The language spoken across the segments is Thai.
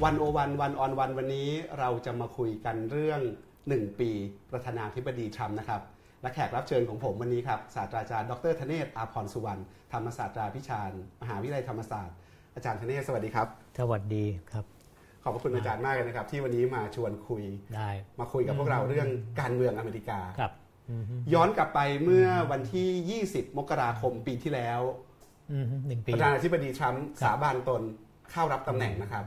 ผู้ชมวันโอวันวันออนวันวันนี้เราจะมาคุยกันเรื่อง 1 ปี ประธานาธิบดีทรัมป์นะครับ และแขกรับเชิญของผมวันนี้ครับศาสตราจารย์ดรธเนศอาพรสุวรรณธรรมศาสตราพิชาญมหาวิทยาลัยธรรมศาสตร์ อาจารย์ธเนศสวัสดีครับ สวัสดีครับ ขอบพระคุณอาจารย์มากเลยนะครับ ที่วันนี้มาชวนคุยได้ มาคุยกับพวกเราเรื่องการเมืองอเมริกาครับอืมฮึย้อนกลับไปเมื่อวันที่ 20 มกราคมปีที่แล้วอืมฮึหนึ่งปีประธานาธิบดีทรัมป์ครับสาบานตนเข้ารับตำแหน่งนะครับ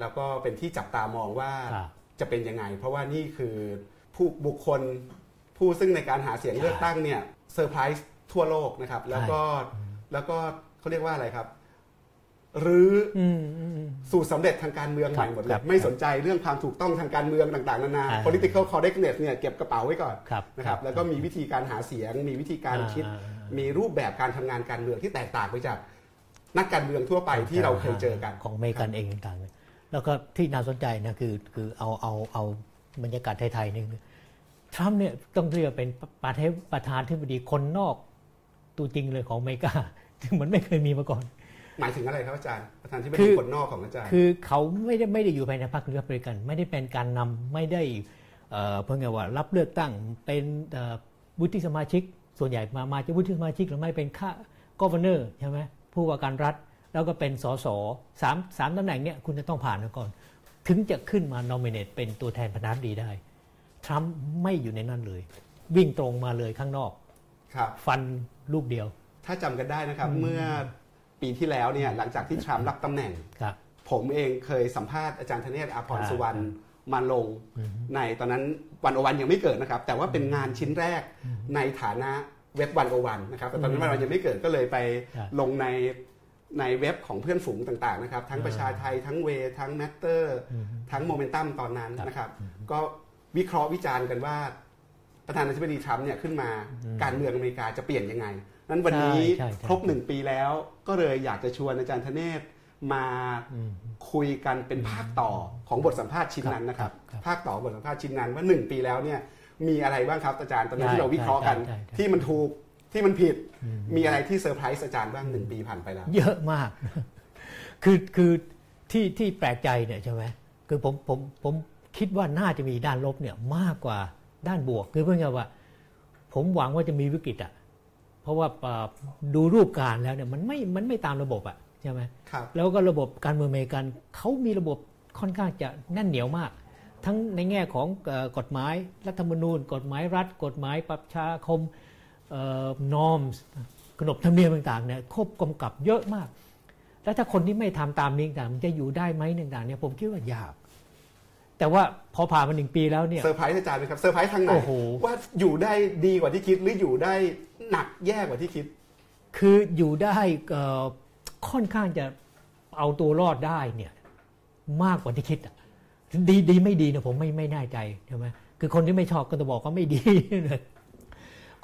แล้วก็เป็นที่จับตามองว่าครับจะเป็นยังไง เพราะว่านี่คือผู้บุคคลผู้ซึ่งในการหาเสียงใช่เลือกตั้งเนี่ยเซอร์ไพรส์ทั่วโลกนะครับ แล้วก็แล้วก็เขาเรียกว่าอะไรครับหรืออืมอืมอืมสู่สำเร็จทางการเมืองใหม่หมดเลครัยบไม่สนใจเรื่องความถูกต้องทางการเมืองต่างๆนานาอ่า political correctness เนี่ยเก็บกระเป๋าไว้ก่อนครับนะครับครับแล้วก็มีวิธีการหาเสียง มีวิธีการคิดอ่าอ่ามีรูปแบบการทำงานการเมืองที่แตกต่างไปจากนักการเมืองทั่วไปที่เราเคยเจอกันของอเมริกันเองต่างๆเนี่ย แล้วก็ที่น่าสนใจนะคือคือเอาเอาเอาบรรยากาศไทยๆนี่คือทรัมป์เนี่ยต้องเรียกว่าเป็นประเทศประธานที่บดีคนนอกตัวจริงเลยของอเมริกาซึ่งมันไม่เคยมีมาก่อน หมายถึงอะไรครับอาจารย์ประธานที่คืเป็นอคนนอกของอาจารย์ คือเขาไม่ได้ไม่ได้อยู่ภายในพรรครีพับลิกัน ไม่ได้เป็นการนำไม่ได้เอ่อเพิ่งไงว่ารับเลือกตั้งเป็นเอ่อวุฒิสมาชิก ส่วนใหญ่มามาจากวุฒิสมาชิกหรือไม่เป็นข้าก็วเนอร์ใช่ไหมผู้ว่าการรัฐ แล้วก็เป็นสสสามสามตำแหน่งเนี่ยคุณจะต้องผ่านมาก่อน ถึงจะขึ้นมานอมิเนตเป็นตัวแทนประธานาธิบดีได้ทรัมป์ไม่อยู่ในนั้นเลย วิ่งตรงมาเลยข้างนอกครับฟันลูกเดียว ถ้าจำกันได้นะครับ เมื่อปีที่แล้วเนี่ยหลังจากที่ทรัมป์รับตำแหน่ง ครับ ผมเองเคยสัมภาษณ์อาจารย์ธเนศอาพรอ่าสุวรรณมาลงในตอนนั้นวันโอวันยังไม่เกิดนะครับ แต่ว่าเป็นงานชิ้นแรกในฐานะเว็บวันโอวันนะครับแต่ตอนนั้นวันโอวันยังไม่เกิดก็เลยไปครับลงใน ในเว็บของเพื่อนฝูงต่างๆนะครับ ทั้งประชาไทยทั้งเวทั้งแมตเตอร์ทั้งโมเมนตัมตอนนั้นนะครับ ก็วิเคราะห์วิจารณ์กันว่า ประธานาธิบดีทรัมป์เนี่ยขึ้นมาการเมืองอเมริกาจะเปลี่ยนยังไง นั้นวันนี้ใช่ใช่ใช่ครบหนึ่งปีแล้ว ก็เลยอยากจะชวนอาจารย์ธเนศมาคุยกันเป็นภาคต่อของบทสัมภาษณ์ชิ้นนั้นนะครับครับภาคต่อบทสัมภาษณ์ชิ้นนั้นว่าหนึ่งปีแล้วเนี่ยมีอะไรบ้างครับอาจารย์ตอนนั้นที่เราวิเคราะห์กันใช่ใช่ใช่ที่มันถูก ที่มันผิดมีอะไรที่เซอร์ไพรส์อาจารย์บ้างหนึ่งปีผ่านไปแล้ว เยอะมาก คือคือที่ที่แปลกใจเนี่ยใช่ไหมคือผมผมผมคิดว่าน่าจะมีด้านลบเนี่ยมากกว่าด้านบวก คือเพื่อนว่า ผมหวังว่าจะมีวิกฤตอะเพราะว่าเอ่อดูรูปการแล้วเนี่ยมันไม่มันไม่ตามระบบอะใช่ไหมครับแล้วก็ระบบการเมืองอเมริกันเขามีระบบค่อนข้างจะแน่นเหนียวมาก ทั้งในแง่ของเอ่อกฎหมายรัฐธรรมนูญ กฎหมายรัฐ กฎหมายประชาคม norm ขนบธรรมเนียมต่างๆเนี่ยควบกำกับเยอะมาก แล้วถ้าคนที่ไม่ทำตามนี้ต่างๆมันจะอยู่ได้ไหมต่างๆเนี่ยผมคิดว่ายาก แต่ว่าพอผ่านมาหนึ่งปีแล้วเนี่ยเซอร์ไพรส์อาจารย์ไหมครับเซอร์ไพรส์ทางไหนโอ้โหว่าอยู่ได้ดีกว่าที่คิดหรืออยู่ได้หนักแย่กว่าที่คิด คืออยู่ได้เอ่อค่อนข้างจะเอาตัวรอดได้เนี่ยมากกว่าที่คิดอะดีดีไม่ดีเนี่ยผมไม่ไม่แน่ใจใช่ไหมคือคนที่ไม่ชอบก็จะบอกก็ไม่ดีเลย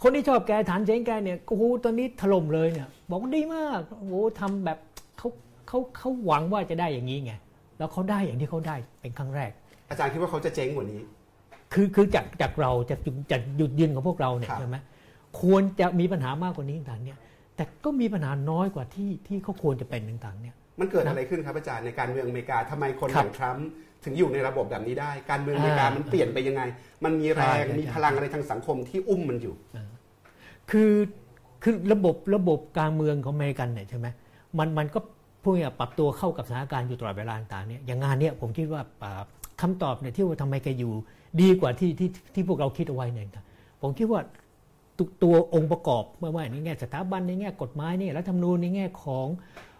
คนที่ชอบแกฐานเสียงแกเนี่ยโอ้โหตอนนี้ถล่มเลยเนี่ย บอกว่าดีมากโอ้โหทำแบบเขาเขาเขาหวังว่าจะได้อย่างนี้ไงแล้วเขาได้อย่างที่เขาได้เป็นครั้งแรก อาจารย์คิดว่าเขาจะเจ๊งกว่านี้ คือคือจากจากเราจากจุดจากหยุดยืนของพวกเราเนี่ยครับใช่ไหมควรจะมีปัญหามากกว่านี้ต่างๆเนี่ย แต่ก็มีปัญหาน้อยกว่าที่ที่เขาควรจะเป็นต่างๆเนี่ยมันเกิดอะไรขึ้นครับอาจารย์ในการเมืองอเมริกาทำไมคนอครับย่างทรัมป์ ถึงอยู่ในระบบแบบนี้ได้ การเมืองอเมริกาอ่ามัมันเปลี่ยนไปยังไง มันมีแรงใช่ใช่มีพลังอะไรทางสังคมที่อุ้มมันอยู่ คือคือระบบระบบการเมืองของอเมริกันเนี่ยใช่ไหมมันมันก็พูดง่ายๆปรับตัวเข้ากับสถานการณ์อยู่ตลอดเวลาต่างๆเนี่ยอย่างงานเนี่ยผมคิดว่าอ่าคำตอบเนี่ยที่ว่าทำไมแกอยู่ ดีกว่าที่ที่ที่พวกเราคิดเอาไว้เนี่ยครับผมคิดว่าตัวตัวองค์ประกอบไม่ว่าในแง่สถาบันในแง่กฎหมายเนี่ยรัฐธรรมนูญในแง่ของเอ่อ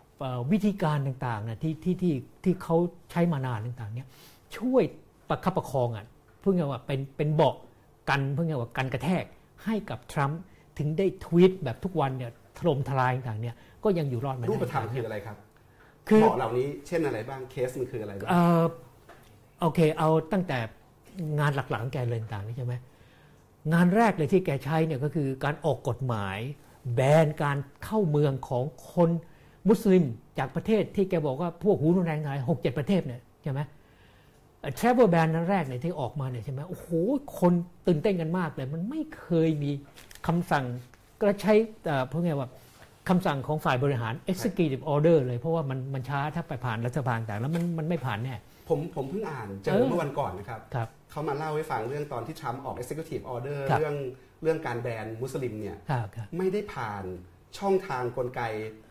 วิธีการต่างๆนะที่ที่ที่ที่เขาใช้มานานต่างๆเนี่ยช่วยประคับประคองอะเพื่อไงว่าเป็นเป็นเบาะกันเพื่อไงว่ากันกระแทกให้กับทรัมป์ถึงได้ทวีตแบบทุกวันเนี่ยถล่มทลายต่างๆเนี่ยก็ยังอยู่รอดมาได้รูปธรรมคืออะไรครับคือเหมาะเหล่านี้เช่นอะไรบ้างเคสมันคืออะไรบ้างเอ่อโอเคเอาตั้งแต่งานหลักๆของแกเลยต่างๆนี่ใช่ไหมงานแรกเลยที่แกใช้เนี่ยก็คือการออกกฎหมายแบนการเข้าเมืองของคน มุสลิมจากประเทศที่แกบอกว่าพวกหูรุนแรงทั้งหลายหกเจ็ดประเทศเนี่ยใช่ไหม travel ban นั้นแรกเนี่ยที่ออกมาเนี่ยใช่ไหมโอ้โหคนตื่นเต้นกันมากเลยมันไม่เคยมีคำสั่งก็ใช้เอ่อเพื่อไงว่าคำสั่งของฝ่ายบริหาร executive order เลย เพราะว่ามันมันช้าถ้าไปผ่านรัฐบาลต่างแล้วมันมันไม่ผ่านแน่ผมผมเพิ่งอ่านเจเอออเมื่อวันก่อนนะครับครับเขามาเล่าให้ฟังเรื่องตอนที่ทรัมป์ออก executive order ครับเรื่องเรื่องการแบนมุสลิมเนี่ยครับครับไม่ได้ผ่าน ช่องทางกลไก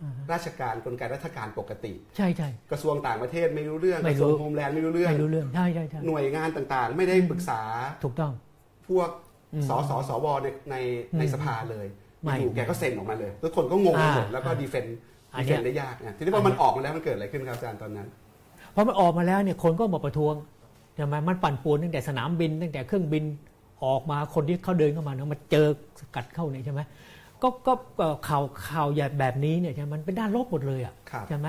อ่าฮะราชการกลไกรัฐการปกติ ใช่ใช่กระทรวงต่างประเทศไม่รู้เรื่องไม่กระทรวงรู้โฮมแลนด์ไม่รู้เรื่องไม่รู้เรื่องใช่ใช่ใช่หน่วยงานต่างๆ ไม่ได้ปรึกษาถูกต้องพวกอืมสสสวในในอืมในสภาเลยไม่อยู่แกก็เซ็นออกมาเลยทุกคนก็งงไปหมดอ่าแล้วก็ดีเฟนอันดีเนี้เฟยนได้ยากนะทีนี้พอมันออกมาแล้วมันเกิดอะไรขึ้นครับอาจารย์ตอนนั้นพอมันออกมาแล้วเนี่ยคนก็มาประท้วงใช่ไหมมันปั่นป่วนตั้งแต่สนามบินตั้งแต่เครื่องบินออกมาคนที่เขาเดินเข้ามาเนี่ยมาเจอสกัดเข้าเนี่ยใช่ไหม ก็ก็ก็ข่าวข่าวอย่าแบบนี้เนี่ยใช่ไหมมันเป็นด้านลบหมดเลยอะครับใช่ไหม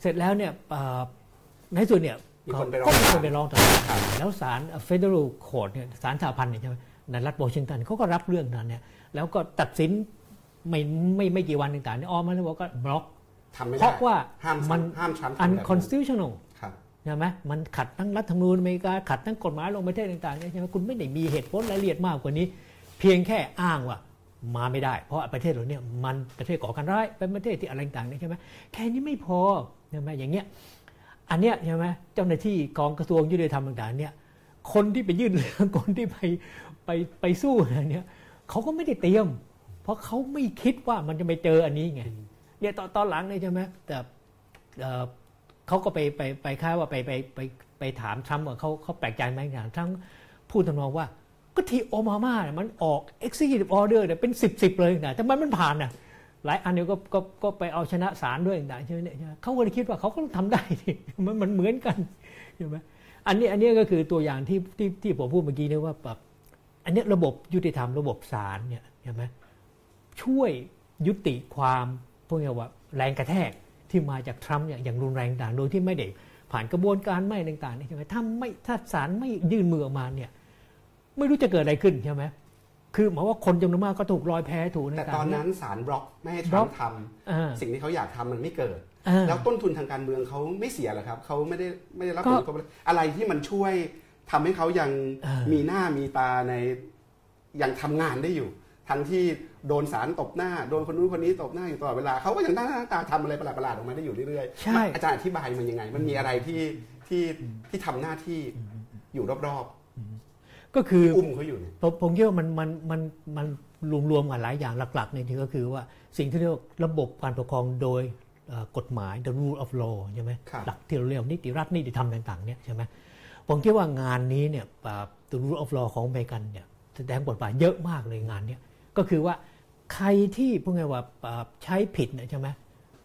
เสร็จแล้วเนี่ยเอ่อในที่สุดเนี่ยมีคนไปร้องก็มีคนไปร้องต่อศาลครับแล้วศาล Federal Court เนี่ยศาลสหพันธ์เนี่ยใช่ไหมในรัฐวอชิงตันเขาก็รับเรื่องนั้นเนี่ยแล้วก็ตัดสินไม่ไม่ไม่กี่วันต่างๆเนี่ยออกมาแล้วบอกก็บล็อกทำไม่เพได้ราะว่าห้ามมันห้ามทรัมป์ทำแบบนั้น unconstitutional ครับใช่ไหมมันขัดทั้งรัฐธรรมนูญอเมริกาขัดทั้งกฎหมายลงประเทศต่างๆเนี่ยใช่ไหมคุณไม่ได้มีเหตุผลรายละเอียดมากกว่านี้ เพียงแค่อ้างว่า มาไม่ได้ เพราะประเทศเราเนี่ยมันประเทศก่อการร้ายเป็นประเทศที่อะไรต่างๆใช่ไหมแค่นี้ไม่พอใช่ไหมอย่างเงี้ยอันเนี้ยใช่ไหมเจ้าหน้าที่ของกระทรวงยุติธรรมต่างๆเนี่ยคนที่ไปยื่นเรื่องคนที่ไปไปไปสู้อะไรเนี่ยเขาก็ไม่ได้เตรียม เพราะเขาไม่คิดว่ามันจะไปเจออันนี้ไงเนี่ยตอนตอนหลังเนี่ยใช่ไหมแต่เขาก็ไปไปไปค่าว่าไปไปไปไปถามทรัมป์ว่าเขาเขาแปลกใจไหมอย่างทรัมป์พูดทำนองว่า ก็ที่โอบามาเนี่ยมันออก executive order เนี่ยเป็นสิบสิบเลยนะแต่มันมันผ่านนะหลายอันเดียก็ก็ก็ไปเอาชนะศาลด้วยนะใช่ไหมเนี่ยเขาก็เลยคิดว่าเขาก็ทำได้นี่มันมันเหมือนกันใช่ไหมอันนี้อันนี้ก็คือตัวอย่างที่ที่ที่ผมพูดเมื่อกี้เนี่ยว่าแบบอันนี้ระบบยุติธรรมระบบศาลเนี่ยใช่ไหมช่วยยุติความพวกนี้ว่าแรงกระแทกที่มาจากทรัมป์เนี่ยอย่างรุนแรงต่างโดยที่ไม่ได้ผ่านกระบวนการไม่ต่างๆนี่ใช่ไหมถ้าไม่ถ้าศาลไม่ยื่นมือออกมาเนี่ย ไม่รู้จะเกิดอะไรขึ้นใช่ไหมคือหมายว่าคนจำนวนมากก็ถูกลอยแพถูกแต่ต่างๆตอนนั้นศาลบล็อกไม่ให้ทบล็รัอมกป์ทอ่าำสิ่งที่เขาอยากทำมันไม่เกิดอ่าแล้วต้นทุนทางการเมืองเขาไม่เสียเหรอครับเขาไม่ได้ไม่ได้รับก็ผลกระทบอะไรอะไรที่มันช่วยทำให้เขายังอ่ามีมีหน้ามีตาในยังทำงานได้อยู่ ทั้งที่โดนสารตบหน้า โดนคนนู้นคนนี้ตบหน้าอยู่ตลอดเวลาเขาก็ยังหน้าตาทำอะไรประหลาดๆออกมาได้อยู่เรื่อยๆใช่อาจารย์อธิบายมันยังไง มันมีอะไรที่ที่ที่ทำหน้าที่อยู่รอบ ก็คือๆอุ้มเขาอยู่เนี่ยผมผมคิดว่ามันมันมันมันรวมๆกันหลายอย่างหลักๆเนี่ยที่ก็คือว่าสิ่งที่เรียกว่าระบบการปกครองโดยเอ่อกฎหมาย the rule of law ใช่ไหมครับหลักที่เราเรียกว่านิติรัฐนิติธรรมต่างๆเนี่ยใช่ไหมผมคิดว่างานนี้เนี่ยอ่า the rule of law ของอเมริกันเนี่ยแสดงบทบาทเยอะมากเลยงานเนี้ยก็คือว่าใครที่พวกไงว่าอ่าใช้ผิดเนี่ยใช่ไหม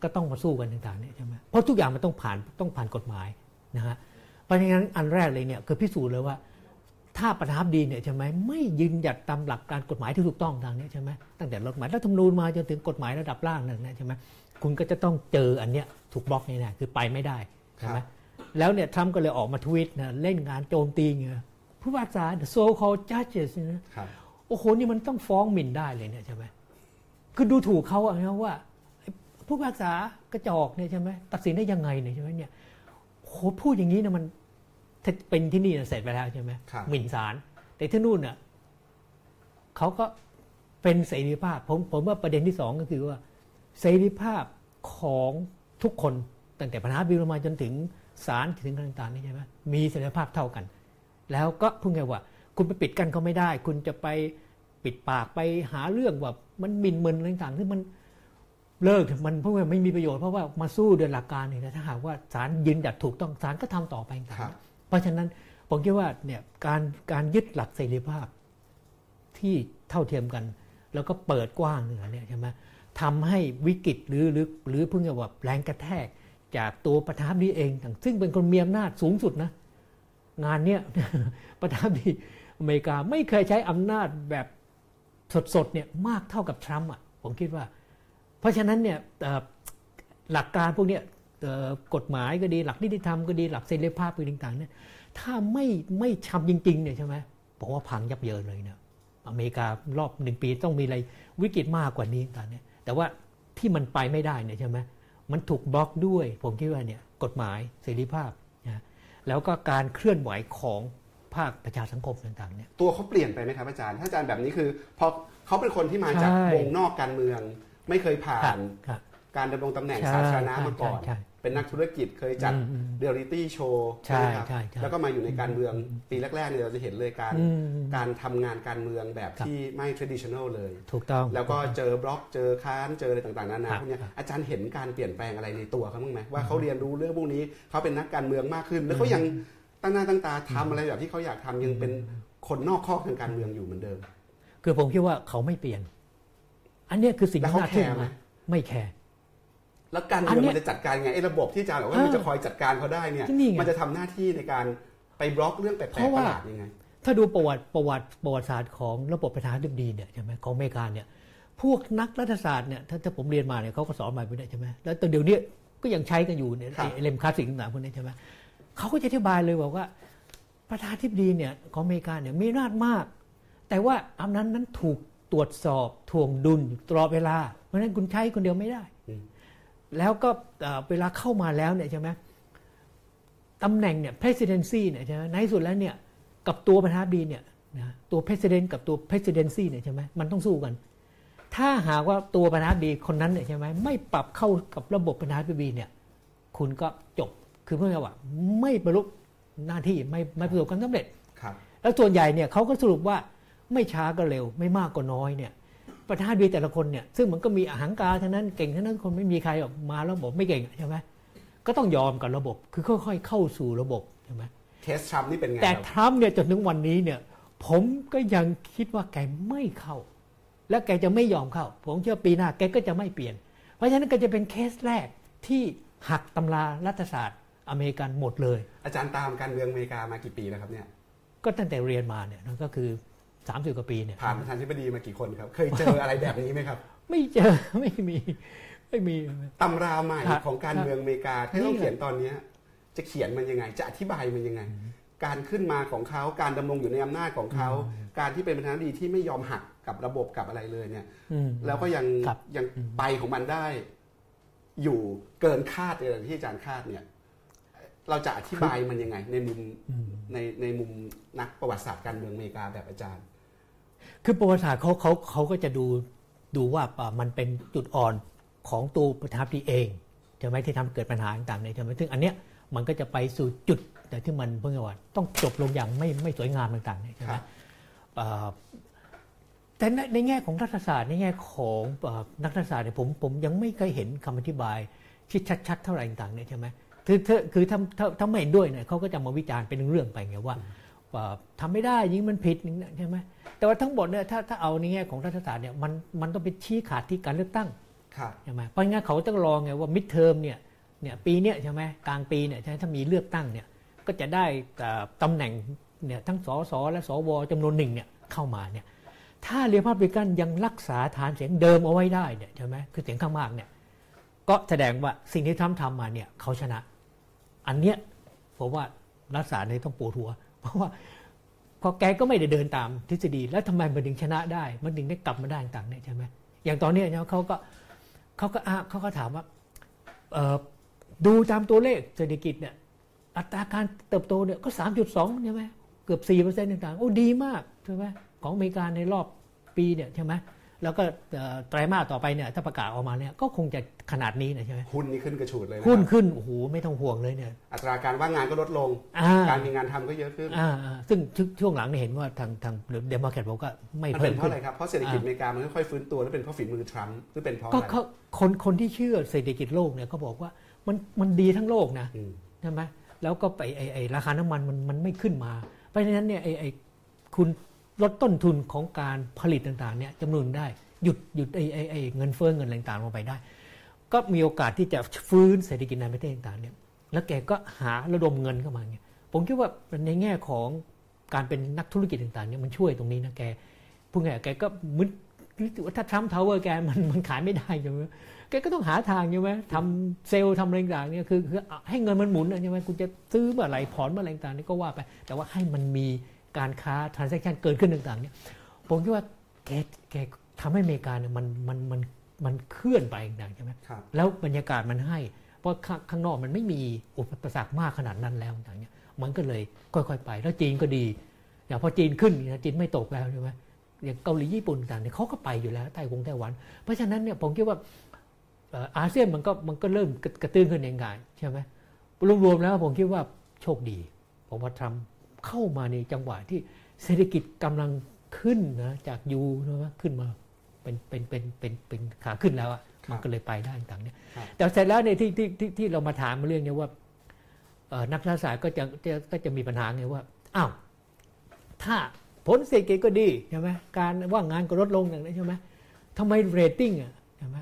ก็ต้องมาสู้กันต่างๆเนี่ยใช่ไหมเพราะทุกอย่างมันต้องผ่านต้องผ่านกฎหมายนะฮะเพราะฉะนั้นอันแรกเลยเนี่ยคือพิสูจน์เลยว่า ถ้าประธานาธิบดีเนี่ยใช่ไหมไม่ยืนหยัดตามหลักการกฎหมายที่ถูกต้องทางเนี้ยใช่ไหมตั้งแต่กฎหมายรัฐธรรมนูญมาจนถึงกฎหมายระดับล่างนั่นนะใช่ไหมคุณก็จะต้องเจออันเนี้ยถูกบล็อกแน่ๆคือไปไม่ได้ใช่ไหมแล้วเนี่ยทรัมป์ก็เลยออกมาทวีตนะเล่นงานโจมตีเงี้ยผู้พิพากษา the so called judges เนี่ยนะครับโอ้โหนี่มันต้องฟ้องหมิ่นได้เลยเนี่ยใช่ไหมคือดูถูกเขาอะนะว่าไอ้ผู้พิพากษากระจอกเนี่ยใช่ไหมตัดสินได้ยังไงเนี่ยใช่ไหมเนี่ยโอ้โหพูดอย่างนี้นะมัน ถ้าเป็นที่นี่น่ะเสร็จไปแล้วใช่ไหมครับหมิ่นศาลแต่ที่นู่นน่ะเขาก็เป็นเสรีภาพ ผมผมว่าประเด็นที่สองก็คือว่า เสรีภาพของทุกคนตั้งแต่ประธานาธิบดีลงมาจนถึงศาลถึงอะไรต่างๆนี่ใช่ไหมมีเสรีภาพเท่ากัน แล้วก็พูดไงว่า คุณไปปิดกั้นเขาไม่ได้ คุณจะไปปิดปากไปหาเรื่องว่ามันหมินเมินอะไรต่างๆที่มันเลิกเถอะมันเพราะว่าไม่มีประโยชน์เพราะว่ามาสู้โดยหลักการเนี่ยนะถ้าหากว่าศาลยืนหยัดถูกต้องศาลก็ทำต่อไปต่างครับๆ เพราะฉะนั้นผมคิดว่าเนี่ยการการยึดหลักเสรีภาพที่เท่าเทียมกัน แล้วก็เปิดกว้างเหนี่ยใช่ไหมทำให้วิกฤตหรือหรือหรือเพิ่งจะว่าแรงกระแทกจากตัวประธานดีเองต่างซึ่งเป็นคนมีอำนาจสูงสุดนะ งานเนี้ยประธานดีอเมริกาไม่เคยใช้อำนาจแบบสดๆเนี่ยมากเท่ากับทรัมป์อะผมคิดว่า เพราะฉะนั้นเนี่ยหลักการพวกเนี้ย กฎหมายก็ดีหลักนิติธรรมก็ดีหลักเสรีภาพก็ดีต่างๆเนี่ยถ้าไม่ไม่ทำจริงๆเนี่ยใช่ไหมผมว่าพังยับเยินเลยเนี่ยอเมริการอบหนึ่งปีต้องมีอะไรวิกฤตมากกว่านี้ตอนเนี้ยแต่ว่าที่มันไปไม่ได้เนี่ยใช่ไหมมันถูกบล็อกด้วย ผมคิดว่าเนี่ยกฎหมายเสรีภาพนะแล้วก็การเคลื่อนไหวของภาคประชาสังคมต่างๆเนี่ยตัวเขาเปลี่ยนไปไหมครับอาจารย์ ถ้าอาจารย์แบบนี้คือพอเขาเป็นคนที่มาจากใช่วงนอกการเมือง ไม่เคยผ่าครับนครับการดำรงตำแหน่งใช่สาธารณะมาก่อนใช่ใช่ เป็นนักธุรกิจเคยจัดอืมอืม reality show ใช่ไหมครับใช่ใช่แล้วก็มาอยู่ในการเมืองปีแรกๆเนี่ยเราจะเห็นเลยการอืมการทำงานการเมืองแบบครับที่ไม่ traditional เลย ถูกต้อง แล้วก็เจอบล็อกเจอค้านเจออะไรต่างๆนานาครับพวกเนี้ยอาจารย์เห็นการเปลี่ยนแปลงอะไรในตัวเขาบ้างไหมว่าเขาเรียนรู้เรื่องพวกนี้เขาเป็นนักการเมืองมากขึ้น แล้วเขายังตั้งหน้าตั้งตาทำอะไรแบบที่เขาอยากทำยังเป็นคนนอกคอกทางการเมืองอยู่เหมือนเดิม คือผมคิดว่าเขาไม่เปลี่ยน อันเนี้ยคือสิ่งแล้วที่เขาน่าทึ่งแคร์ไหมนะไม่แคร์ แล้วการเมืองอันเนี้ยมันจะจัดการไงไอ้ระบบที่อาจารย์บอกว่าเออมันจะคอยจัดการเขาได้เนี่ยนี่ไงมันจะทำหน้าที่ในการไปบล็อกเรื่องแปลกๆปว่าระหลาดยังไงเพราะว่า ถ้าดูประวัติประวัติประวัติศาสตร์ของระบบประธานาธิบดีเนี่ยใช่ไหมของอเมริกาเนี่ย พวกนักรัฐศาสตร์เนี่ยถ้าถ้าผมเรียนมาเนี่ยเขาก็สอนมาไปเนี่ยใช่ไหมแล้วตอนเดี๋ยวนี้ก็ยังใช้กันอยู่เนี่ยครับไอ้เล่มคลาสสิกต่างๆพวกนี้ใช่ไหมเขาก็จะอธิบายเลยบอกว่า ประธานาธิบดีเนี่ยของอเมริกาเนี่ยมีอำนาจมาก แต่ว่าอำนาจนั้นถูกตรวจสอบทวงดุลตลอดเวลา เพราะฉะนั้นคุณใช้คนเดียวไม่ได้อืม แล้วก็เอ่อเวลาเข้ามาแล้วเนี่ยใช่ไหมตำแหน่งเนี่ย presidency เนี่ยใช่ไหมในที่สุดแล้วเนี่ยกับตัวประธานาธิบดีเนี่ยนะตัว president กับตัว presidency เนี่ยใช่ไหมมันต้องสู้กัน ถ้าหากว่าตัวประธานาธิบดีคนนั้นเนี่ยใช่ไหมไม่ปรับเข้ากับระบบประธานาธิบดีเนี่ย คุณก็จบคือเพื่อว่า ไม่บรรลุหน้าที่ไม่ไม่ประสบความสำเร็จครับ แล้วส่วนใหญ่เนี่ยเขาก็สรุปว่าไม่ช้าก็เร็ว ไม่มากก็น้อยเนี่ย ประธานาธิบดีแต่ละคนเนี่ยซึ่งมันก็มีอาหังการทั้งนั้นเก่งทั้งนั้นคนไม่มีใครออกมาแล้วบอกไม่เก่งใช่ไหมก็ต้องยอมกับระบบคือค่อยๆเข้าสู่ระบบใช่ไหมเคสทรัมป์นี่เป็นไงแต่ครับทรัมป์เนี่ยจนถึงวันนี้เนี่ย ผมก็ยังคิดว่าแกไม่เข้า และแกจะไม่ยอมเข้า ผมเชื่อปีหน้าแกก็จะไม่เปลี่ยน เพราะฉะนั้นก็จะเป็นเคสแรกที่หักตำรารัฐศาสตร์อเมริกันหมดเลย อาจารย์ตามการเมืองอเมริกามากี่ปีแล้วครับเนี่ยก็ตั้งแต่เรียนมาเนี่ยก็คือ 30กว่าปีเนี่ยผ่านประธานาธิบดีมากี่คนครับ เคยเจออะไรแบบนี้ไหมครับ ไม่เจอไม่มีไม่มีตำราใหม่ครับของการเมืองอเมริกาที่นี่ต้องแหละเขียนตอนเนี้ยจะเขียนมันยังไง จะอธิบายมันยังไง การขึ้นมาของเขาการดำรงอยู่ในอำนาจของเขา การที่เป็นประธานาธิบดีที่ไม่ยอมหักกับระบบกับอะไรเลยเนี่ยอืมแล้วก็ยังครับยังไปของมันได้ อยู่เกินคาดเลยที่อาจารย์คาดเนี่ย เราจะอธิบายมันยังไง ในมุมในในมุมนักประวัติศาสตร์การเมืองอเมริกาแบบอาจารย์ คือประวัติศาสตร์เขาเขาเขาก็จะดูดูว่าอ่ามันเป็นจุดอ่อนของตัวประธานาธิบดีเองใช่ไหมที่ทำให้เกิดปัญหาต่างๆเนี่ยใช่ไหมซึ่งอันเนี้ยมันก็จะไปสู่จุดแต่ที่มันเพิ่งว่าต้องจบลงอย่างไม่ไม่สวยงามต่างๆเนี่ยใช่ไหมครับอ่าแต่ในในแง่ของรัฐศาสตร์ในแง่ของอ่านักรัฐศาสตร์เนี่ยผมผมยังไม่เคยเห็นคำอธิบายที่ชัดๆเท่าไหร่ต่างๆเนี่ยใช่ไหมคือคือคือถ้าถ้าถ้าไม่เห็นด้วยเนี่ยเขาก็จะมาวิจารณ์เป็นเรื่องๆไปไงว่าว่าทำไม่ได้ยิงมันผิดอย่างเงี้ยใช่ไหม แต่ว่าทั้งหมดเนี่ยถ้าถ้าเอาในแง่ของรัฐศาสตร์เนี่ยมันมันต้องไปชี้ขาดที่การเลือกตั้งครับใช่ไหมเพราะงั้นเขาต้องรอไงว่ามิดเทอมเนี่ยเนี่ยปีเนี้ยใช่ไหมกลางปีเนี่ยใช่ไหมถ้ามีเลือกตั้งเนี่ยก็จะได้เอ่อตำแหน่งเนี่ยทั้งสสและสวจำนวนหนึ่งเนี่ยเข้ามาเนี่ยถ้าเรียพับลิกันยังรักษาฐานเสียงเดิมเอาไว้ได้เนี่ยใช่ไหมคือเสียงข้างมากเนี่ยก็แสดงว่าสิ่งที่ทรัมป์ทำมาเนี่ยเขาชนะ อันเนี้ยผมว่ารัฐศาสตร์เนี่ยต้องปวดหัว เพราะว่า พอแกก็ไม่ได้เดินตามทฤษฎี แล้วทำไมมันถึงชนะได้ มันถึงได้กลับมาได้ต่างเนี่ยใช่ไหมอย่างตอนนี้เนี่ยเขาก็เขาก็อ้าเขาก็ถามว่าดูตามตัวเลขเศรษฐกิจเนี่ยอัตราการเติบโตเนี่ยก็สามจุดสองใช่ไหมเกือบสี่เปอร์เซ็นต่างๆโอ้ดีมากใช่ไหมของอเมริกาในรอบปีเนี่ยใช่ไหม แล้วก็เอ่อไตรมาสต่อไปเนี่ยถ้าประกาศออกมาเนี่ยก็คงจะขนาดนี้นะใช่ไหมหุ้นนี่ขึ้นกระฉูดเลยนะหุ้นครับขึ้นโอ้โหไม่ต้องห่วงเลยเนี่ยอัตราการว่างงานก็ลดลงอ่าการมีงานทำก็เยอะขึ้นอ่าอ่าซึ่งช่วงช่วงหลังเนี่ยเห็นว่าทางทางเดโมแครตบอกว่าไม่มันเพิ่เป็นเพราะขึ้นอะไรครับเพราะเศรษฐกิจอเมริกามันค่อยๆฟื้นตัวแล้วเป็นเพราะฝีมือทรัมป์หรือเป็นเพราะก็อะไรเขาคนคนที่เชื่อเศรษฐกิจโลกเนี่ยเขาบอกว่ามันมันดีทั้งโลกนะอืมใช่ไหมแล้วก็ไปไอไอราคาน้ำมันมันมันไม่ขึ้นมา เพราะฉะนั้นเนี่ยไอไอคุณ ลดต้นทุนของการผลิตต่างๆเนี่ยจำนวนได้หยุดหยุดไอไอไอเงินเฟ้อเงินอะไรต่างๆลงไปได้ ก็มีโอกาสที่จะฟื้นเศรษฐกิจในประเทศต่างๆเนี่ยแล้วแกก็หาระดมเงินเข้ามาเนี่ยผมคิดว่าในแง่ของการเป็นนักธุรกิจต่างๆเนี่ยมันช่วยตรงนี้นะแกพูดง่ายแกก็เหมือนว่าถ้าทรัมป์ทาวเวอร์แกมันมันขายไม่ได้ใช่ไหมแกก็ต้องหาทางใช่ไหมทำเซลล์ทำอะไรต่างๆเนี่ยคือคือให้เงินมันหมุนนะใช่ไหมคุณจะซื้อเมื่อไหร่ผ่อนเมื่อไหร่ต่างๆนี่ก็ว่าไป แต่ว่าให้มันมี การค้า transaction เกิดขึ้นต่างๆเนี่ยผมคิดว่าแกแกทำให้อเมริกาเนี่ยมันมันมันมันเคลื่อนไปต่างๆใช่ไหมครับแล้วบรรยากาศมันให้ เพราะข้างข้างนอกมันไม่มีอุปสรรคมากขนาดนั้นแล้วต่างๆเนี่ยมันก็เลยค่อยๆไป แล้วจีนก็ดีอย่างพอจีนขึ้นเนี่ยจีนไม่ตกแล้วใช่ไหมอย่างเกาหลีญี่ปุ่นต่างเนี่ยเขาก็ไปอยู่แล้วไต้หงไต้หวัน เพราะฉะนั้นเนี่ยผมคิดว่าเอ่ออาเซียนมันก็มันก็เริ่มกระกระตื้นขึ้นเองไงใช่ไหมรวมๆแล้วผมคิดว่าโชคดี ผมว่าทรัมป์ เข้ามาในจังหวะที่เศรษฐกิจกำลังขึ้นนะจากยูนะขึ้นมาเป็นเป็นเป็นเป็นเป็นขาขึ้นแล้วอะครับมันก็เลยไปได้ต่างๆเนี่ยครับแต่เสร็จแล้วเนี่ยที่ที่ที่ที่เรามาถามเรื่องเนี้ว่าเอ่อนักรัฐศาสตร์ก็จะจะก็จะมีปัญหาไงว่าอ้าวถ้าผลเศรษฐกิจก็ดีใช่ไหมการว่างงานก็ลดลงอย่างนี้นใช่ไหมทำไมเรตติ้งอะใช่ไหม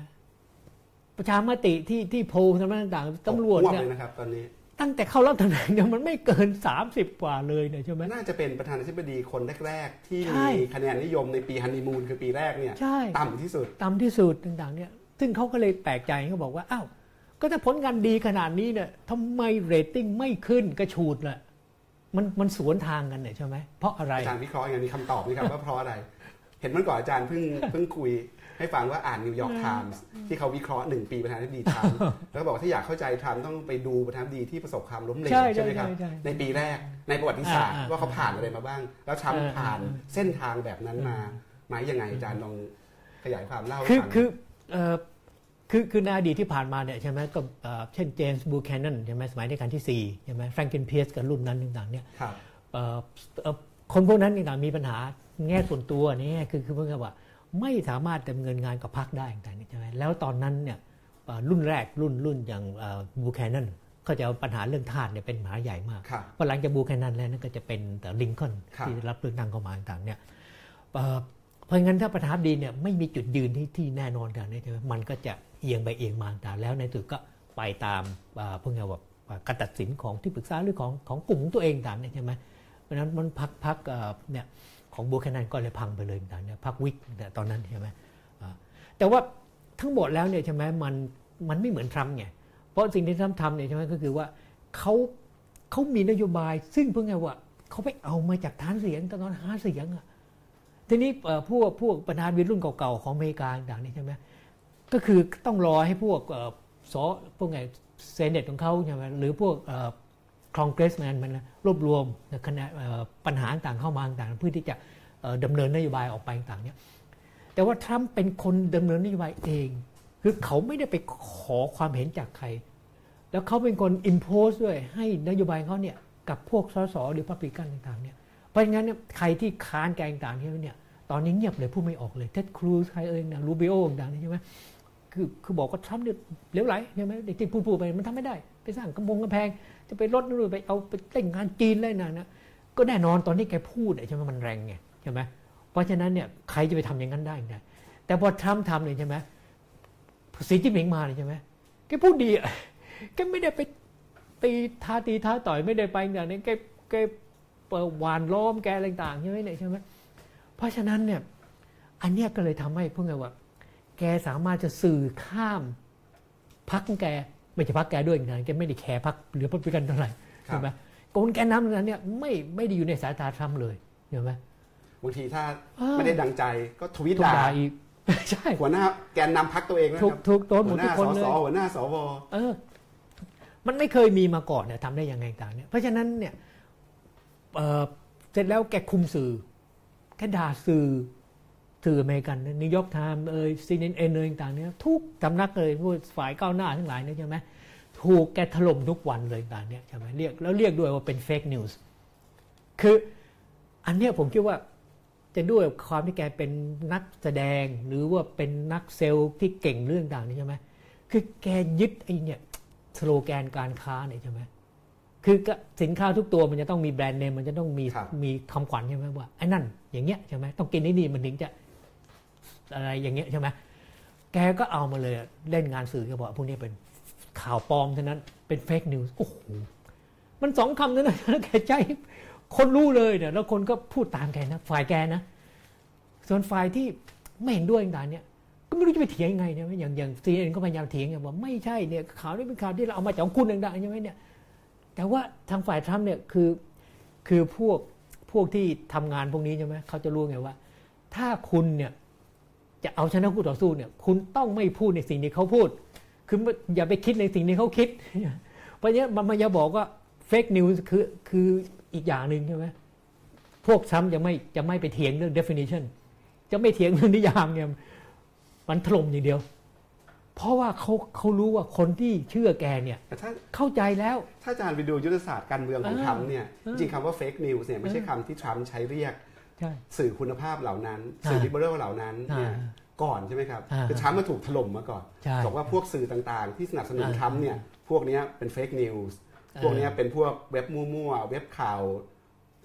ประชามติที่ที่โพลต่างๆตำรวจตกเนี่ยเลยนะครับตอนนี้ ตั้งแต่เข้ารับตำแหน่งเนี่ยมันไม่เกิน 30 กว่าเลยเนี่ยใช่ไหมน่าจะเป็นประธานาธิบดีคนแรก ๆ ที่ใช่มีคะแนนนิยมในปีฮันนีมูนคือปีแรกเนี่ยใช่ต่ำที่สุดต่ำที่สุดต่างๆเนี่ยซึ่งเขาก็เลยแปลกใจเขาบอกว่าอ้าวก็ถ้าผลงานดีขนาดนี้เนี่ยทำไมเรตติ้งไม่ขึ้นกระชูดล่ะมันมันสวนทางกันเนี่ยใช่ไหมเพราะอะไรอาจารย์วิเคราะห์อย่างนี้คำตอบนี่ครับว่าเพราะอะไร เห็นเมื่อก่อนอาจารย์เพิ่งเพิ่งคุย ให้ฟังว่าอ่านนิวยอร์กไทมส์ที่เขาวิเคราะห์หนึ่งปีประธานาธิบดีทรัมป์แล้วก็บอกว่าถ้าอยากเข้าใจทรัมป์ต้องไปดูประธานาธิบดีที่ประสบความล้มเหลวใช่ใช่ใช่ไหมครับใช่ใช่ในปีแรกในประวัติศาสตร์อ่าอ่าว่าเขาผ่านอะไรมาบ้าง แล้วทรัมป์อ่าผ่านอ่าเส้นทางแบบนั้นมาไหมยังไงอาจารย์ลองขยายความเล่าให้คือฟังคือเอ่อคือคือในอดีตที่ผ่านมาเนี่ยใช่ไหมก็เอ่อเช่นเจมส์บูแคนนันใช่ไหมสมัยในการที่4ใช่ไหมแฟรงคลินเพียร์ซกับรุ่นนั้นต่างๆเนี่ยครับเอ่อเอ่อคนพวกนั้นต่างๆมีปัญหาแง่ส่วนตัวนี่คือคือเพื่อนว่า ไม่สามารถดำเนินงานกับพรรคได้ต่างๆใช่ไหมแล้วตอนนั้นเนี่ยเอ่อรุ่นแรกรุ่นรุ่นอย่างบูแคนนันก็จะเอาปัญหาเรื่องทาสเนี่ยเป็นปัญหาใหญ่มากครับพอหลังจากบูแคนนันแล้วนั่นก็จะเป็นแต่ลิงคอล์นครับที่รับเลือกตั้งเข้ามาต่างๆเนี่ยเอ่อเพราะงั้นถ้าประธานาธิบดีเนี่ยไม่มีจุดยืนที่ที่แน่นอนกันเนี่ยใช่ไหมมันก็จะเอียงไปเอียงมาต่างๆแล้วในสุดก็ไปตามเอ่อพวกเนี้ว่าการตัดสินของที่ปรึกษาหรือของของกลุ่มของตัวเองต่างๆเนี่ยใช่ไหมเพราะฉะนั้นมันพักพักเอ่อเนี่ย ของบูแคนนันก็เลยพังไปเลยต่างเนี่ยพักวิกตอนนั้นใช่ไหมแต่ว่าทั้งหมดแล้วเนี่ยใช่ไหมมันมันไม่เหมือนทรัมป์ไงเพราะสิ่งที่ทรัมป์ทำเนี่ยใช่ไหมก็คือว่าเขาเขามีนโยบาย ซึ่งเพิ่งไงว่าเขาไปเอามาจากฐานเสียงตอนหาเสียงอะทีนี้พวกพวกประธานาธิรุ่นเก่าๆของอเมริกาต่างนี่ใช่ไหมก็คือต้องรอให้พวกสอพวกไงเซเนตของเขาใช่ไหมหรือพวก เอ่อคองเกรสแมนมันรวบรวมคณะเอ่อปัญหาต่างเข้ามาต่างเพื่อที่จะเอ่อดำเนินนโยบายออกไปต่างเนี่ยแต่ว่าทรัมป์เป็นคนดำเนินนโยบายเอง คือเขาไม่ได้ไปขอความเห็นจากใคร แล้วเขาเป็นคนอิมโพสด้วยให้นโยบายเขาเนี่ยกับพวกสสหรือพับลิกันต่างๆเนี่ยเพราะงั้นเนี่ยใครที่ค้านแกงต่างๆเนี่ยตอนนี้เงียบเลยพูดไม่ออกเลยเท็ดครูซใครเอ่ยนะรูบิโอต่างๆเนี่ใช่ไหมคือคือบอกว่าทรัมป์เนี่ยเลวไหลใช่ไหมเด็กที่พูดๆไปมันทำไม่ได้ ไปสร้างกำมงกำแพง จะไปลดนู่นไปเอาไปเล่นงานจีนเลยนะนะก็แน่นอนตอนนี้แกพูดใช่ไหมมันแรงไงใช่ไหมเพราะฉะนั้นเนี่ยใครจะไปทำอย่างนั้นได้ไงแต่พอทรัมป์ทำเนี่ยใช่ไหมสีจิ้นผิงมาเลยใช่ไหมแกพูดดีอะแกไม่ได้ไปตีท้าตีท้าต่อยไม่ได้ไปอย่างนี้แกแกเปิดหวานล้อมแกอะไรต่างใช่ไหมเนี่ยใช่ไหมเพราะฉะนั้นเนี่ยอันเนี้ยก็เลยทำให้พวกไงว่า แกสามารถจะสื่อข้ามพักแก ไม่ใช่พักแกด้วยนะแกไม่ได้แคร์พักหรือพักกันเท่าไหร่ครับใช่ไหมโกนแกนนำนั้นเนี่ยไม่ไม่ได้อยู่ในสายตาทรัมป์เลยเห็นไหมบางทีถ้าเออไม่ได้ดังใจก็ทวิตถูกด่าด่าอีกใช่หัวหน้าแกนนำพักตัวเองนะถูกครับถูกโดนหมหัดวหทุน้ากคนสเลสยหัวหน้าสวเออ มันไม่เคยมีมาก่อนเนี่ยทำได้ยังไงต่างเนี่ยเพราะฉะนั้นเนี่ยเอ่อเสร็จแล้วแกคุมสื่อแกด่าสื่อ สื่ออเมริกันนิวยอร์กไทม์เอ่ยซีเอ็นเอ็นเอ่ยต่างๆเนี่ยทุกสำนักเลยพวกฝ่ายก้าวหน้าทั้งหลายเนี่ยใช่ไหมถูกแกถล่มทุกวันเลยต่างเนี่ยใช่ไหมเรียกแล้วเรียกด้วยว่าเป็น fake news คืออันเนี้ยผมคิดว่าจะด้วยความที่แกเป็นนักแสดงหรือว่าเป็นนักเซลล์ที่เก่งเรื่องต่างนี้ใช่ไหมคือแกยึดไอ้เนี่ยสโลแกนการค้าเนี่ยใช่ไหมคือก็สินค้าทุกตัวมันจะต้องมีแบรนด์เนมมันจะต้องมีครับมีคำขวัญใช่ไหมว่าไอ้นั่นอย่างเงี้ยใช่ไหมต้องกินไอ้นี่มันถึงจะ อะไรอย่างเงี้ยใช่ไหมแกก็เอามาเลยเล่นงานสื่อแกบอกพวกนี้เป็นข่าวปลอมเท่านั้นเป็นเฟกนิวส์โอ้โหมันสองคำเท่านั้นแล้วแกใจคนรู้เลยเนี่ยแล้วคนก็พูดตามแกนะ ฝ่ายแกนะ ส่วนฝ่ายที่ไม่เห็นด้วยต่างเนี่ย ก็ไม่รู้จะไปเถียงยังไงเนี่ยอย่างอย่างซีเอ็นเอ็นก็พยายามเถียงอย่างว่าไม่ใช่เนี่ยข่าวนี้เป็นข่าวที่เราเอามาจากคุณต่างๆใช่ไหมเนี่ย แต่ว่าทางฝ่ายทรัมป์เนี่ยคือคือพวกพวกที่ทำงานพวกนี้ใช่ไหมเขาจะรู้ไงว่า ถ้าคุณเนี่ย จะเอาชนะคู่ต่อสู้เนี่ย คุณต้องไม่พูดในสิ่งที่เขาพูด คืออย่าไปคิดในสิ่งที่เขาคิด เพราะฉะนั้นมันมาอย่าบอกว่า fake news คือคืออีกอย่างหนึ่งใช่ไหมพวกทรัมป์จะไม่จะไม่ไปเถียงเรื่อง definition จะไม่เถียงเรื่องนิยามเนี่ยมันถล่มอย่างเดียว เพราะว่าเขาเขารู้ว่าคนที่เชื่อแกเนี่ยแต่ถ้าเข้าใจแล้ว ถ้าอาจารย์ไปดูยุทธศาสตร์การเมืองของเออทรัมป์เนี่ยเออจริงๆคำว่าเฟกนิวส์เนี่ยไม่ใช่คำที่ทรัมป์ใช้เรียกใช่ สื่อคุณภาพเหล่านั้น สื่ออ่าลิเบอรัลเหล่านั้นเนี่ยอ่าก่อนใช่ไหมครับอ่าคือทรัมป์มาถูกถล่มมาก่อนใช่บอกว่าพวกสื่อต่างๆ ที่สนับสนุนอ่าทรัมป์เนี่ยพวกเนี้ยเป็น fake news พวกเนี้ยเป็นพวกเว็บมั่วๆเว็บข่าว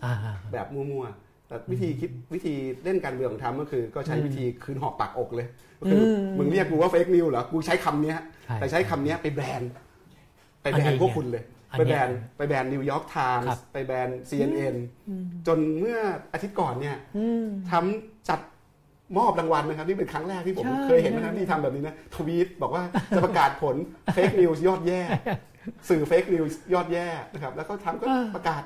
อ่าแบบมั่วๆแต่วิธีคิดวิธีเล่นการเมืองของทรัมป์ก็คือ ก็ใช้อืมวิธีคืนหอกปากอกเลยก็คืออ๋อมึงเรียกกูว่า fake news เหรอกูใช้คำเนี้ยใช่แต่ใช้คำเนี้ยไปแบนไปแบอันนนี้พวกคุณเลยอัน ไปนี้แบนไปแบนนิวยอร์กไทมครับส์ไปแบน CNN จนเมื่ออาทิตย์ก่อนเนี่ยอืมทรัมป์จัดมอบรางวัลนะครับนี่เป็นครั้งแรกที่ผมใช่เคยเห็นนะครับที่ทำแบบนี้นะทวีตบอกว่าจะประกาศผล fake news ยอดแย่ สื่อ fake news ยอดแย่นะครับแล้วก็ทรัมป์ก็ประกาศ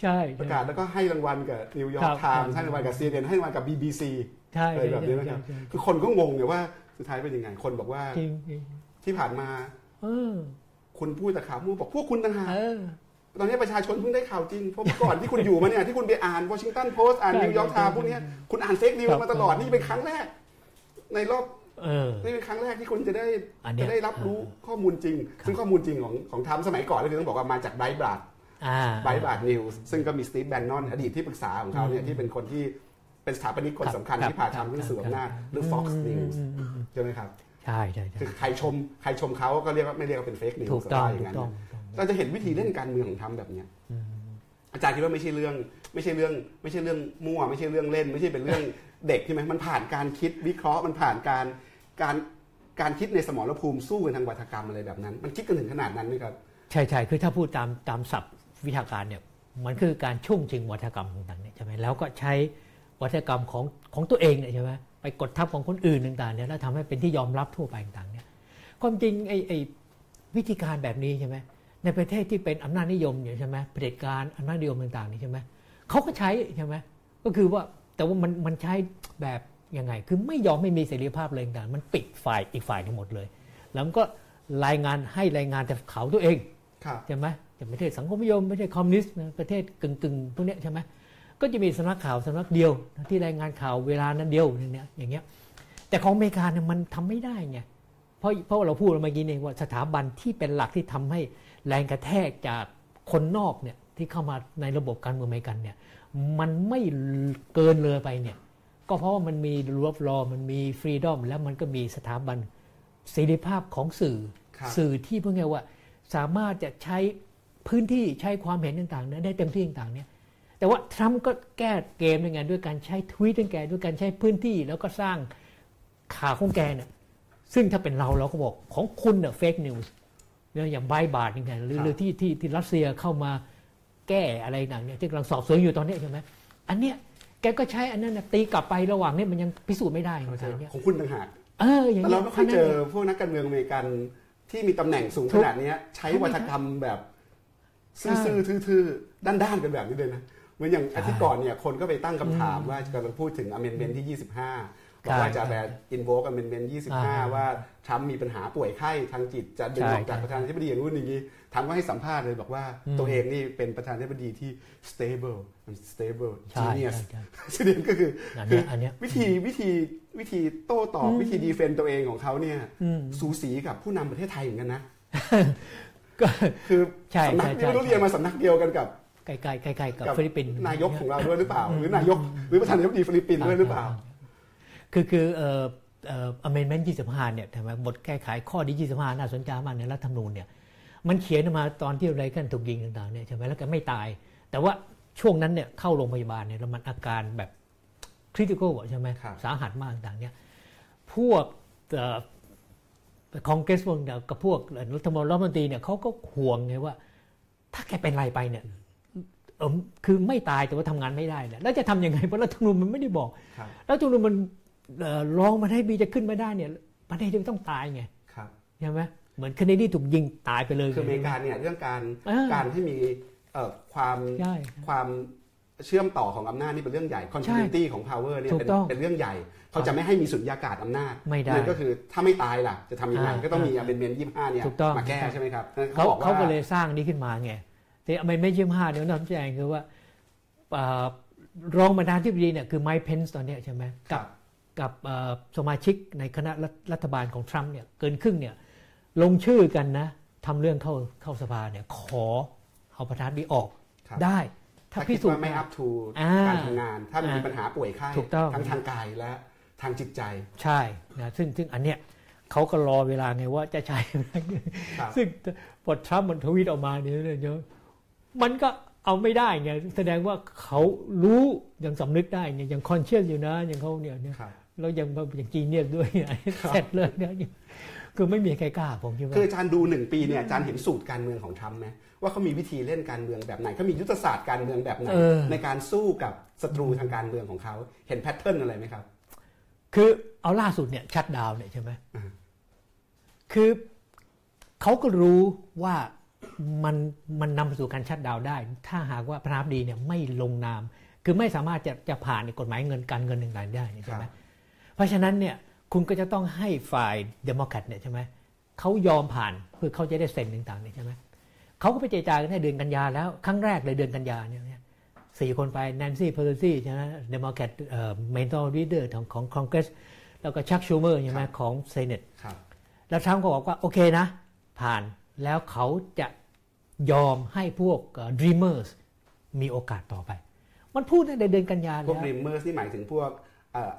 ใช่ประกาศแล้วก็ให้รางวัลกับนิวยอคร์รักไทมส์ครับให้รางวัลกับ CNN ให้รางวัลกับ BBC ใช่อะไรแบบนี้นะครับใช่ใช่คือคนก็งงไงว่าสุดท้ายเป็นยังไงคนบอกว่าจริงจริงที่ผ่านมาเออ คุณพูดแต่ข่าวมั่วบอกพวกคุณต่างหากเออตอนนี้ประชาชนเพิ่งได้ข่าวจริง เพราะเมื่อก่อนที่คุณอยู่มาเนี่ย ที่คุณไปอ่านวอชิงตันโพสต์อ่านใช่นิวยอร์กไทม์ใช่พวกเนี้ยคุณอ่าน fake news ครับมาตลอดนี่เป็นครั้งแรก ในรอบเออนี่เป็นครั้งแรกที่คุณจะได้อันเนี้ยจะได้รับรู้ข้อมูลจริง ซึ่งข้อมูลจริงของของทรัมป์สมัยก่อนก็คือต้องบอกว่ามาจาก Breitbartอ่าไบรท์บราดนิวส์ซึ่งก็มีสตีฟแบนนอนอดีตที่ปรึกษาของเขาเนี่ยอืมที่เป็นคนที่เป็นสถาปนิกคนครับสำคัญครับที่พาทรัมป์ขึ้นสู่อำนาจหรือ Fox อืม News อืมอืมอืมใช่ไหมครับ ใช่ใช่ใช่คือใครชมใครชมเขาก็เรียกว่าไม่เรียกว่าเป็น fake news ถูกต้องอย่างกนั้นถูกต้องเราจะเห็นวิธีเล่นการเมืองของทรัมป์แบบเนี้ยอืมอาจารย์คิดว่าไม่ใช่เรื่อง ไม่ใช่เรื่อง ไม่ใช่เรื่องมั่ว ไม่ใช่เรื่องเล่น ไม่ใช่เป็นเรื่องเด็กใช่ไหมมันผ่านการคิดวิเคราะห์มันผ่านการการการคิดในสมรภูมิสู้กันทางวัฒกรรมอะไรแบบนั้น มันคิดกันถึงขนาดนั้นไหมครับ ใช่ใช่คือถ้าพูดตามตามศัพท์วิชาการเนี่ยมันคือการช่วงชิงวัฒกรรมต่างๆเนี่ยใช่ไหมแล้วก็ใช้วัฒกรรมของของตัวเองเนี่ยใช่ไหม ไปกดทับของคนอื่นต่างๆเนี่ยแล้วทำให้เป็นที่ยอมรับทั่วไปต่างๆเนี่ยความจริงไอ้ไอ้วิธีการแบบนี้ใช่ไหมในประเทศที่เป็นอำนาจนิยมเนี่ยใช่ไหมเผด็จการอำนาจนิยมต่างๆนี่ใช่ไหมเขาก็ใช้ใช่ไหมก็คือว่าแต่ว่ามันมันใช้แบบยังไง คือไม่ยอมไม่มีเสรีภาพเลยต่างๆมันปิดฝ่ายอีกฝ่ายทั้งหมดเลย แล้วมันก็รายงานให้รายงานแต่เขาตัวเองครับใช่ไหมจะประเทศสังคมนิยมไม่ใช่คอมมิวนิสต์นะประเทศกึ่งกึ่งๆพวกเนี้ยใช่ไหม ก็จะมีสำนักข่าวสำนักเดียวนะที่รายงานข่าวเวลานั้นเดียวอย่างเนี้ยอย่างเงี้ยแต่ของอเมริกาเนี่ยมันทำไม่ได้ไงเพราะเพราะเราพูดเมื่อกี้เองว่าสถาบันที่เป็นหลักที่ทำให้แรงกระแทกจากคนนอกเนี่ยที่เข้ามาในระบบการเมืองอเมริกันเนี่ยมันไม่เกินเลยไปเนี่ยก็เพราะว่ามันมีรูปรอมันมีฟรีดอมแล้วมันก็มีสถาบันเสรีภาพของสื่อครับสื่อที่เพื่อไงว่า สามารถจะใช้พื้นที่ใช้ความเห็นต่างๆเนี่ยได้เต็มที่ต่างๆเนี่ย แต่ว่าทรัมป์ก็แก้เกมยังไงด้วยการใช้ทวีตของแกด้วยการใช้พื้นที่แล้วก็สร้างข่าวของแกเนี่ยซึ่งถ้าเป็นเราเราก็บอกของคุณเนี่ยเฟกนิวส์เนี่ยอย่างไบาบาดยังไงหรือครับหรือที่ที่ที่รัสเซียเข้ามาแก้อะไรต่างเนี่ยที่กำลังสอบสวนอยู่ตอนเนี้ยใช่ไหมอันเนี้ยแกก็ใช้อันนั้นนะตีกลับไประหว่างเนี้มันยังพิสูจน์ไม่ได้ไงอะไรเงี้ยของคุณต่างหากเอออย่างแต่เงี้เรายไม่ค่อยท่าเจนั้นอเองพวกนักการเมืองอเมริกันที่มีตำแหน่งสูงขนาดเนี้ยใช้วัฒกรรมแบบซื่อๆทื่อๆด้านๆกันแบบนี้เลยนะ เหมือนอย่างอาทิตย์ก่อนเนี่ยคนก็ไปตั้งคำถามว่ากำลังพูดถึงอเมนเมนที่ 25บอกว่าจะแบบ invoke amendment 25 ว่าทรัมป์มีปัญหาป่วยไข้ทางจิตจะดึงออกจากประธานาธิบดีอย่างนู้นอย่างนี้ทรัมป์ก็ให้สัมภาษณ์เลยบอกว่าตัวเองนี่เป็นประธานาธิบดีที่ stable มัน stable ใช่ genius ใช่ใช่แสดงก็คือคืออันคืเนี้ยอันเนี้ยวิธีวิธีวิธีโต้ตอบวิธี defend ตัวเองของเขาเนี่ยอืมสูสีกับผู้นำประเทศไทยเหมือนกันนะก็คือใช่สำนักใช่ใช่ไม่รู้เรียนมาสำนักเดียวกันกับ ใกล้ๆใกล้ๆกับกับฟิลิปปินส์นายกของเราด้วยหรือเปล่า หรือนายกหรือประธานาธิบดีฟิลิปปินส์ด้วยหรือเปล่า คือคือเอ่อเอ่อ amendment 25เนี่ยทำไมบทแก้ไขข้อที่25 น่าสนใจมากในรัฐธรรมนูญเนี่ยมันเขียนออกมาตอนที่เรแกนถูกยิงต่างๆเนี่ยใช่ไหมแล้วก็ไม่ตาย แต่ว่าช่วงนั้นเนี่ยเข้าโรงพยาบาลเนี่ยแล้วมันอาการแบบ critical อะใช่ไหมครับสาหัสมากต่างๆเนี่ยพวกคองเกรสพวกเนี่ยกับพวกรัฐมนตรีรัฐมนตรีเนี่ยเขาก็ห่วงไงว่า ถ้าแกเป็นอะไรไปเนี่ยเออ คือไม่ตายแต่ว่าทำงานไม่ได้เนี่ยแล้วจะทำยังไงเพราะรัฐธรรมนูญมันไม่ได้บอกครับแล้วจุลมันเอ่อรองมาให้บีจะขึ้นมาได้เนี่ยประเทศจะต้องตายไงครับใช่ไหมเหมือนเคนเนดีถูกยิงตายไปเลยคืออเมริกาเนี่ยเรื่องการเออการให้มีเอ่อความใช่ความเชื่อมต่อของอำนาจนี่เป็นเรื่องใหญ่ continuity ของ power เนี่ยถูกเป็นต้องเป็นเรื่องใหญ่ เขาจะไม่ให้มีสุญญากาศอำนาจไม่ได้นั่นก็คือถ้าไม่ตายล่ะ จะทำยังไงอ่าก็ต้องมีอ่าอเมนเมนยี่ห้าเนี่ยถูกต้องมาแก้ถูกต้องใช่ไหมครับนั่นเขาบอกเขาว่าก็เลยสร้างนี้ขึ้นมาไง แต่ไม่ไม่ยี่ห้าเนี่ยน่าสนใจคือว่าเอ่อรองประธานที่บดีเนี่ยคือไมค์เพนส์ตอนเนี้ยใช่ไหมครักับบกับเอ่อสมาชิกในคณะรัฐรัฐบาลของทรัมป์เนี่ยเกินครึ่งเนี่ยลงชื่อกันนะทำเรื่องเข้าเข้าสภาเนี่ยขอเอาประธานนี้ออกครับได้ถ้าถ้าพิคิดสูจว่าน์ไม่ได้ up to อ่าการทำงาน ถ้ามีอ่าปัญหาป่วยไข้ถูกต้องทั้งทางกายและทางจิตใจใช่นะซึ่งซึ่งอันเนี้ยเขาก็รอเวลาไงว่าจะใช้ครับซึ่งพอทรัมป์มันทวีตออกมาเนี่ยเนี่ย มันก็เอาไม่ได้ไงแสดงว่าเขารู้ยังสำนึกได้ไงยังคอนเชียสอยู่นะยังเขาเนี่ยเนี่ยครับแล้วยังแบบอย่างจีเนียสด้วยไงเสร็จเลยเนี่ยคือไม่มีใครกล้าผมคิดว่าคืออาจารย์ดูหนึ่งปีเนี่ยอาจารย์เห็นสูตรการเมืองของทรัมป์ไหมว่าเขามีวิธีเล่นการเมืองแบบไหนเขามียุทธศาสตร์การเมืองแบบไหนเออในการสู้กับศัตรูทางการเมืองของเขาเห็น pattern อะไรไหมครับ คือเอาล่าสุดเนี่ย shutdown เนี่ยใช่ไหมอ่าคือเขาก็รู้ว่า มันมันนำไปสู่การ shutdown ได้ ถ้าหากว่าประธานาธิบดีเนี่ยไม่ลงนาม คือไม่สามารถจะจะผ่านในกฎหมายเงินการเงินต่างๆได้ใช่ไหมเพราะฉะนั้นเนี่ยคุณก็จะต้องให้ฝ่ายเดโมแครตเนี่ยใช่ไหมเขายอมผ่านเพื่อเขาจะได้เซ็นต่างๆเนี่ยใช่ไหมเขาก็ไปเจรจากันในเดือนกันยาแล้ว ครั้งแรกเลยเดือนกันยาเนี่ยสี่คนไปแนนซี่เพอร์ซี่ใช่ไหมเดโมแครตเอ่อเมนทอร์ลีเดอร์ของของคอนเกรสแล้วก็ชักชูเมอร์ใช่ไหมครับของเซเนตครับแล้วทรัมป์ก็บอกว่าโอเคนะ ผ่านแล้วเขาจะ ยอมให้พวกเอ่อ dreamers มีโอกาสต่อไป มันพูดตั้งแต่เดือนกันยาพแล้ววกริมเมอร์นี่หมายถึงพวก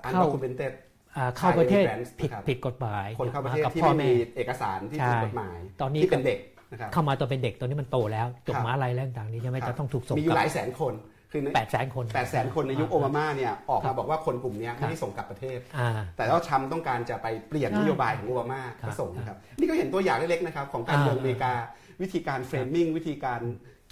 อันเข้าดับคูเ n นเต็ดอ่าเข้าประเทศ Immigrants ผิดนะครับผิดกฎหมาย คนเข้าประเทศกับที่พ่อไม่แม่มีเอกสารที่ถูกใช่กฎหมาย ตอนนี้ที่เป็นเด็กนะครับเข้ามาตอนเป็นเด็กตอนนี้มันโตแล้วจบครับมหาลัยแล้วต่างๆนี้ใช่ไหมครับจะต้องถูกส่งมีอกยู่หลัลายบแสนคนคือในแปดแสนคนแปดแสนคนในยุคโอบามาเนี่ยออกครัมาบบอกว่าคนกลุ่มเนี้ยครับไม่ได้ส่งกลับประเทศอ่าแต่ว่าทรัมป์ต้องการจะไปเปลี่ยนใช่นโยบายของโอบามาครับก็ส่งนะครับนี่ก็เห็นตัวอย่างเล็กๆนะครับของการเมืองอ่าอเมริกา วิธีการ framing วิธีการ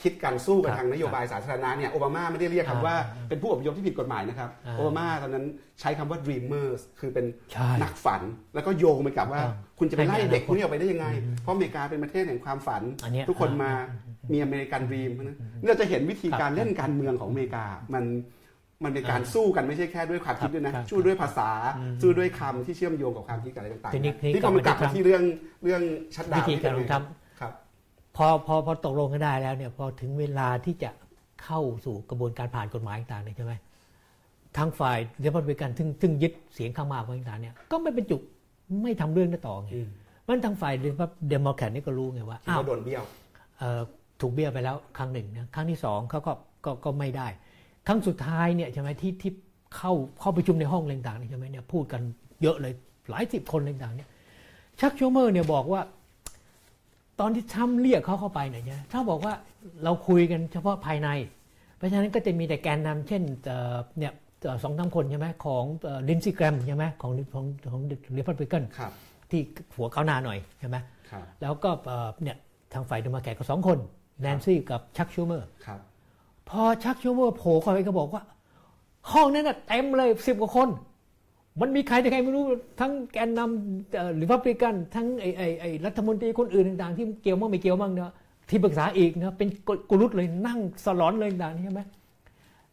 คิดการสู้กันครับทางนโยบายสาธารณะเนี่ยโอบามาไม่ได้เรียกคำว่าอ่าเป็นผู้อพยพที่ผิดกฎหมายนะครับอ่าโอบามาตอนนั้นใช้คำว่า dreamers คือเป็นใช่นักฝัน แล้วก็โยงไปกับว่าอ่าคุณจะไปไล่ให้มีเด็กอนาคตพวกนี้ออกไปได้ยังไง เพราะอเมริกาเป็นประเทศแห่งความฝันอันเนี้ยทุกคนมาอ่มีอเมริกันดรีมนะนี่เราจะเห็นวิธีการเล่นการเมืองของอเมริกามันมันเป็นการสู้กันไม่ใช่แค่ด้วยความคิดด้วยนะครับสู้ด้วยภาษาสู้ด้วยคำที่เชื่อมโยงกับความคิดกับอะไรต่างทีนี้ๆทีนี้นี่ก็มันกลับกลับมามาที่ที่เรื่องเรื่องชัดดาวิวน์ธีการของทรัมครับ พอพอพอตกลงกันได้แล้วเนี่ยพอถึงเวลาที่จะเข้าสู่กระบวนการผ่านกฎหมายต่างๆเนี่ยใช่ไหมทางฝ่ายเดโมแครตซึ่งซึ่งยึดเสียงข้างมากไว้ต่างๆเนี่ยก็ไม่เป็นจุไม่ทำเรื่องนั้นต่อไงอืมมันทางฝ่ายเดโมแครตนี่ก็รู้ไงว่าคิดอ้าวว่าโดนเบี้ยวเอ่อถูกเบี้ยวไปแล้วครั้งหนึ่งนะครั้งที่สองเขาก็ก็ก็ไม่ได้ ครั้งสุดท้ายเนี่ยใช่ไหมที่ที่เข้าเข้าประชุมในห้องอะไรต่างๆนี่ใช่ไหมเนี่ยพูดกันเยอะเลยหลายสิบคนอะไรต่างๆเนี่ยชักชูเมอร์เนี่ยบอกว่า ตอนที่ทรัมป์เรียกเขาเข้าไปเนี่ยนะถ้าบอกว่าเราคุยกันเฉพาะภายใน เพราะฉะนั้นก็จะมีแต่แกนนำเช่นเอ่อเนี่ยเอ่อสองสามคนใช่ไหมของลินซี่แกรมใช่ไหมของของของรีพับลิกันครับที่หัวก้าวหน้าหน่อยใช่ไหมครับแล้วก็เอ่อเนี่ยทางฝ่ายเดโมแครตก็สองคนแนนซี่กับชักชูเมอร์ครับพอชักชูเมอร์โผล่เข้าไปก็บอกว่า ห้องนั้นน่ะเต็มเลยสิบกว่าคน มันมีใครแต่ใครไม่รู้ทั้งแกนนำหรือพับลิกันทั้งไอ้ไอ้ไอ้รัฐมนตรีคนอื่นต่างๆ ที่เกี่ยวมั่งไม่เกี่ยวมั่งเนาะที่ปรึกษาอีกนะเป็นกุรุสเลยนั่งสลอนเลยต่างๆใช่ไหม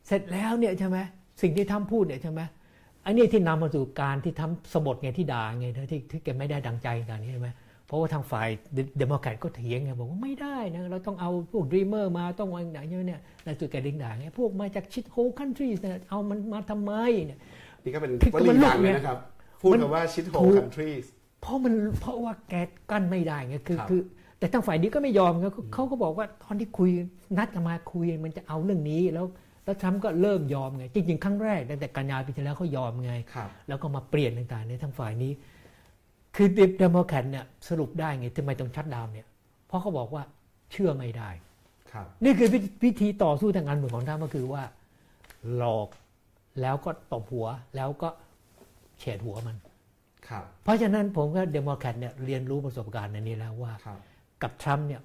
เสร็จแล้วเนี่ยใช่ไหมสิ่งที่ทรัมป์พูดเนี่ยใช่ไหมไอ้นี่ที่นำมาสู่การที่ทรัมป์สบถไงที่ด่าไงนะที่ที่แกไม่ได้ดังใจต่างๆนี่ใช่ไหมเพราะว่าทางฝ่ายเดโมแครตก็เถียงไงบอกว่าไม่ได้นะเราต้องเอาพวก dreamer มาต้องอะไรอย่างเงี้ยเนี่ยแล้วสุดแกดึงด่าไงพวกมาจาก shithole country เนี่ยเอามันมาทำไมเนี่ย นี่ก็เป็นคือวมัลีนลุกดังเลยเนี่ยนะครับ พูดมันคำว่า shithole ถูก countryเพราะมันเพราะว่าแกกั้นไม่ได้ไงคือครับคือ แต่ทางฝ่ายนี้ก็ไม่ยอมเขาเขาก็บอกว่าตอนที่คุยนัดกันมาคุยมันจะเอาเรื่องนี้แล้วแล้วทรัมป์ก็เริ่มยอมไง จริงๆ ครั้งแรกตั้งแต่กันยาปีที่แล้วเขายอมไงครับแล้วก็มาเปลี่ยนต่างๆในทางฝ่ายนี้ คือเดโมแครตเนี่ยสรุปได้ไงทำไมต้อง shutdown เนี่ย เพราะเขาบอกว่าเชื่อไม่ได้ครับนี่คือวิธีวิธีต่อสู้ทางการเมืองของทรัมป์ก็คือว่า หลอก แล้วก็ตบหัวแล้วก็เฉดหัวมันครับเพราะฉะนั้นผมก็เดโมแครตเนี่ยเรียนรู้ประสบการณ์ในนี้แล้วว่าครับกับทรัมป์เนี่ย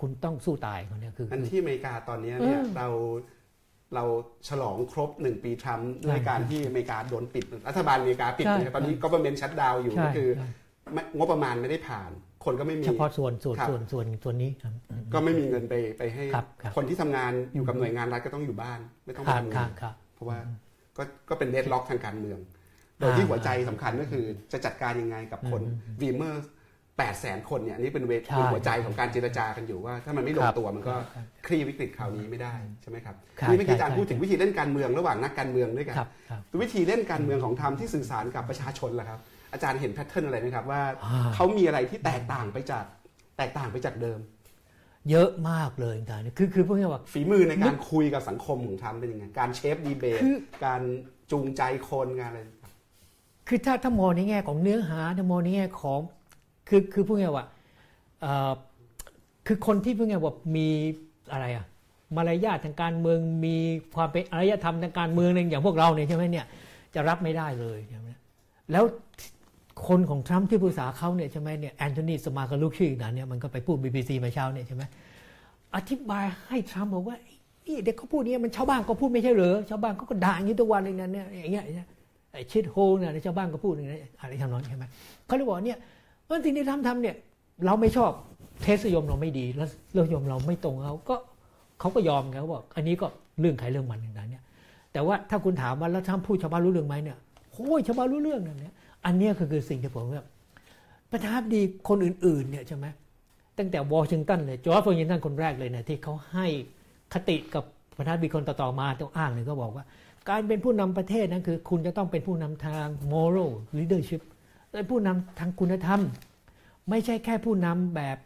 คุณต้องสู้ตายเขาเนี่ยคืออันคือที่อเมริกาตอนนี้เนี่ยเออเราเราฉลองครบหนึ่งปีทรัมป์ด้วยการที่อเมริกาโดนปิด รัฐบาลอเมริกาปิดใช่นะครับตอนนี้ก็เป็น shutdown อยู่ใช่ก็คือใช่ไม่งบประมาณไม่ได้ผ่าน คนก็ไม่มีเฉพาะส่วนส่วนครับส่วนส่วนส่วนนี้ครับก็ไม่มีเงินไปไปให้ครับครับคนที่ทำงานอยู่กับหน่วยงานรัฐก็ต้องอยู่บ้าน ไม่ต้องคไปรับทำครังาบนครับเพราะว่า ก็ก็เป็นเดดล็อกทางการเมือง โดยที่หัวใจสำคัญก็คือจะจัดการยังไงกับคนวีเมอร์8 0 0แสนคนเนี่ยอันนี้เป็นเวทใช่เป็นหัวใจของการเจรจากันอยู่ว่า ถ้ามันไม่ลงครับตัวมันก็ครับคลี่วิกฤตคราวนี้ไม่ได้ใช่ไหมครับครับนี่เมื่อกี้อาจารย์ใช่พูดถึงวิธีเล่นการเมืองระหว่างนักการเมืองด้วยกันครับครับวิธีเล่นการเมืองของทำที่สื่อสารกับประชาชนล่ะครับ อาจารย์เห็นแพทเทิร์นอะไรไหมครับว่าอ่าเขามีอะไรที่แตกต่างไปจากแตกต่างไปจากเดิม เยอะมากเลยอาจารย์คือคือพวกนี้ว่าฝีมือในการคุยกับสังคมของทำเป็นยังไงการเชฟดีเบตคือการจูงใจคนงานอะไรครับคือถ้าถ้ามองในแง่ของเนื้อหาถ้ามองในแง่ของคือคือพูดง่ายๆว่าเอ่อคือคนที่พูดง่ายๆว่ามีอะไรอะมารยาททางการเมืองมีความเป็นอารยธรรมทางการเมืองหนึ่งอย่างพวกเราเนี่ยใช่ไหมเนี่ยจะรับไม่ได้เลยใช่ไหมแล้ว คนของทรัมป์ที่ปรึกษาเขาเนี่ยใช่ไหมเนี่ยแอนโทนีสมาคาลุกชื่อนั้นเนี่ยมันก็ไปพูด BBC มาเช้าเนี่ยใช่ไหมอธิบายให้ทรัมป์บอกว่านี่เด็กเขาพูดเนี่ยมันชาวบ้านก็พูดไม่ใช่เหรอชาวบ้านเขาก็ด่าอย่างนี้ทุกวันเลยนั่นเนี่ยอย่างเงี้ยไอ้ชิดโฮเนี่ยชาวบ้านก็พูดอย่างนี้อะไรทำนองนี้ใช่ไหมเขาเลยบอกเนี่ยว่าสิ่งที่ทำทำเนี่ยเราไม่ชอบเทสยมเราไม่ดีแล้วเรื่องยมเราไม่ตรงเขาก็เขาก็ยอมไงเขาบอกอันนี้ก็เรื่องใครเรื่องมันอย่างนั้นเนี่ยแต่ว่าถ้าคุณถามว่าแล้วทำพูดชาวบ้านรู้เรื่องไหมเนี่ยโอ้ยชาวบ้านรู้เรื่องนั่นเนี่ย อันนี้คือสิ่งที่ผมแบบประธานาธิบดีคนอื่นๆเนี่ยใช่ไหมตั้งแต่วอชิงตันเลยจอร์จวอชิงตันคนแรกเลยเนี่ยที่เขาให้คติกับประธานบดีคนต่อๆมาต้องอ้างเลยก็บอกว่า การเป็นผู้นำประเทศนั้นคือ คุณจะต้องเป็นผู้นำทาง moral leadership เป็นผู้นำทางคุณธรรม ไม่ใช่แค่ผู้นำแบบ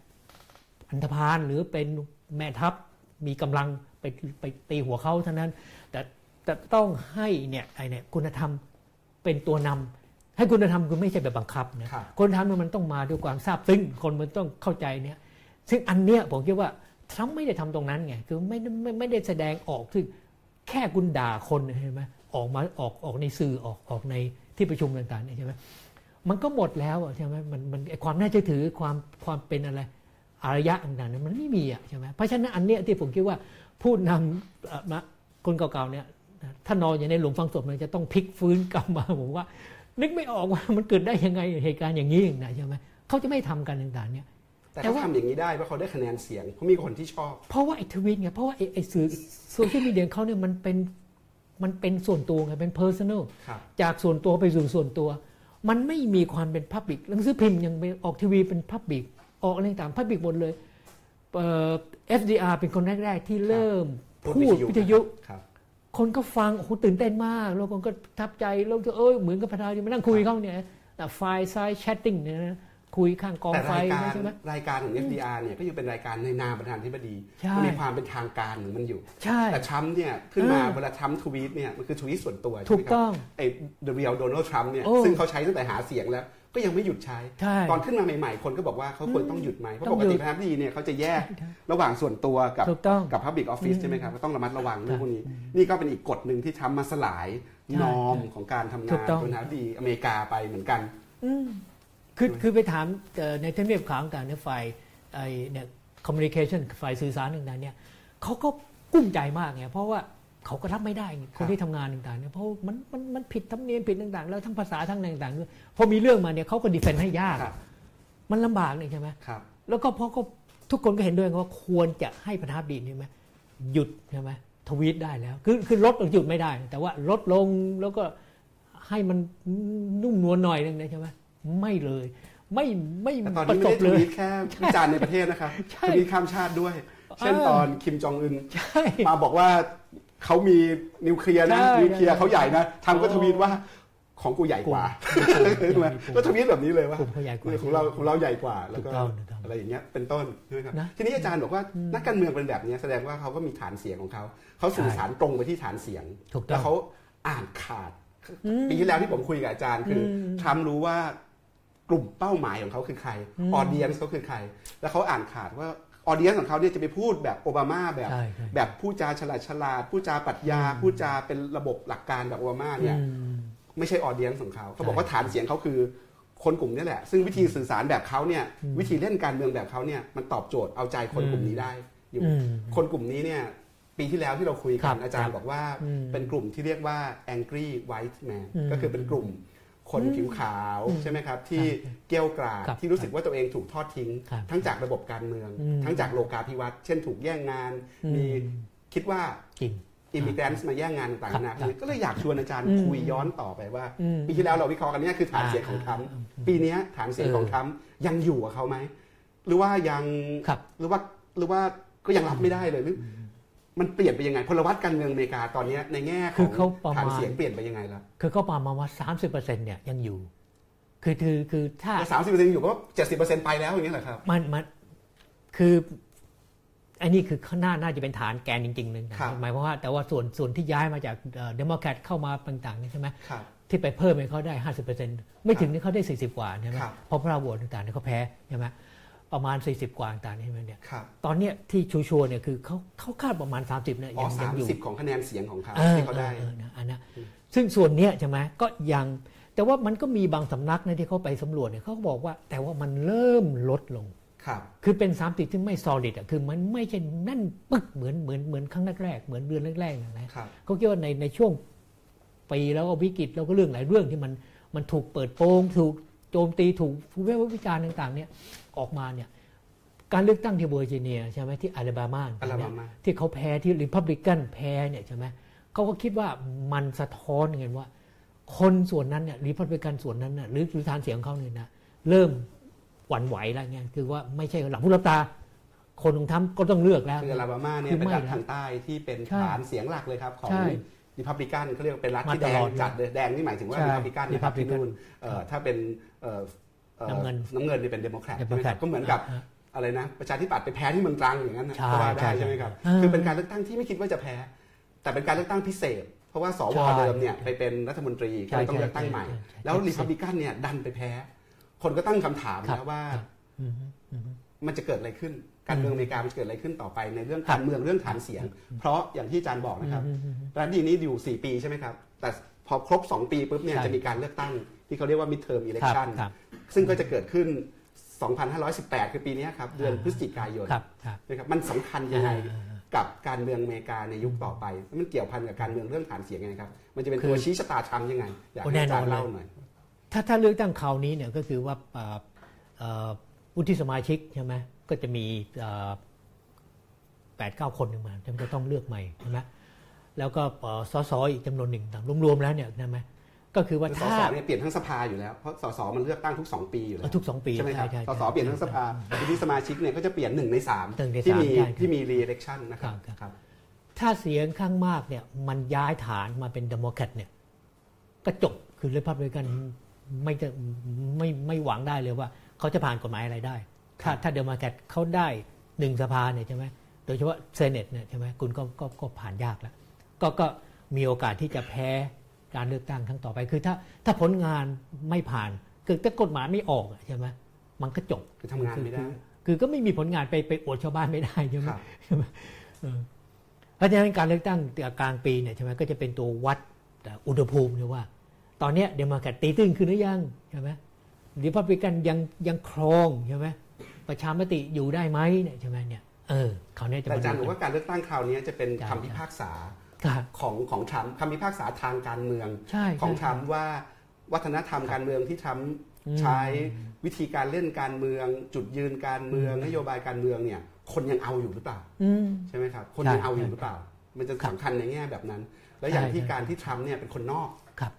อันธพาลหรือเป็นแม่ทัพมีกำลังไปไปตีหัวเขาเท่านั้น แต่แต่ต้องให้เนี่ยไอเนี่ยคุณธรรมเป็นตัวนำ ให้คุณธรรมคือไม่ใช่แบบบังคับนะครับคุณธรรมมันต้องมาด้วยความซาบซึ้งคนมันต้องเข้าใจเนี่ยซึ่งอันเนี้ยผมคิดว่าทรัมป์ไม่ได้ทำตรงนั้นไงคือไม่ได้ไม่ไม่ได้แสดงออกซึ่งแค่คุณด่าคนเห็นไหมออกมาออกออกในสื่อออกออกในที่ประชุมต่างๆเนี่ยใช่ไหมมันก็หมดแล้วอะใช่ไหมมันมันไอ้ความน่าเชื่อถือความความเป็นอะไรอารยะต่างๆนั้นมันไม่มีอะใช่ไหมเพราะฉะนั้นอันเนี้ยที่ผมคิดว่าผู้นำเอ่อมาคนเก่าๆเนี่ยถ้านอนอยู่ในหลุมฝังศพมันจะต้องพลิกฟื้นกลับมาผมว่า นึกไม่ออกว่ามันเกิดได้ยังไงเหตุการณ์อย่างนี้อย่างไรใช่ไหมเขาจะไม่ทำกันต่างๆเนี่ยแต่แต่เขาว่าทำอย่างนี้ได้เพราะเขาได้คะแนนเสียงเขามีคนที่ชอบ เพราะว่าไอ้ทวิตไงเพราะว่าไอ้ไอ้สื่อโซเชียลมีเดียเขาเนี่ยมันเป็นมันเป็นส่วนตัวไงเป็น personal ครับจากส่วนตัวไปสู่ส่วนตัว มันไม่มีความเป็น public หนังสือพิมพ์ยังไปออกทีวีเป็น public ออกอะไรต่าง public หมดเลยเอ่อ FDR เป็นคนแรกๆที่เริ่มพูดวิทยุ ครับคนก็ฟังโอ้โหตื่นเต้นมาก แล้วคนก็ประทับใจแล้วก็เอ้ยเหมือนกับประธานาธิบดีมานั่งคุยเขาเนี่ยแต่ fireside chatting เนี่ยนะคุยข้างกองแต่ไฟรายการใช่ไหมรายการของ FDR เนี่ยก็ยังเป็นรายการในนามประธานาธิบดีใช่มันมีความเป็นทางการของมันอยู่ใช่แต่ทรัมป์เนี่ยขึ้นมาเออเวลาทรัมป์ทวีตเนี่ยมันคือทวีตส่วนตัวถูกใช่ไหมครับต้องไอ้ The Real Donald Trump เนี่ยโอ้ซึ่งเขาใช้ตั้งแต่หาเสียงแล้ว ก็ยังไม่หยุดใช้ใช่ตอนขึ้นมาใหม่ๆ คนก็บอกว่าเขาควรต้องหยุดไหมเพราะต้ปองกหยุติดประธานาธิบดีเนี่ยเขาจะแยกใช่ระหว่างส่วนตัวกับถูกต้องกับ Public Office ใช่ไหมครับก็ต้องระมัดระวังเรื่องพวกนี้ นี่ก็เป็นอีกกฎหนึ่งที่ทำมาสลายใช่นอมของการทำถูงานกต้องประธานาธิบดีอเมริกาไปเหมือนกันอืมคือคือไปถามเอ่อในทำเนียบขาวต่างๆในยฝ่ายไอ้เนี่ยคอมมิวนิเคชันฝ่ายสื่อสารต่างๆเนี่ยเขาก็กุ้มใจมากไงเพราะว่า เขาก็รับไม่ได้ไงคนที่ทำงานต่างๆเนี่ยเพราะมันมันมันผิดธรรมเนียมผิดต่างๆ แล้วทั้งภาษาทั้งอะไรต่างๆด้วยพอมีเรื่องมาเนี่ยเขาก็ดีเฟนต์ให้ยากครับมันลำบากเลยใช่ไหมครับแล้วก็เพราะก็ทุกคนก็เห็นด้วยว่าควรจะให้ประธานาธิบดีใช่ไหมหยุดใช่ไหมทวีตได้แล้ว คือคือลดหยุดไม่ได้ แต่ว่าลดลงแล้วก็ให้มันนุ่มนวลหน่อยนึงนะใช่ไหมไม่เลยไม่ไม่แต่ตอนประนี้สไม่บได้ทเลยวีตแค่วิจารณ์ในประเทศนะครับใช่ทวีตข้ามชาติด้วย เช่นเออตอนคิมจองอึนใช่มาบอกว่า เขามีนิวเคลียร์นะใช่นิวเคลียร์เขาใหญ่นะทำก็โอ้ทวีตว่าของกูใหญ่กว่ากลุ่มใช่ไหมก็ทวีตแบบนี้เลยว่ากลุ่มเขาใหญ่กว่าของเราของเราใหญ่กว่าแล้วก็ถูกต้องถูกต้องอะไรอย่างเงี้ยเป็นต้นใช่ไหมครับนะทีนี้อาจารย์บอกว่านักการเมืองเป็นแบบนี้แสดงว่าเขาก็มีฐานเสียงของเขาเขาสื่อสารตรงไปที่ฐานเสียงถูกต้แล้อวงเขาอ่านขาดอืมปีที่แล้วที่ผมคุยกับอาจารย์คืออมทรัมป์รู้ว่ากลุ่มเป้าหมายของเขาคือใครอืมออเดียนส์เขาคือใคร แล้วเขาอ่านขาดว่า audience ของเขาเนี่ยจะไปพูดแบบโอบามาแบบใช่ใช่แบบพูดจาฉลาดฉลาดพูดจาปรัชญาพูดจาเป็นระบบหลักการแบบโอบามาเนี่ยอืมไม่ใช่ audience ของเขาเขาบอกใช่ว่าฐานเสียงเขาคือคนกลุ่มนี้แหละ ซึ่งวิธีสื่อสารแบบเขาเนี่ยอืมวิธีเล่นการเมืองแบบเขาเนี่ยมันตอบโจทย์เอาใจคนกลุ่มนี้ได้อยู่อืมคนกลุ่มนี้เนี่ยปีที่แล้วที่เราคุยครักันบอาจารครัย์บบอกว่าอืมเป็นกลุ่มที่เรียกว่า angry white man อืมก็คือเป็นกลุ่ม คนผิวขาวอืมใช่ไหมครับที่ใช่เกรี้ยวกราดครับที่รู้สึกว่าตัวเองถูกทอดทิ้งครับทั้งจากระบบการเมืองอืมทั้งจากโลกาภิวัตน์เช่นถูกแย่งงานอืมมีคิดว่าจริงอิมิเกรนต์มาแย่งงานต่างๆครับนาครันาบก็เลยอยากชวนอาจารย์อืมคุยย้อนต่อไปว่าอืมปีที่แล้วเราวิเคราะห์กันเนี่ยคือฐานเสียงของทรัมป์อ่าอ่าอ่าปีเนี้ยฐานเสียงของทรัมป์ยังอยู่กับเขาไหมหรือว่ายังครับหรือว่าหรือว่าก็ยังรับไม่ได้เลยหรือ มันเปลี่ยนไปยังไงพลวัตการเมืองอเมริกาตอนเนี้ยในแง่ขคือองเขาประฐานมาณเสียงเปลี่ยนไปยังไงแล้วคือเขาประมาณว่าสามสิบเปอร์เซ็นต์เนี่ยยังอยู่ คือคือคือถ้าสามสิบเปอร์เซ็นต์อยู่ก็เจ็ดสิบเปอร์เซ็นต์ไปแล้วอย่างเงี้ยเหรอครับมันมันคืออันนี้คือข้างหน้าน่าจะเป็นฐานแกนจริงๆเลยนะครับหมายความว่าแต่ว่าส่วนส่วนที่ย้ายมาจากเดโมแครตเข้ามาต่างๆเนี่ยใช่ไหมครับที่ไปเพิ่มให้เขาได้ห้าสิบเปอร์เซ็นต์ไม่ถึงนี่เขาได้สี่สิบกว่าใช่ไหมครับเพราะพระโหวตต่างๆเนี่ยเขาแพ้ใช่ไหม ประมาณสี่สิบกว่าต่างๆใช่ไหมเนี่ยครับตอนเนี้ยที่ชัวร์ๆเนี่ยคือเขาเขาคาดประมาณ 30เนี่ยอ๋อยังสายังมอยู่สิบของคะแนนเสียงของเขาเออที่เขาได้ออออนะอันนะซึ่งส่วนเนี้ยใช่ไหมก็ยังแต่ว่ามันก็มีบางสำนักนะที่เขาไปสำรวจเนี่ยเขาก็บอกว่าแต่ว่ามันเริ่มลดลงครับคือเป็นสามติดที่ไม่ solid อะคือมันไม่ใช่แนั่นปึ๊กเหมือนเหมือนเหมือนครั้งแรกๆเหมือนเดือนแรกๆนะนะครับเขาคิดว่าในในช่วงปีแล้วก็วิกฤตแล้วก็เรื่องหลายเรื่องที่มันมันถูกเปิดโปงถูกโจมตีถูกวิพากษ์วิจารณ์ต่าง ๆ เนี่ย ออกมาเนี่ยการเลือกตั้งที่เวอร์จิเนียใช่ไหมที่อ l ล b บามาอลาบามาที่เขาแพ้ที่ริพับลิกันแพ้เนี่ยใช่ไหมเขาก็คิดว่ามันสะท้อนให้เห็นว่า คนส่วนนั้นเนี่ยริพับลิกันส่วนนั้นน่ะหรือหรือฐานเสียงของเขาเนี่ยนะเริ่มหวั่นไหวแล้วเนี่ยคือว่าไม่ใช่หลับหูหลับตา คนของทรัมป์ก็ต้องเลือกแล้วคืออลาบามาเนี่ยคือเป็นไม่รัฐนะทางใต้ที่เป็นใช่ฐานเสียงหลักเลยครับของใช่ริพับลิกันเขาเรียกว่าเป็นรัฐที่มาตลอดแดงจัดเลยแดงนี่หมายถึงว่าใช่ริพับลิกันนะครับที่ Republican นู่นเอ่อถ้าเป็นเอ่ออ่อ น้ำเงินน้ำเงินนี่เป็นเดโมแครต Democrat ก็เหมือนกับอ่าอะไรนะประชาธิปัตย์ไปแพ้ที่เมืองตรังอย่างนั้นนะใช่ก็ว่าได้ใช่ใช่ไหมครับอ่าคือเป็นการเลือกตั้งที่ไม่คิดว่าจะแพ้ แต่เป็นการเลือกตั้งพิเศษ เพราะว่าสวใช่เดิมเนี่ยไปเป็นรัฐมนตรีก็เลยต้องเลือกตั้งใหม่ใช่ใช่ใช่แล้วริพับลิกันเนี่ยดันไปแพ้ คนก็ตั้งคำถามครับนะว่าอืมอืมมันจะเกิดอะไรขึ้นการเมืองอเมริกามันจะเกิดอะไรขึ้นต่อไปในเรื่องครับการเมืองเรื่องฐานเสียง เพราะอย่างที่อาจารย์บอกนะครับอืมอืมรัฐดีนี้อยู่ 4 ปีใช่ไหมครับ แต่พอครบ 2 ปีปุ๊บเนี่ยใช่จะมีการเลือกตั้ง ที่เขาเรียกว่า midterm ครับ election ครับซึ่งก็จะเกิดขึ้น 2518 คือปีเนี้ยครับ เดือนอ่าพฤศจิกายนครับครับนะครับมันสำคัญยังไงอ่ากับการเมืองอเมริกาในยุคต่อไป มันเกี่ยวพันกับการเมืองเรื่องฐานเสียงยังไงครับ มันจะเป็นคือตัวชี้ชะตาทำยังไง อยากโอ้ให้อาจารย์แน่นอนเล่าหน่อย ถ้าถ้าเลือกตั้งคราวนี้เนี่ยก็คือว่าเอ่อเอ่อวุฒิสมาชิกใช่ไหมก็จะมีแปดเก้าคนหนึ่งมาจะจะต้องเลือกใหม่ใช่ไหมแล้วก็เอ่อสสอีกจำนวนหนึ่งต่างรวมๆแล้วเนี่ยใช่ไหม ก็คือว่าสถ้าสเนี่ยเปลี่ยนทั้งสภาอยู่แล้วเพราะสสมันเลือกตั้งทุก 2 ปีอยู่แล้วทุกสองปีใช่ไหมครับใช่สใช่สเปลี่ยนทั้งสภวุฒิสมาชิกเนี่ยก็จะเปลี่ยนหนึ่งในสามหนึ่งในที่สามมีใช่ครับที่มี re-election นะครับครับครับ ถ้าเสียงข้างมากเนี่ยมันย้ายฐานมาเป็นเดโมแครตเนี่ยก็จบคือริพับลิกันไม่จะไม่ไม่หวังได้เลยว่า เขาจะผ่านกฎหมายอะไรได้ ถ้าถ้าเดโมแครตเขาได้หนึ่งสภาเนี่ยใช่ไหมโดยเฉพาะ Senate เนี่ยใช่ไหมคุณก็ก็ก็ผ่านยากแล้วก็ก็มีโอกาสที่จะแพ้ การเลือกตั้งครั้งต่อไปคือถ้าถ้าผลงานไม่ผ่านคือถ้ากฎหมายไม่ออกอะใช่ไหมมันก็จบคือทำงานไม่ได้คือคือก็ไม่มีผลงานไปไปอวดชาวบ้านไม่ได้ใช่ไหมครับเพราะฉะนั้นการเลือกตั้งกลางปีเนี่ยใช่ไหมก็จะเป็นตัววัดอุณหภูมิเนี่ยว่า ตอนเนี้ยเดโมแครตตีตื้นขึ้นหรือยังใช่ไหมริพับลิกันยังยังครองใช่ไหมประชามติอยู่ได้ไหมเนี่ยใช่ไหมเนี่ยเออเขาวเนี่ยจะแต่มาอาจารย์ดูบอกว่าการเลือกตั้งคราวนี้จะเป็นใช่คำพิพากษาครับ ของของทรัมป์คำพิพากษาทางการเมืองใช่ของทใช่รัมป์ว่าวัฒนธรรมการเมืองที่ทรัมป์อืมใช้วิธีการเล่นการเมือง จุดยืนการเมืองอืมนโยบายการเมืองเนี่ย คนยังเอาอยู่หรือเปล่าอืมใช่ไหมครับ คนใช่ยังเอาอยู่หรือเปล่า มันจะครับสำคัญในแง่แบบนั้น แล้วอย่างใช่ที่ใช่การที่ทรัมป์เนี่ยเป็นคนนอกครับ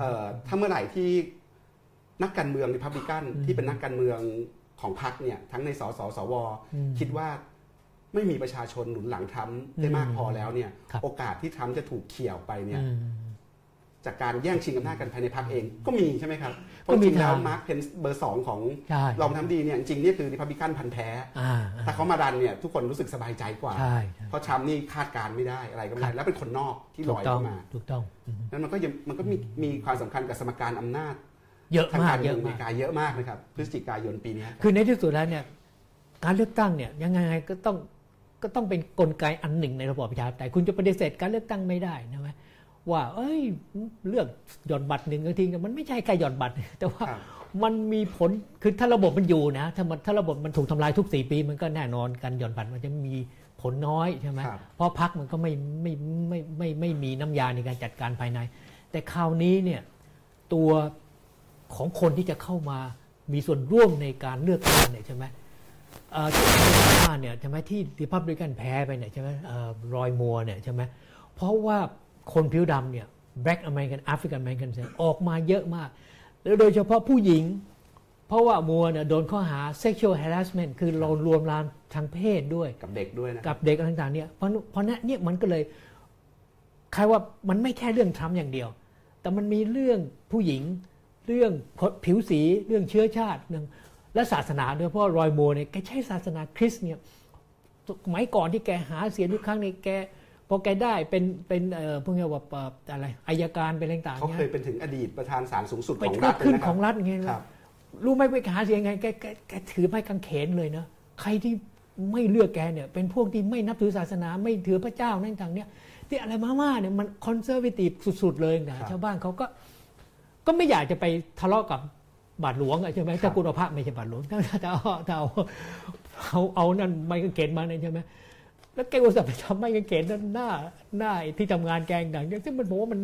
เอ่อถ้าเมื่อไหร่ที่นักการเมืองริพับลิกันอืมที่เป็นนักการเมืองของพรรคเนี่ยทั้งในสสสวอืมคิดว่า ไม่มีประชาชนหนุนหลังทรัมป์ได้มากพอแล้วเนี่ยครับโอกาสที่ทรัมป์จะถูกเขี่ยไปเนี่ยอืมจากการแย่งชิงอำนาจกันภายในพรรคเองก็มีใช่ไหมครับก็มีเพราะจริงๆแล้วทางไมค์เพนซ์เบอร์สองของใช่รองประธานาธิบดีเนี่ยจริงๆเนี่ยคือริพับลิกันพันธุ์แท้อ่าถ้าเขามาดันเนี่ยทุกคนรู้สึกสบายใจกว่าใช่ใช่เพราะทรัมป์นี่คาดการณ์ไม่ได้อะไรก็ไม่ได้ครับแล้วเป็นคนนอกที่ลถูกต้องเข้ามาถูกต้องอืมนั้นมันก็ยังมันก็มีมีความสำคัญกับสมการอำนาจ เยอะทางมากการเยเมืองอะอเมมากริกาเยอะมากนะครับพฤศจิกายนปีเนี้ยคือในที่สุดแล้วเนี่ยการเลือกตั้งเนี่ยยังไงก็ต้อง ก็ต้องเป็นกลไกอันหนึ่งในระบอบประชาธิปไตยคุณจะปฏิเสธการเลือกตั้งไม่ได้นะไหมว่า เอ้ยเลือกหย่อนบัตรหนึ่งก็ทิ้งมันไม่ใช่แค่หย่อนบัตร แต่ว่าครับมันมีผลคือถ้าระบบมันอยู่นะถ้ามันถ้าระบบมันถูกทำลายทุกสี่ปี มันก็แน่นอนการหย่อนบัตรมันจะมีผลน้อยใช่ไหมครับเพราะพักมันก็ไม่ไม่ไม่ไม่ไม่ไม่มีน้ำยาในการจัดการภายใน แต่คราวนี้เนี่ยตัวของคนที่จะเข้ามามีส่วนร่วมในการเลือกตั้งเนี่ยใช่ไหมเอ่อ ที่อเมริกาเนี่ยใช่ไหมที่ริพับลิกันแพ้ไปเนี่ยใช่ไหมอรอยมัวเนี่ยใช่ไหมเพราะว่าคนผิวดำเนี่ย Black American African American เนี่ยออกมาเยอะมาก แล้วโดยเฉพาะผู้หญิง เพราะว่ามัวเนี่ยโดนข้อหา sexual harassment คือเรารวมลามทางเพศด้วย กับเด็กด้วยนะ กับเด็กอะไรต่างๆเนี่ยเพราะเพราะนั้นเนี่ยมันก็เลยใครว่ามันไม่แค่เรื่องทรัมป์อย่างเดียว แต่มันมีเรื่องผู้หญิง เรื่องผิวสี เรื่องเชื้อชาติเรื่อง และศาสนาด้วยเพราะรอยโมเนี่ยแกใช้ศาสนาคริสต์เนี่ยสมัยก่อนที่แกหาเสียงทุกครั้งเนี่ยแกพอแกได้เป็นเป็นเอ่อพวกเนี้ยว่าเอ่ออะไรอายการเป็นอะไรต่างๆเขาเนี่ยเคยเป็นถึงอดีตประธานศาลสูงสุดไปของขึ้รันฐเลยขึ้นนะคขรัอบงรัฐไงครับรู้ไหมไปหาเสียงไงแกแกแกถือไม้กางเขนเลยนะใครที่ไม่เลือกแกเนี่ยเป็นพวกที่ไม่นับถือศาสนาไม่ถือพระเจ้านั่นต่างเนี่ยที่อะไรมาๆเนี่ยมันคอนเซอร์วทีฟสุด ๆ เลยนะครับชาวบ้านเขาก็ก็ไม่อยากจะไปทะเลาะกับ บาทหลวงอะใช่ไหมครับถ้าคุณเอาพระไม่ใช่บาทหลวงถ้าถ้าเอาถ้าเอาเอาเอานั่นไม้กางเขนมาเนี่ยใช่ไหมแล้วแกอุตส่าห์ไปทำไม้กางเขนนั่นหน้าหน้าไอ้ที่ทำงานแกงดังเนี่ยซึ่งมันผมว่ามัน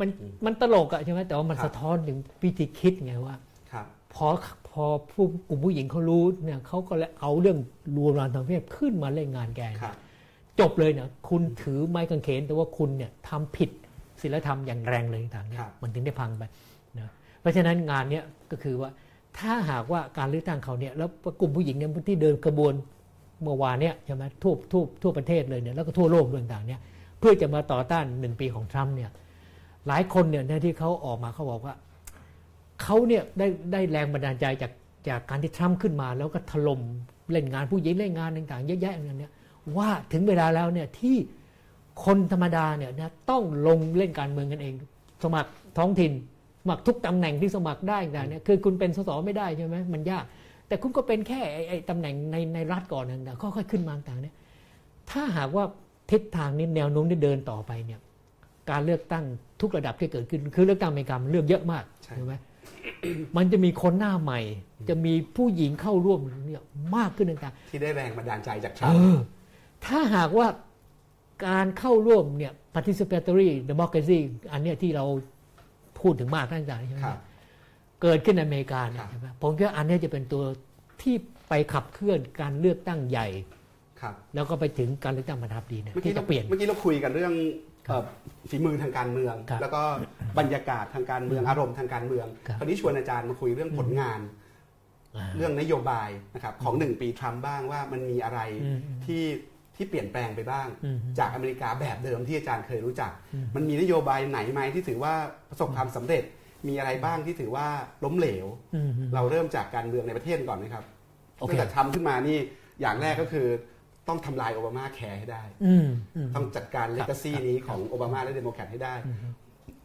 มันมันตลกอะใช่ไหมแต่ว่ามันสะท้อนถึงวิธีคิดไงว่าครับพอพอผู้กลุ่มผู้หญิงเขารู้เนี่ยเขาก็เลยเอาเรื่องรวมรานทางเพศขึ้นมาเล่นงานแกงครับจบเลยเนี่ยคุณถือไม้กางเขนแต่ว่าคุณเนี่ยทำผิดศีลธรรมอย่างแรงเลยต่างๆเนี่ยครับมันถึงได้พังไปนะเพราะฉะนั้นงานเนี้ย ก็คือว่าถ้าหากว่าการเลือกตั้งเขาเนี่ยแล้วกลุ่มผู้หญิงเนี่ยที่เดินกระบวนเมื่อวานเนี่ยใช่ไหมทั่วทั่วทั่วประเทศเลยเนี่ยแล้วก็ทั่วโลกด้วยต่างๆเนี่ยเพื่อจะมาต่อต้านหนึ่งปีของทรัมป์เนี่ยหลายคนเนี่ยที่เขาออกมาเขาบอกว่าเขาเนี่ยได้ได้แรงบันดาลใจจากจากการที่ทรัมป์ขึ้นมา แล้วก็ถล่มเล่นงานผู้หญิงเล่นงานต่างๆเยอะแยะอย่างเนี้ยว่าถึงเวลาแล้วเนี่ยที่คนธรรมดาเนี่ยนะต้องลงเล่นการเมืองกันเอง สมัครท้องถิ่น สมัครทุกตำแหน่งที่สมัครได้ต่างๆเนี่ยคือคุณเป็นสสไม่ได้ใช่ไหมมันยาก แต่คุณก็เป็นแค่ไอ้ไอ้ตำแหน่งในในรัฐก่อนนะค่อยๆขึ้นมาต่างๆเนี่ยถ้าหากว่าทิศทางนี้แนวโน้มที่เดินต่อไปเนี่ยการเลือกตั้งทุกระดับที่เกิดขึ้น คือเลือกตั้งอเมริกามันเลือกเยอะมากใช่ใช่ไหมมันจะมีคนหน้าใหม่ จะมีผู้หญิงเข้าร่วมเนี่ยมากขึ้นต่างที่ได้แรงบันดาลใจจากทๆรัเอมป์อถ้าหากว่าการเข้าร่วมเนี่ย participatory democracy อันเนี้ยที่เรา พูดถึงมากตั้งแต่ใช่ไหมครับเกิดขึ้นในอเมริกาเนี่ครัยบใช่ไหมผมคิดว่าอันเนี้ยจะเป็นตัวที่ไปขับเคลื่อนการเลือกตั้งใหญ่ครับแล้วก็ไปถึงการเลือกตั้งประธานาธิบดีเนี่ยเมื่อกี้ที่เราจะเปลี่ยนเมื่อกี้เราคุยกันเรื่องเอ่อฝีมือทางการเมืองครับแล้วก็บรรยากาศทางการเมืองอารมณ์ทางการเมืองครับคราวนี้ชวนอาจารย์มาคุยเรื่องผลงานาเรื่องนโยบายนะครับของหนึ่งปีทรัมป์บ้างว่ามันมีอะไรอืมที่ ที่เปลี่ยนแปลงไปบ้างอืมจากอเมริกาแบบเดิมที่อาจารย์เคยรู้จักอืมมันมีนโยบายไหนไหมที่ถือว่าประสบความสำเร็จ มีอะไรบ้างที่ถือว่าล้มเหลวอืมเราเริ่มจากการเมืองในประเทศก่อนไหมครับโอเคตั้งแต่ทรัมป์ขึ้นมานี่อย่างแรกก็คือต้องทำลายโอบามาแคร์ให้ได้อืมอืมต้องจัดการ legacy นี้ของโอบามาและเดโมแครตให้ได้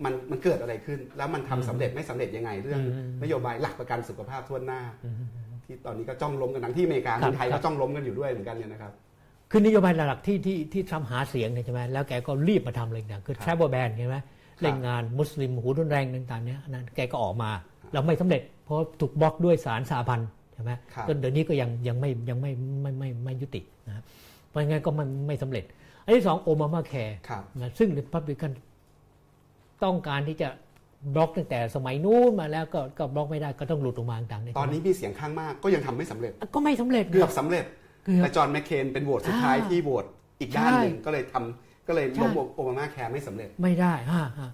มันมันเกิดอะไรขึ้น แล้วมันทำสำเร็จไม่สำเร็จยังไง เรื่องอืมนโยบายหลักประกันสุขภาพทั่วหน้าอืมที่ตอนนี้ก็จ้องล้มกันทั้งที่อเมริกาครับเมืองไทยครับก็จ้องล้มกันอยู่ด้วยเหมือนกันเนี่ยนะครับ คือนโยบายหลักๆที่ที่ที่ทรัมป์หาเสียงเนี่ยใช่ไหมแล้วแกก็รีบมาทำเลยต่างคือครับ travel ban ใช่ไหมเล่นงานมุสลิมหูรุนแรงต่างๆเนี่ยอันนั้นแกก็ออกมาแล้วไม่สำเร็จ เพราะถูกบล็อกด้วยศาลสหพันธ์ใช่ไหมครับจนเดี๋ยวนี้ก็ยังยังไม่ยังไม่ไม่ไม่ไม่ยุตินะครับเพราะงั้นก็มันไม่สำเร็จ อันที่สองโอบามาแคร์ครับนะซึ่งริพับลิกันต้องการที่จะบล็อกตั้งแต่สมัยนู้นมาแล้วก็ก็บล็อกไม่ได้ก็ต้องหลุดออกมาต่างๆตอนนี้มีเสียงข้างมากก็ยังทำไม่สำเร็จ ก็ไม่สำเร็จเกือบสำเร็จเกือบ แต่จอห์นแมคเคนเป็นโหวตสุดท้ายอ่าที่โหวตอีกด้านหนึ่งใช่ก็เลยทรัมป์ก็เลยใช่ล้มโอบามาแคร์ไม่สำเร็จไม่ได้ฮะฮะ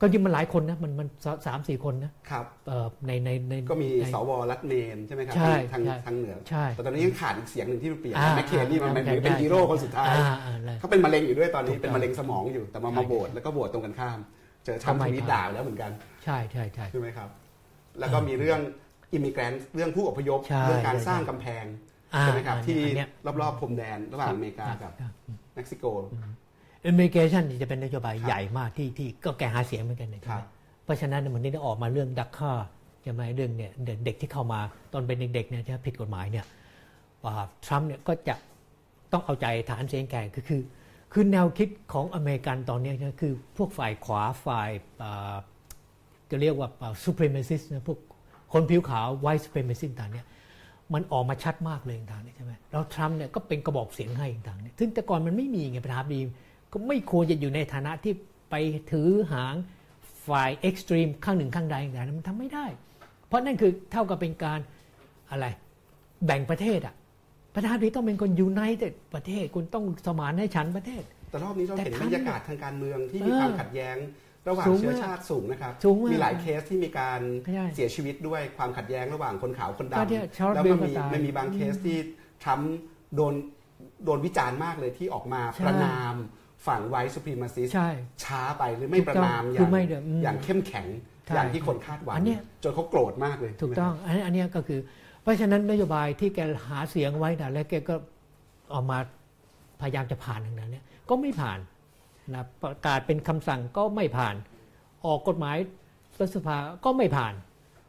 ก็จริงมันหลายคนนะมันมันสสามสี่คนนะครับเอ่อในในในก็มีในสวรัฐเมนใช่ไหมครับใช่ทางใช่ทางเหนือใช่แต่ตอนนี้ยังขาดอีกเสียงหนึ่งที่เปลี่ยนอ่าแมคเคนนี่มันอ่าเป็นใช่เป็นใช่ฮีโร่คนสุดท้ายอ่าอ่าเลยเขาเป็นมะเร็งอยู่ด้วยตอนนี้ถูกต้องเป็นมะเร็งสมองอยู่แต่มาใช่มาโหวตแล้วก็โหวตตรงกันข้าม เจอทรัมป์ทำไมทวิตครับด่าแล้วเหมือนกันใช่ใช่ใช่ใช่ไหมครับ แล้วก็มีเรื่อง immigrant เรื่องผู้อพยพใช่เรื่องการใช่สร้างกำแพงอ่า ใช่ไหมครับอันที่เนี้ยรอบๆพรมแดนระหว่างอเมริกากับครับเม็กซิโก immigration จะเป็นนโยบายครับใหญ่มากที่ที่ก็แกหาเสียงเหมือนกันนะใช่คไหรับเพราะฉะนั้นมันได้ออกมาเรื่อง DACA ใช่ไหมเรื่องเนี่ยเด็กเด็กที่เข้ามาตอนเป็นเด็กๆเนี่ยที่ผิดกฎหมายเนี่ยว่าทรัมป์เนี่ยก็จะต้องเอาใจฐานเสียงแกคือคือคือแนวคิดของอเมริกันตอนเนี้ยนะคือพวกฝ่ายขวาฝ่ายอ่าจะเรียกว่า supremacist นะพวกคนผิวขาว white supremacist ต่างเนี่ย มันออกมาชัดมากเลยต่างๆเนี่ยใช่ไหมแล้วทรัมป์เนี่ยก็เป็นกระบอกเสียงให้ต่างๆเนี่ยซึ่งแต่ก่อนมันไม่มีไงประธานาธิบดีก็ไม่ควรจะอยู่ในฐานะที่ไปถือหางฝ่ายเอ็กซ์ตรีมข้างหนึ่งข้างใดอย่างใดมันทำไม่ได้ เพราะนั่นคือเท่ากับเป็นการอะไรแบ่งประเทศอะประธานาธิบดีต้องเป็นคนยูไนเต็ดประเทศคุณต้องสมานให้ฉันประเทศ แต่รอบนี้เราแต่เห็นท่านบรรยากาศทางการเมืองที่มีเออความขัดแย้ง ระหว่างสูงเชื้อมากชาติสูงนะครับ สูงมากมีหลายเคสที่มีการใช่เสียชีวิตด้วยความขัดแย้งระหว่างคนขาวคนก็เนี่ยดำชาร์ลแล้วเบก็ลก็มีตายมันมีบางเคสที่ทรัมป์โดนโดนวิจารณ์มากเลยที่ออกมาใช่ประนามฝั่ง white supremacist ใช่ช้าไปหรือไม่ประนามอคืย่างเดี๋ยวอืมอย่างเข้มแข็งใช่อย่างที่คนคาดหวังอันเนี้ย จนเขาโกรธมากเลยถูกต้องอันนี้อันเนี้ยก็คือ เพราะฉะนั้นนโยบายที่แกหาเสียงไว้นะแล้วแกก็ออกมาพยายามจะผ่านทางนั้นเนี่ยก็ไม่ผ่าน นะประกาศเป็นคำสั่งก็ไม่ผ่าน ออกกฎหมายรัฐสภาก็ไม่ผ่าน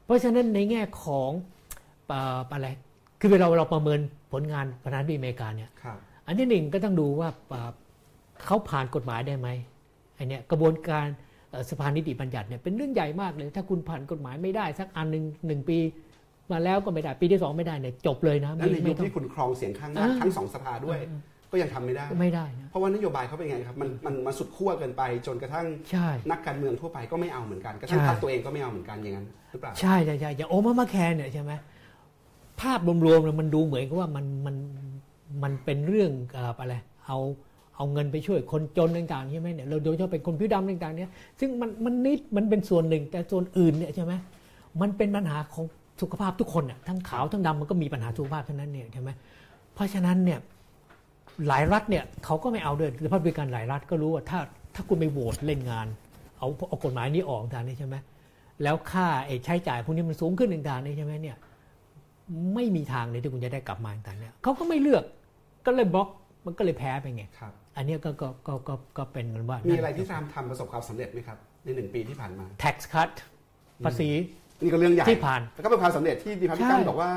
เพราะฉะนั้นในแง่ของเอ่ออะไรคือเวลาเราประเมินผลงานประธานาธิบดีอเมริกาเนี่ยครับอันที่หนึ่งก็ต้องดูว่าเอ่อเขาผ่านกฎหมายได้ไหมไอเนี้ยกระบวนการเอ่อสภานิติบัญญัติเนี่ยเป็นเรื่องใหญ่มากเลย ถ้าคุณผ่านกฎหมายไม่ได้สักอันหนึ่งหนึ่งปีมาแล้วก็ไม่ได้ปีที่สองไม่ได้เนี่ยจบเลยนะและในยุไม่คต้องที่คุณครองเสียงข้างมากอ่าทั้งสองสภาด้วย ก็ยังทำไม่ได้ไม่ได้นะเพราะว่านโยบายเขาเป็นไงครับมันมันมาสุดขั้วเกินไปจนกระทั่งใช่นักการเมืองทั่วไปก็ไม่เอาเหมือนกันกระทั่งใช่พรรคตัวเองก็ไม่เอาเหมือนกันอย่างนั้นหรือเปล่าใช่ใช่ใช่อย่างโอมามาแคร์เนี่ยใช่ไหมภาพรวมๆเนี่ยมันดูเหมือนกับว่ามันมันมันเป็นเรื่องเอ่ออะไรเอาเอาเงินไปช่วยคนจนต่างๆใช่ไหมเนี่ยเราโดยเฉพาะเป็นคนผิวดำต่างๆเนี่ยซึ่งมันมันนิดมันเป็นส่วนหนึ่งแต่ส่วนอื่นเนี่ยใช่ไหมมันเป็นปัญหาของสุขภาพทุกคนน่ะทั้งขาวทั้งดำมันก็มีปัญหาสุขภาพทั้งนั้นเนี่ยใช่ไหมเพราะฉะนั้นเนี่ย หลายรัฐเนี่ยเขาก็ไม่เอาด้วยหรือพบริการหลายรัฐก็รู้ว่าถ้าถ้าคุณไปโหวตเล่นงาน เอาเอากฎหมายนี้ออกทางนี้ใช่ไหมแล้วค่าไอ้ใช้จ่ายพวกนี้มันสูงขึ้นต่างๆนี่ใช่ไหมเนี่ยไม่มีทางเลยที่คุณจะได้กลับมาต่างๆเนี่ยเขาก็ไม่เลือกก็เลยบล็อกมันก็เลยแพ้ไปไงครับอันเนี้ยก็ก็ก็ก็ก็เป็นเหมือนว่ามีมีอะไรที่ทำทำประสบความสำเร็จไหมครับ ในหนึ่งปีที่ผ่านมา tax cut ภาษีนี่ก็เรื่องใหญ่ที่ผ่านแล้วก็เป็นความสำเร็จที่ดิพับลิกันใช่บอกว่า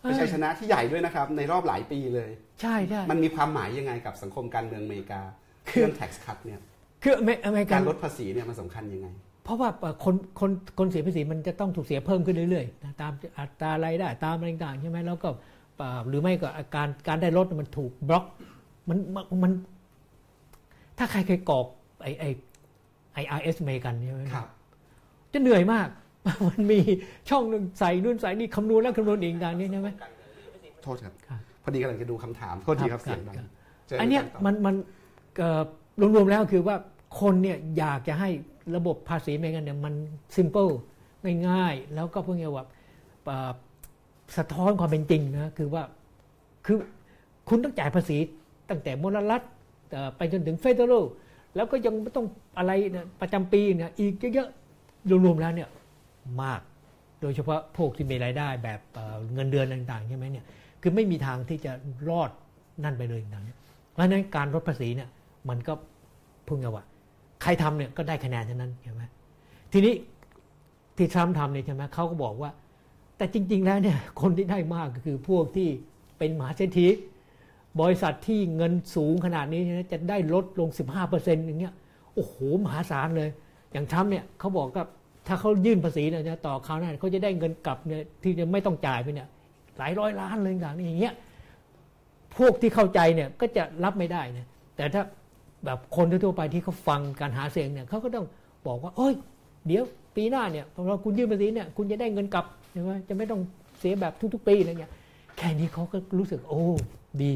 เป็นชัยชนะที่ใหญ่ด้วยนะครับ ในรอบหลายปีเลย ใช่ใช่มันมีความหมายยังไงกับสังคมการเมืองอเมริกาคือเรื่อง tax cut เนี่ยคืออเมอเมริกักานรลดภาษีเนี่ยมันสำคัญยังไง เพราะว่าคนคนคนเสียภาษีมันจะต้องถูกเสียเพิ่มขึ้นเรื่อยๆนะตามอัตรารายได้ตามอะไรต่างๆใช่ไหมแล้วก็เอ่อหรือไม่ก็การการได้ลดมันถูกบล็อกมันมันมันถ้าใครเคยกรอกไอไอไอไอเอสเมกันใช่ไหมครับ จะเหนื่อยมาก มันมีช่องหนึ่งใส่นู่นใส่นี่คำนวณแล้วคำนวณอีกต่างนี่ใช่ไหมโทษครับครับ พอดีกำลังจะดูคำถามโทษทีครับครับเสียงดังครับเจออันเนี้ยกัต่อมันมันเอ่อรวมๆแล้วคือว่าคนเนี่ยอยากจะให้ระบบภาษีอเมริกันเนี่ยมัน simple ง่ายๆ แล้วก็พวกเนี้ยว่าเอ่อสะท้อนความเป็นจริงนะคือว่าคือคุณต้องจ่ายภาษีตั้งแต่มลรัฐเอ่อไปจนถึงเฟเดอรัลแล้วก็ยังไม่ต้องอะไรเนี่ยประจำปีเนี่ยอีกเยอะๆรวมๆแล้วเนี่ยมาก โดยเฉพาะพวกที่มีรายได้แบบเอ่อเงินเดือนต่างๆใช่ไหมเนี่ย คือไม่มีทางที่จะรอดนั่นไปเลยต่างๆเพราะฉะนั้นการลดภาษีเนี่ยมันก็พึ่งเอาว่าใครทำเนี่ยก็ได้คะแนนเท่านั้นใช่ไหมทีนี้ที่ทรัมป์ทำเนี่ยใช่ไหมเขาก็บอกว่า แต่จริง ๆ แล้วเนี่ยคนที่ได้มากก็คือพวกที่เป็นมหาเศรษฐีบริษัทที่เงินสูงขนาดนี้จะได้ลดลง 15%อย่างเงี้ยโอ้โห มหาศาลเลย อย่างทรัมป์เนี่ยเขาบอกว่าถ้าเขายื่นภาษีเนี่ยต่อคราวหน้าเขาจะได้เงินกลับเนี่ยที่จะไม่ต้องจ่ายไปเนี่ย หลายร้อยล้านเลยต่างๆนี่อย่างเงี้ยพวกที่เข้าใจเนี่ยก็จะรับไม่ได้นะแต่ถ้าแบบคนทั่วๆไปที่เขาฟังการหาเสียงเนี่ยเขาก็ต้องบอกว่าเอ้ย เดี๋ยวปีหน้าเนี่ยพอคุณยื่นภาษีเนี่ยคุณจะได้เงินกลับใช่ไหมจะไม่ต้องเสียแบบทุก ๆ ปีอะไรเงี้ยแค่นี้เขาก็รู้สึกโอ้ดี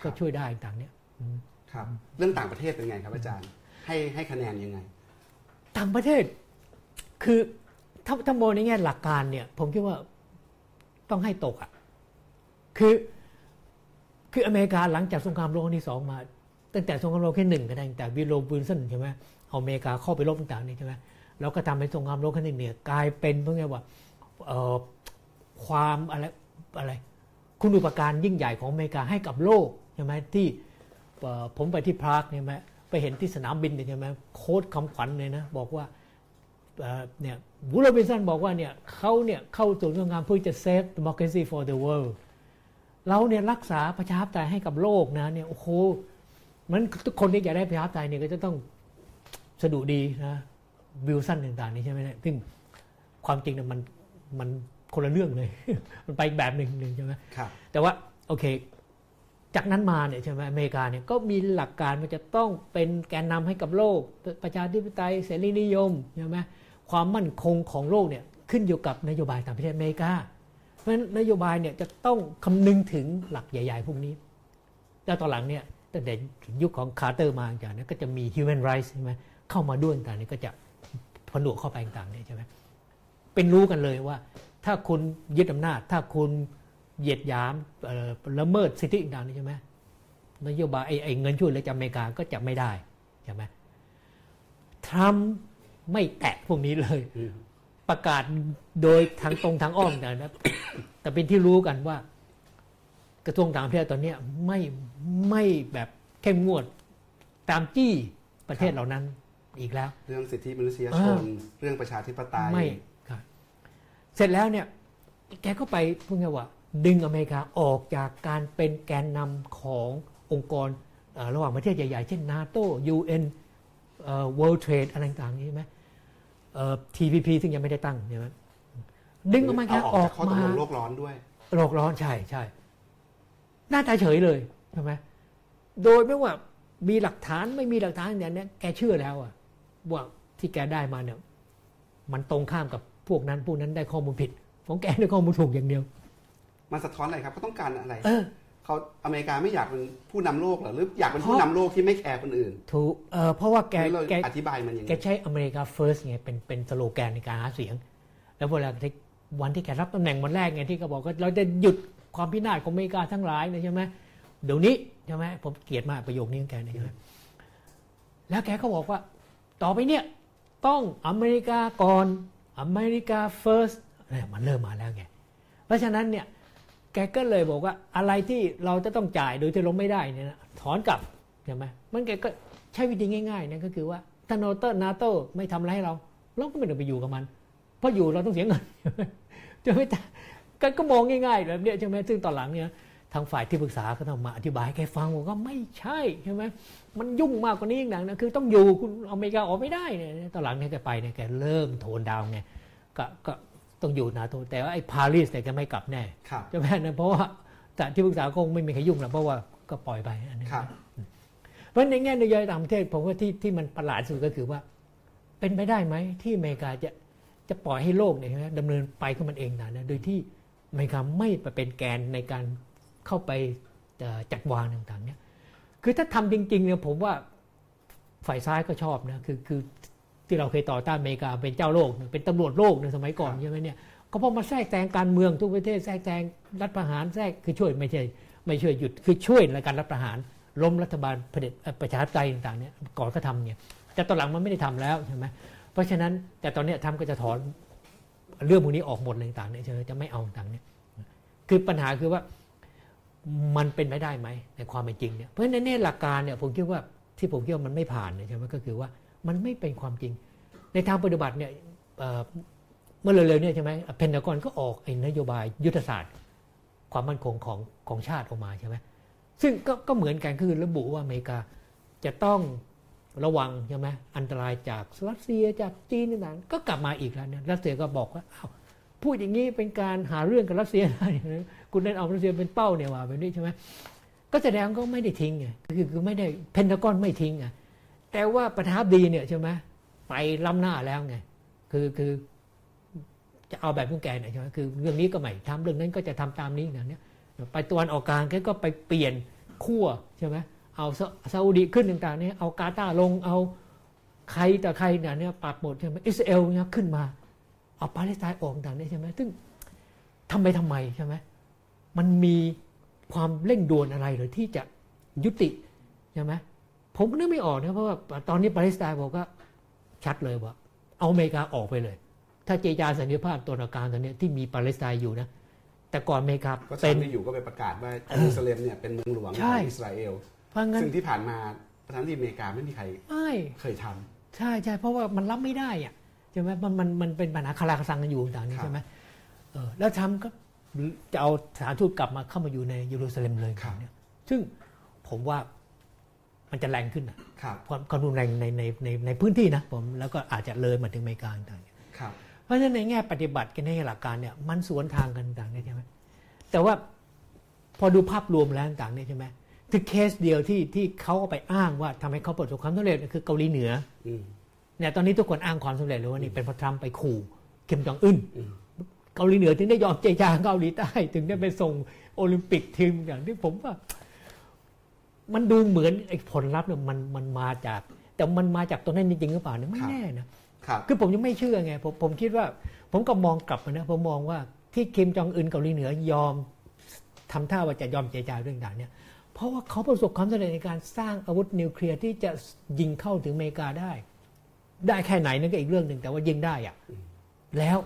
ครัก็บช่วยได้ต่างๆเนี่ยอืมครับเรื่องต่างประเทศเป็นไงครับอาจารย์ ให้ให้คะแนนยังไง ต่างประเทศ คือถ้าถ้ามองในแง่หลักการเนี่ย ผมคิดว่าต้องให้ตกอะ คือคืออเมริกาหลังจากสงครามโลกครั้งที่สองมา ตั้งแต่สงครามโลกครั้งที่หนึ่งก็ได้ตั้งแต่วูดโรว์วิลสันใช่ไหมเอาอเมริกาเข้าไปรบต่างๆนี่ใช่ไหมแล้วก็ทำให้สงครามโลกครั้งที่หนึ่งเนี่ยกลายเป็นเพราะไงว่าความอะไรอะไร คุณูปการยิ่งใหญ่ของอเมริกาให้กับโลกใช่ไหมที่ผมไปที่ปรากใช่ไหมไปเห็นที่สนามบินเนี่ยใช่ไหม quote คำขวัญเลยนะ บอกว่าเอ่อเนี่ยวูดโรว์วิลสันบอกว่าเนี่ยเขาเนี่ยเข้าสู่สงครามเพื่อจะ save democracy for the world เราเนี่ยรักษาประชาธิปไตยให้กับโลกนะเนี่ยโอ้โหมันทุกคนที่อยากได้ประชาธิปไตยเนี่ยก็จะต้องสะดุดีนะวิลสันต่างๆนี่ใช่ไหมเนี่ยซึ่งความจริงเนี่ยมันมันคนละเรื่องเลย มันไปอีกแบบหนึ่งหนึ่งใช่ไหมครับแต่ว่าโอเค จากนั้นมาเนี่ยใช่ไหมอเมริกาเนี่ยก็มีหลักการมันจะต้องเป็นแกนนำให้กับโลก ประชาธิปไตยเสรีนิยมใช่ไหมความมั่นคงของโลกเนี่ยขึ้นอยู่กับนโยบายต่างประเทศอเมริกา เพราะฉะนั้นนโยบายเนี่ยจะต้องคำนึงถึงหลักใหญ่ ๆ พวกนี้ แล้วตอนหลังเนี่ยตั้งแต่ยุคของคาร์เตอร์มาอย่างนี้ก็จะมี human rights ใช่ไหมเข้ามาด้วยต่างๆนี่ก็จะผนวกเข้าไปต่างๆเนี่ยใช่ไหมเป็นรู้กันเลยว่า ถ้าคุณยึดอำนาจ ถ้าคุณเหยียดหยามละเมิดสิทธิต่างๆนี่ใช่ไหมนโยบายไอ้เงินช่วยเหลือจากอเมริกาก็จะไม่ได้ใช่ไหมทรัมป์ไม่แตะพวกนี้เลย ประกาศโดยทางตรงทางอ้อมแต่นะแต่เป็นที่รู้กันว่า กระทรวงต่างประเทศตอนเนี้ยไม่ไม่แบบเข้มงวดตามจี้ประเทศเหล่านั้นอีกแล้ว เรื่องสิทธิมนุษยชอ่านเรื่องประชาธิปไตยไม่ครับเสร็จแล้วเนี่ย แกก็ไปพูดง่ายว่า ดึงอเมริกาออกจากการเป็นแกนนำขององค์กรเอ่อระหว่างประเทศใหญ่ ๆ เช่นนาโต UN เอ่อ World Trade อะไรต่างๆนี้ใช่ไหมเอ่อ TPP ซึ่งยังไม่ได้ตั้งใช่ไหมดึงอเมริกาเอาออออกกจากข้อตกมาลงโลกร้อนด้วยโลกร้อนใช่ใช่หน้าตาเฉยเลยใช่ไหมโดยไม่ว่ามีหลักฐานไม่มีหลักฐานอย่างเนี้ยแกเชื่อแล้วอะว่าที่แกได้มาเนี่ยมันตรงข้ามกับพวกนั้นพวกนั้นได้ข้อมูลผิดของแกได้ข้อมูลถูกอย่างเดียว มันสะท้อนอะไรครับเขาต้องการอะไร เออเขาอเมริกาไม่อยากเป็นผู้นำโลกเหรอหรืออยากเป็นผู้นำโลกที่ไม่แคร์คนอื่น ถูกเออเพราะว่าแกหรือเราแกอธิบายมันยังไงแกใช้อเมริกา first ไงเป็นเป็นสโลแกนในการหาเสียง แล้วเวลาที่วันที่แกรับตำแหน่งวันแรกไงที่เขาบอกว่าเราจะหยุดความพินาศของอเมริกาทั้งหลายเนี่ยใช่ไหมเดี๋ยวนี้ใช่ไหมผมเกลียดมากประโยคนี้ของแกเนี่ยใช่ไหมแล้วแกก็บอกว่า ต่อไปเนี่ยต้องอเมริกาก่อนAmerica first เนี่ยมันเริ่มมาแล้วไงเพราะฉะนั้นเนี่ย แกก็เลยบอกว่าอะไรที่เราจะต้องจ่ายโดยที่เราไม่ได้เนี่ยนะถอนกลับใช่ไหมมันแกก็ใช้วิธีง่ายๆนะก็คือว่าถ้าโนเตอร์นาโตไม่ทำอะไรให้เรา เราก็ไม่ต้องไปอยู่กับมัน เพราะอยู่เราต้องเสียเงินจะไม่ได้ก็ก็มองง่ายๆแบบเนี้ยใช่ไหมซึ่งตอนหลังเนี่ยทางฝ่ายที่ปรึกษาก็ต้องมาอธิบายให้แกฟังบอกว่าไม่ใช่ใช่ไหมมันยุ่งมากกว่านี้อีกหนังนะคือต้องอยู่คุณอเมริกาออกไม่ได้เนี่ยตอนหลังเนี่ยแกไปเนี่ยแกเริ่ม tone down ไงก็ก็ ต้องอยู่นาโตแต่ว่าไอ้ปารีสเนี่ยแกไม่กลับแน่ครับใช่ไหมนะเพราะว่าแต่ที่ปรึกษาคงไม่มีใครยุ่งหรอกเพราะว่าก็ปล่อยไปอันนี้ครับเพราะในแง่นโยบายต่างประเทศผมว่าที่ที่มันประหลาดสุดก็คือว่า เป็นไปได้ไหมที่อเมริกาจะจะปล่อยให้โลกเนี่ยใช่ไหมดำเนินไปของมันเองนะนะโดยที่อเมริกาไม่ไปเป็นแกนในการเข้าไปเอ่อจัดวางต่างๆเนี่ยคือถ้าทำจริงๆเนี่ยผมว่าฝ่ายซ้ายก็ชอบนะคือคือ ที่เราเคยต่อต้านอเมริกาเป็นเจ้าโลก เป็นตำรวจโลกในสมัยก่อนใช่ไหมเนี่ยก็เพราะมาแทรกแซงการเมืองทุกประเทศแทรกแซงรัฐประหารแทรกคือช่วยไม่ใช่ไม่ช่วยหยุดคือช่วยในการรัฐประหารล้มรัฐบาลเผด็จเอ่อประชาธิปไตยต่างๆเนี่ยก่อนก็ทำเนี่ยแต่ตอนหลังมันไม่ได้ทำแล้วใช่ไหมเพราะฉะนั้นแต่ตอนเนี้ยทำก็จะถอนเรื่องพวกนี้ออกหมดเลยต่างๆเนี่ยใช่ไหมจะไม่เอาต่างๆเนี่ยคือปัญหาคือว่ามันเป็นไปได้ไหมในความเป็นจริงเนี่ยเพราะฉะนั้นในหลักการเนี่ยผมคิดว่าที่ผมคิดว่ามันไม่ผ่านเนี่ยใช่ไหมก็คือว่า มันไม่เป็นความจริง ในทางปฏิบัติเนี่ยเมื่อเร็วๆเนี่ยใช่ไหมเพนทากอนก็ออกอนโยบายยุทธศาสตร์ ความมั่นคงของของชาติออกมาใช่ไหมซึ่งก็ก็เหมือนกันคือระบุว่าอเมริกาจะต้องระวังใช่ไหมอันตรายจากรัสเซียจากจีนต่างๆก็กลับมาอีกแล้วเนี่ยรัสเซียก็บอกว่าอ้าวพูดอย่างนี้เป็นการหาเรื่องกับรัสเซียนะคุณเล่นเอารัสเซียเป็นเป้าเนี่ยว่าแบบนี้ใช่ไหมก็แสดงก็ไม่ได้ทิ้งไงคือคือไม่ได้เพนทากอนไม่ทิ้งไง แต่ว่าประธานาธิบดีเนี่ยใช่ไหมไปล้ำหน้าแล้วไงคือคือจะเอาแบบของแกเนี่ยใช่ไหมคือเรื่องนี้ก็ไม่ทำเรื่องนั้นก็จะทำตามนี้นะเนี่ยไปตะวันออกกลางแกก็ไปเปลี่ยนขั้วใช่ไหมเอาซาซาอุดีขึ้นต่างๆเนี่ยเอากาตาร์ลงเอาใครแต่ใครเนี่ยเนี่ยปัดหมดใช่ไหมอิสราเอลเนี่ยขึ้นมาเอาปาเลสไตน์ออกต่างๆเนี่ยใช่ไหมซึ่งทำไมทำไมใช่ไหมมันมีความเร่งด่วนอะไรหรือที่จะยุติใช่ไหม ผมก็นึกไม่ออกนะเพราะว่าตอนนี้ปาเลสไตน์บอกว่าชัดเลยว่า เอาอเมริกาออกไปเลย ถ้าเจรจาสันติภาพตัวนการตอนนี้ที่มีปาเลสไตน์อยู่นะแต่ก่อนอเมริกาก็เป็ทรัมนป์ที่อยู่ก็ไปประกาศว่าเยรูซาเล็มเนี่ยเป็นเมืองหลวงขใช่องอิสราเอลเพราะงั้นซึ่งที่ผ่านมาประธานาธิบดีอเมริกาไม่มีใครไม่เคยทำใช่ใช่เพราะว่ามันรับไม่ได้อะใช่ไหมมันมันมันเป็นปัญหาคาราคาซังกันอยู่ต่างๆนี้ครับใช่ไหมเออแล้วทำก็จะเอาสถานทูตกลับมาเข้ามาอยู่ในเยรูซาเล็มเลยเนี่ยซึ่งผมว่า มันจะแรงขึ้นอะครับความความรุนแรงในในในในพื้นที่นะผมแล้วก็อาจจะเลยมาถึงอเมริกาต่างๆครับเพราะฉะนั้นในแง่ปฏิบัติกันในหลักการเนี่ยมันสวนทางกันต่างๆเนี่ยใช่ไหมแต่ว่าพอดูภาพรวมแล้วต่างๆเนี่ยใช่ไหมคือเคสเดียวที่ที่เขาเอาไปอ้างว่าทำให้เขาประสบความสำเร็จคือเกาหลีเหนืออืมเนี่ยตอนนี้ทุกคนอ้างความสำเร็จเลยว่านี่เป็นเพราะทรัมป์ไปขู่คิมจองอึนอืมเกาหลีเหนือถึงได้ยอมเจรจาเกาหลีใต้ถึงได้ไปส่งโอลิมปิกทีมอย่างที่ผมว่า มันดูเหมือนไอ้ผลลัพธ์เนี่ยมันมันมาจาก แต่มันมาจากตรงนั้นจริงๆหรือเปล่าเนี่ยไม่ครับแน่นะครับคือผมยังไม่เชื่อไงผมผมคิดว่า ผมก็มองกลับมานะผมมองว่าที่คิมจองอึนเกาหลีเหนือยอมทำท่าว่าจะยอมเจรจาเรื่องต่างเนี่ยเพราะว่าเขาประสบความสำเร็จในการสร้างอาวุธนิวเคลียร์ที่จะยิงเข้าถึงอเมริกาได้ ได้แค่ไหนนั่นก็อีกเรื่องหนึ่งแต่ว่ายิงได้อะแล้ว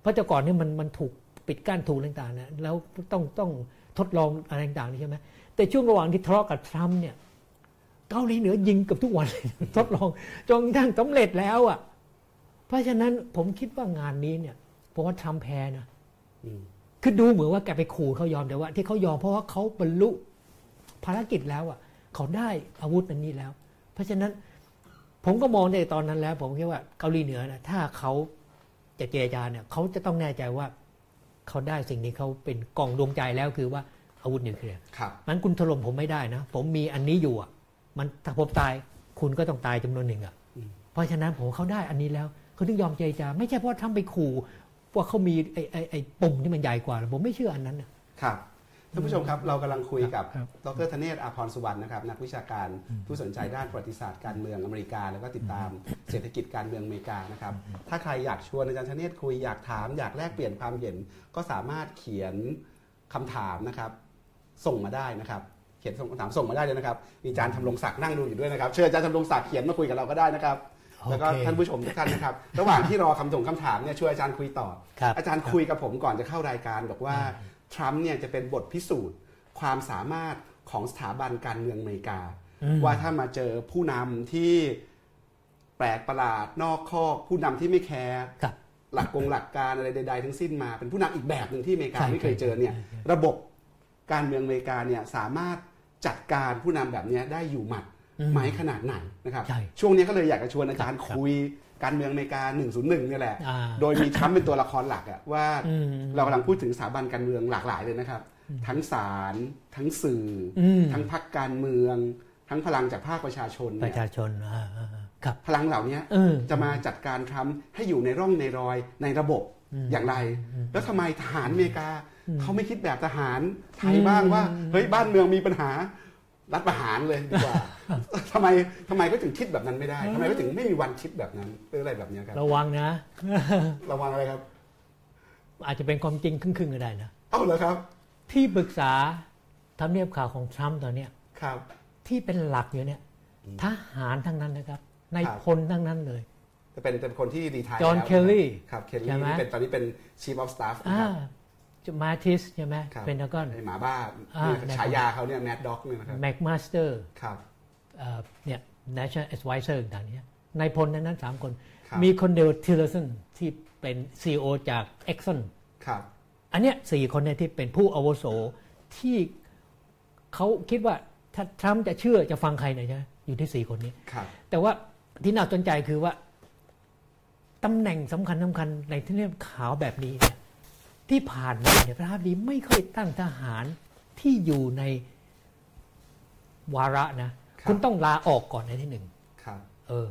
เพราะแต่ก่อนนี่มันมันถูกปิดกั้นถูกต่างๆนะแล้วต้องต้องทดลองอะไรต่างๆนี่ใช่ไหม แต่ช่วงระหว่างที่ทะเลาะกับทรัมป์เนี่ยเกาหลีเหนือยิงกับทุกวันเลยทดลองจนกระทั่งสำเร็จแล้วอะ เพราะฉะนั้นผมคิดว่างานนี้เนี่ยผมว่าทรัมป์แพ้นะคือดูเหมือนว่าแกไปขู่เขายอมแต่ว่า ที่เขายอมเพราะว่าเขาบรรลุภารกิจแล้วอะ เขาได้อาวุธอันนี้แล้ว เพราะฉะนั้นผมก็มองในตอนนั้นแล้ว ผมคิดว่าเกาหลีเหนือนะถ้าเขาจะเจรจาเนี่ยเขาจะต้องแน่ใจว่า เขาได้สิ่งที่เขาเป็นกล่องดวงใจแล้วคือว่า อาวุธนิวเคลียร์ครับมันคุณถล่มผมไม่ได้นะ ผมมีอันนี้อยู่อะ มันถ้าผมตายคุณก็ต้องตายจำนวนหนึ่งอะอืมเพราะฉะนั้นผมเขาได้อันนี้แล้วเขาถึงยอมเจรจาไม่ใช่เพราะทำไปขู่ว่าเขามีไอ้ไอ้ไอ้ปุ่มที่มันใหญ่กว่า ผมไม่เชื่ออันนั้นน่ะครับท่านผู้ชมครับเรากำลังคุยกับครับดรธเนศอาพรสุวรรณนะครับนักวิชาการผู้สนใจด้านประวัติศาสตร์การเมืองอเมริกา แล้วก็ติดตามเศรษฐกิจการเมืองอเมริกานะครับถ้าใครอยากชวนอาจารย์ธเนศคุยอยากถาม อยากแลกเปลี่ยนความเห็นก็สามารถเขียนคำถามนะครับ ส่งมาได้นะครับ เขียนส่งคำถามส่งมาได้เลยนะครับ มีอาจารย์ทำรงศักดิ์นั่งดูอยู่ด้วยนะครับ เชิญอาจารย์ทำรงศักดิ์เขียนมาคุยกับเราก็ได้นะครับ แล้วก็โอเคท่านผู้ชมทุกท่านนะครับ ระหว่างที่รอคำส่งคำถามเนี่ยช่วยอาจารย์คุยต่อ ครับ อาจารย์คุยกับผมก่อนจะเข้ารายการบอกว่าทรัมป์เนี่ยจะเป็นบทพิสูจน์ ความสามารถของสถาบันการเมืองอเมริกา อืม ว่าถ้ามาเจอผู้นำที่แปลกประหลาดนอกคอกผู้นำที่ไม่แคร์ ครับ หลักกงหลักการอะไรใด ๆ ทั้งสิ้นมาเป็นผู้นำอีกแบบหนึ่งที่อเมริกาใช่ไม่เคยเจอเนี่ย ใช่ใช่ ระบบ การเมืองอเมริกาเนี่ยสามารถจัดการผู้นำแบบเนี้ยได้อยู่หมัดอืมไหมขนาดไหนนะครับใช่ช่วงนี้ก็เลยอยากจะชวนอาจารย์ครับคุยการเมืองอเมริกา 101เนี่ยแหละอ่าโดยมีทรัมป์เป็นตัวละครหลักอะว่าอืมเรากำลังพูดถึงสถาบันการเมืองหลากหลายเลยนะครับ ทั้งศาลทั้งสื่อออืมทั้งพรรคการเมือง ทั้งพลังจากภาคประชาชนปเนี่ระยชาชนอ่าอ่าอ่าครับพลังเหล่านี้เออจะมาจัดการทรัมป์ให้อยู่ในร่องในรอยในระบบอย่างไร แล้วทำไมทหารอเมริกา เขาไม่คิดแบบทหารไทยบ้างว่าเฮ้ยบ้านเมืองมีปัญหารัฐประหารเลยดีกว่าทำไมทำไมก็ถึงคิดแบบนั้นไม่ได้ทำไมก็ถึงไม่มีวันคิดแบบนั้นหรืออะไรแบบเนี้ยครับ ระวังนะ ระวังอะไรครับ อาจจะเป็นความจริงครึ่งๆก็ได้นะเอ้าเหรอครับ ที่ปรึกษาทำเนียบข่าวของทรัมป์ตอนเนี้ยครับ ที่เป็นหลักอยู่เนี่ยทหารทั้งนั้นนะครับ นายพลครับทั้งนั้นเลยจะเป็นเป็นคนที่ retire จอห์นเคลลี่ครับเคลลี่ใช่ลี่ไหมที่เป็นตอนนี้เป็น chief of staff นะอ่าครับจะ แมตทิสใช่ไหมครับเป็นแล้วก็ไอ้หมาบ้าอ่าเนี่ยฉายาเขาเนี่ย Mad Dog เนี่ยนะครับแม็กมาสเตอร์ครับเนี่ย national advisor ต่างๆเนี่ยนายพลทั้งนั้นสามคนครับมีคนเดียวทิลเลอร์สันที่เป็น CEO จาก Exxon ครับ อันเนี้ยสี่คนเนี่ยที่เป็นผู้อาวุโสที่เขาคิดว่าถ้าทรัมป์จะเชื่อจะฟังใครเนี่ยใช่ไหมอยู่ที่สี่คนนี้ครับแต่ว่าที่น่าสนใจคือว่าตำแหน่งสำคัญสำคัญในที่เรียกขาวแบบนี้เนี่ย ที่ผ่านมาเนี่ยประธานาธิบดีไม่ค่อยตั้งทหารที่อยู่ในวาระนะครับคุณต้องลาออกก่อนในที่หนึ่งครับเออ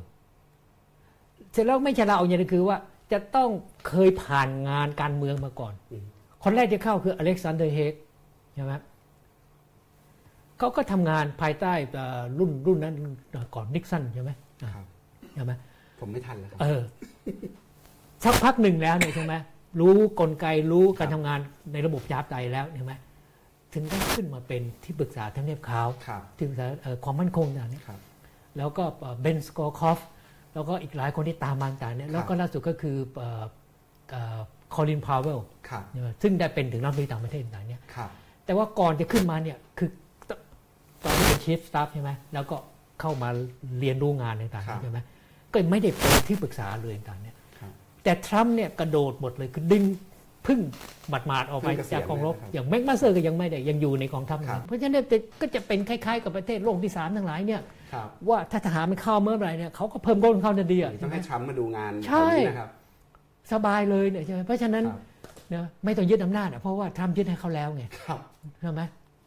เสร็จแล้วไม่ใช่ลาออกอย่างเดียวคือว่า จะต้องเคยผ่านงานการเมืองมาก่อนอืมคนแรกที่เข้าคืออเล็กซานเดอร์เฮกใช่ไหมเขาก็ทำงานภายใต้เอ่อรุ่นรุ่นนั้นก่อนนิกสันใช่ไหมอะครับใช่ไหมผมไม่ทันแล้วครับเออสักพักหนึ่งแล้วเนี่ยใช่ไหม รู้กลไกรู้การทำงานในระบบยาบไตแล้วใช่ไหมถึงได้ขึ้นมาเป็นที่ปรึกษาทางเนียบขาวครับที่ปรึกษาเอ่อความมั่นคงต่างๆเนี่ยครับแล้วก็เบนสกอร์คอฟแล้วก็อีกหลายคนที่ตามมาต่างๆเนี่ยแล้วก็ล่าสุดก็คือคอลินพาวเวลครับซึ่งได้เป็นถึงรัฐมนตรีต่างประเทศต่างๆเนี่ยครับแต่ว่าก่อนจะขึ้นมาเนี่ยคือตอนที่เป็น chief staff ใช่ไหมแล้วก็เข้ามาเรียนรู้งานต่างครับๆใช่ไหมก็ไม่ได้เป็นที่ปรึกษาเลยต่างๆเนี่ยครับ แต่ทรัมป์เนี่ยกระโดดหมดเลยคือดึงพึ่งบัดมาดออกไปเพิ่งเกษียณจากกองทัพเลยนะครับอย่างแม็กมาสเตอร์ก็ยังไม่ได้ยังอยู่ในกองทัพครับเพราะฉะนั้นเนี่ยก็จะเป็นคล้ายๆ กับประเทศโลกที่สามทั้งหลายเนี่ยครับว่าถ้าทหารมันเข้าเมื่อไหร่เนี่ยเขาก็เพิ่มกำลังเข้าทันทีอะต้องให้ทรัมป์มาดูงานใช่ตรงนี้นะครับสบายเลยเนี่ยใช่ไหมเพราะฉะนั้นครับนะไม่ต้องยึดอำนาจอะเพราะว่าทรัมป์ยึดให้เขาแล้วไงครับใช่ไหม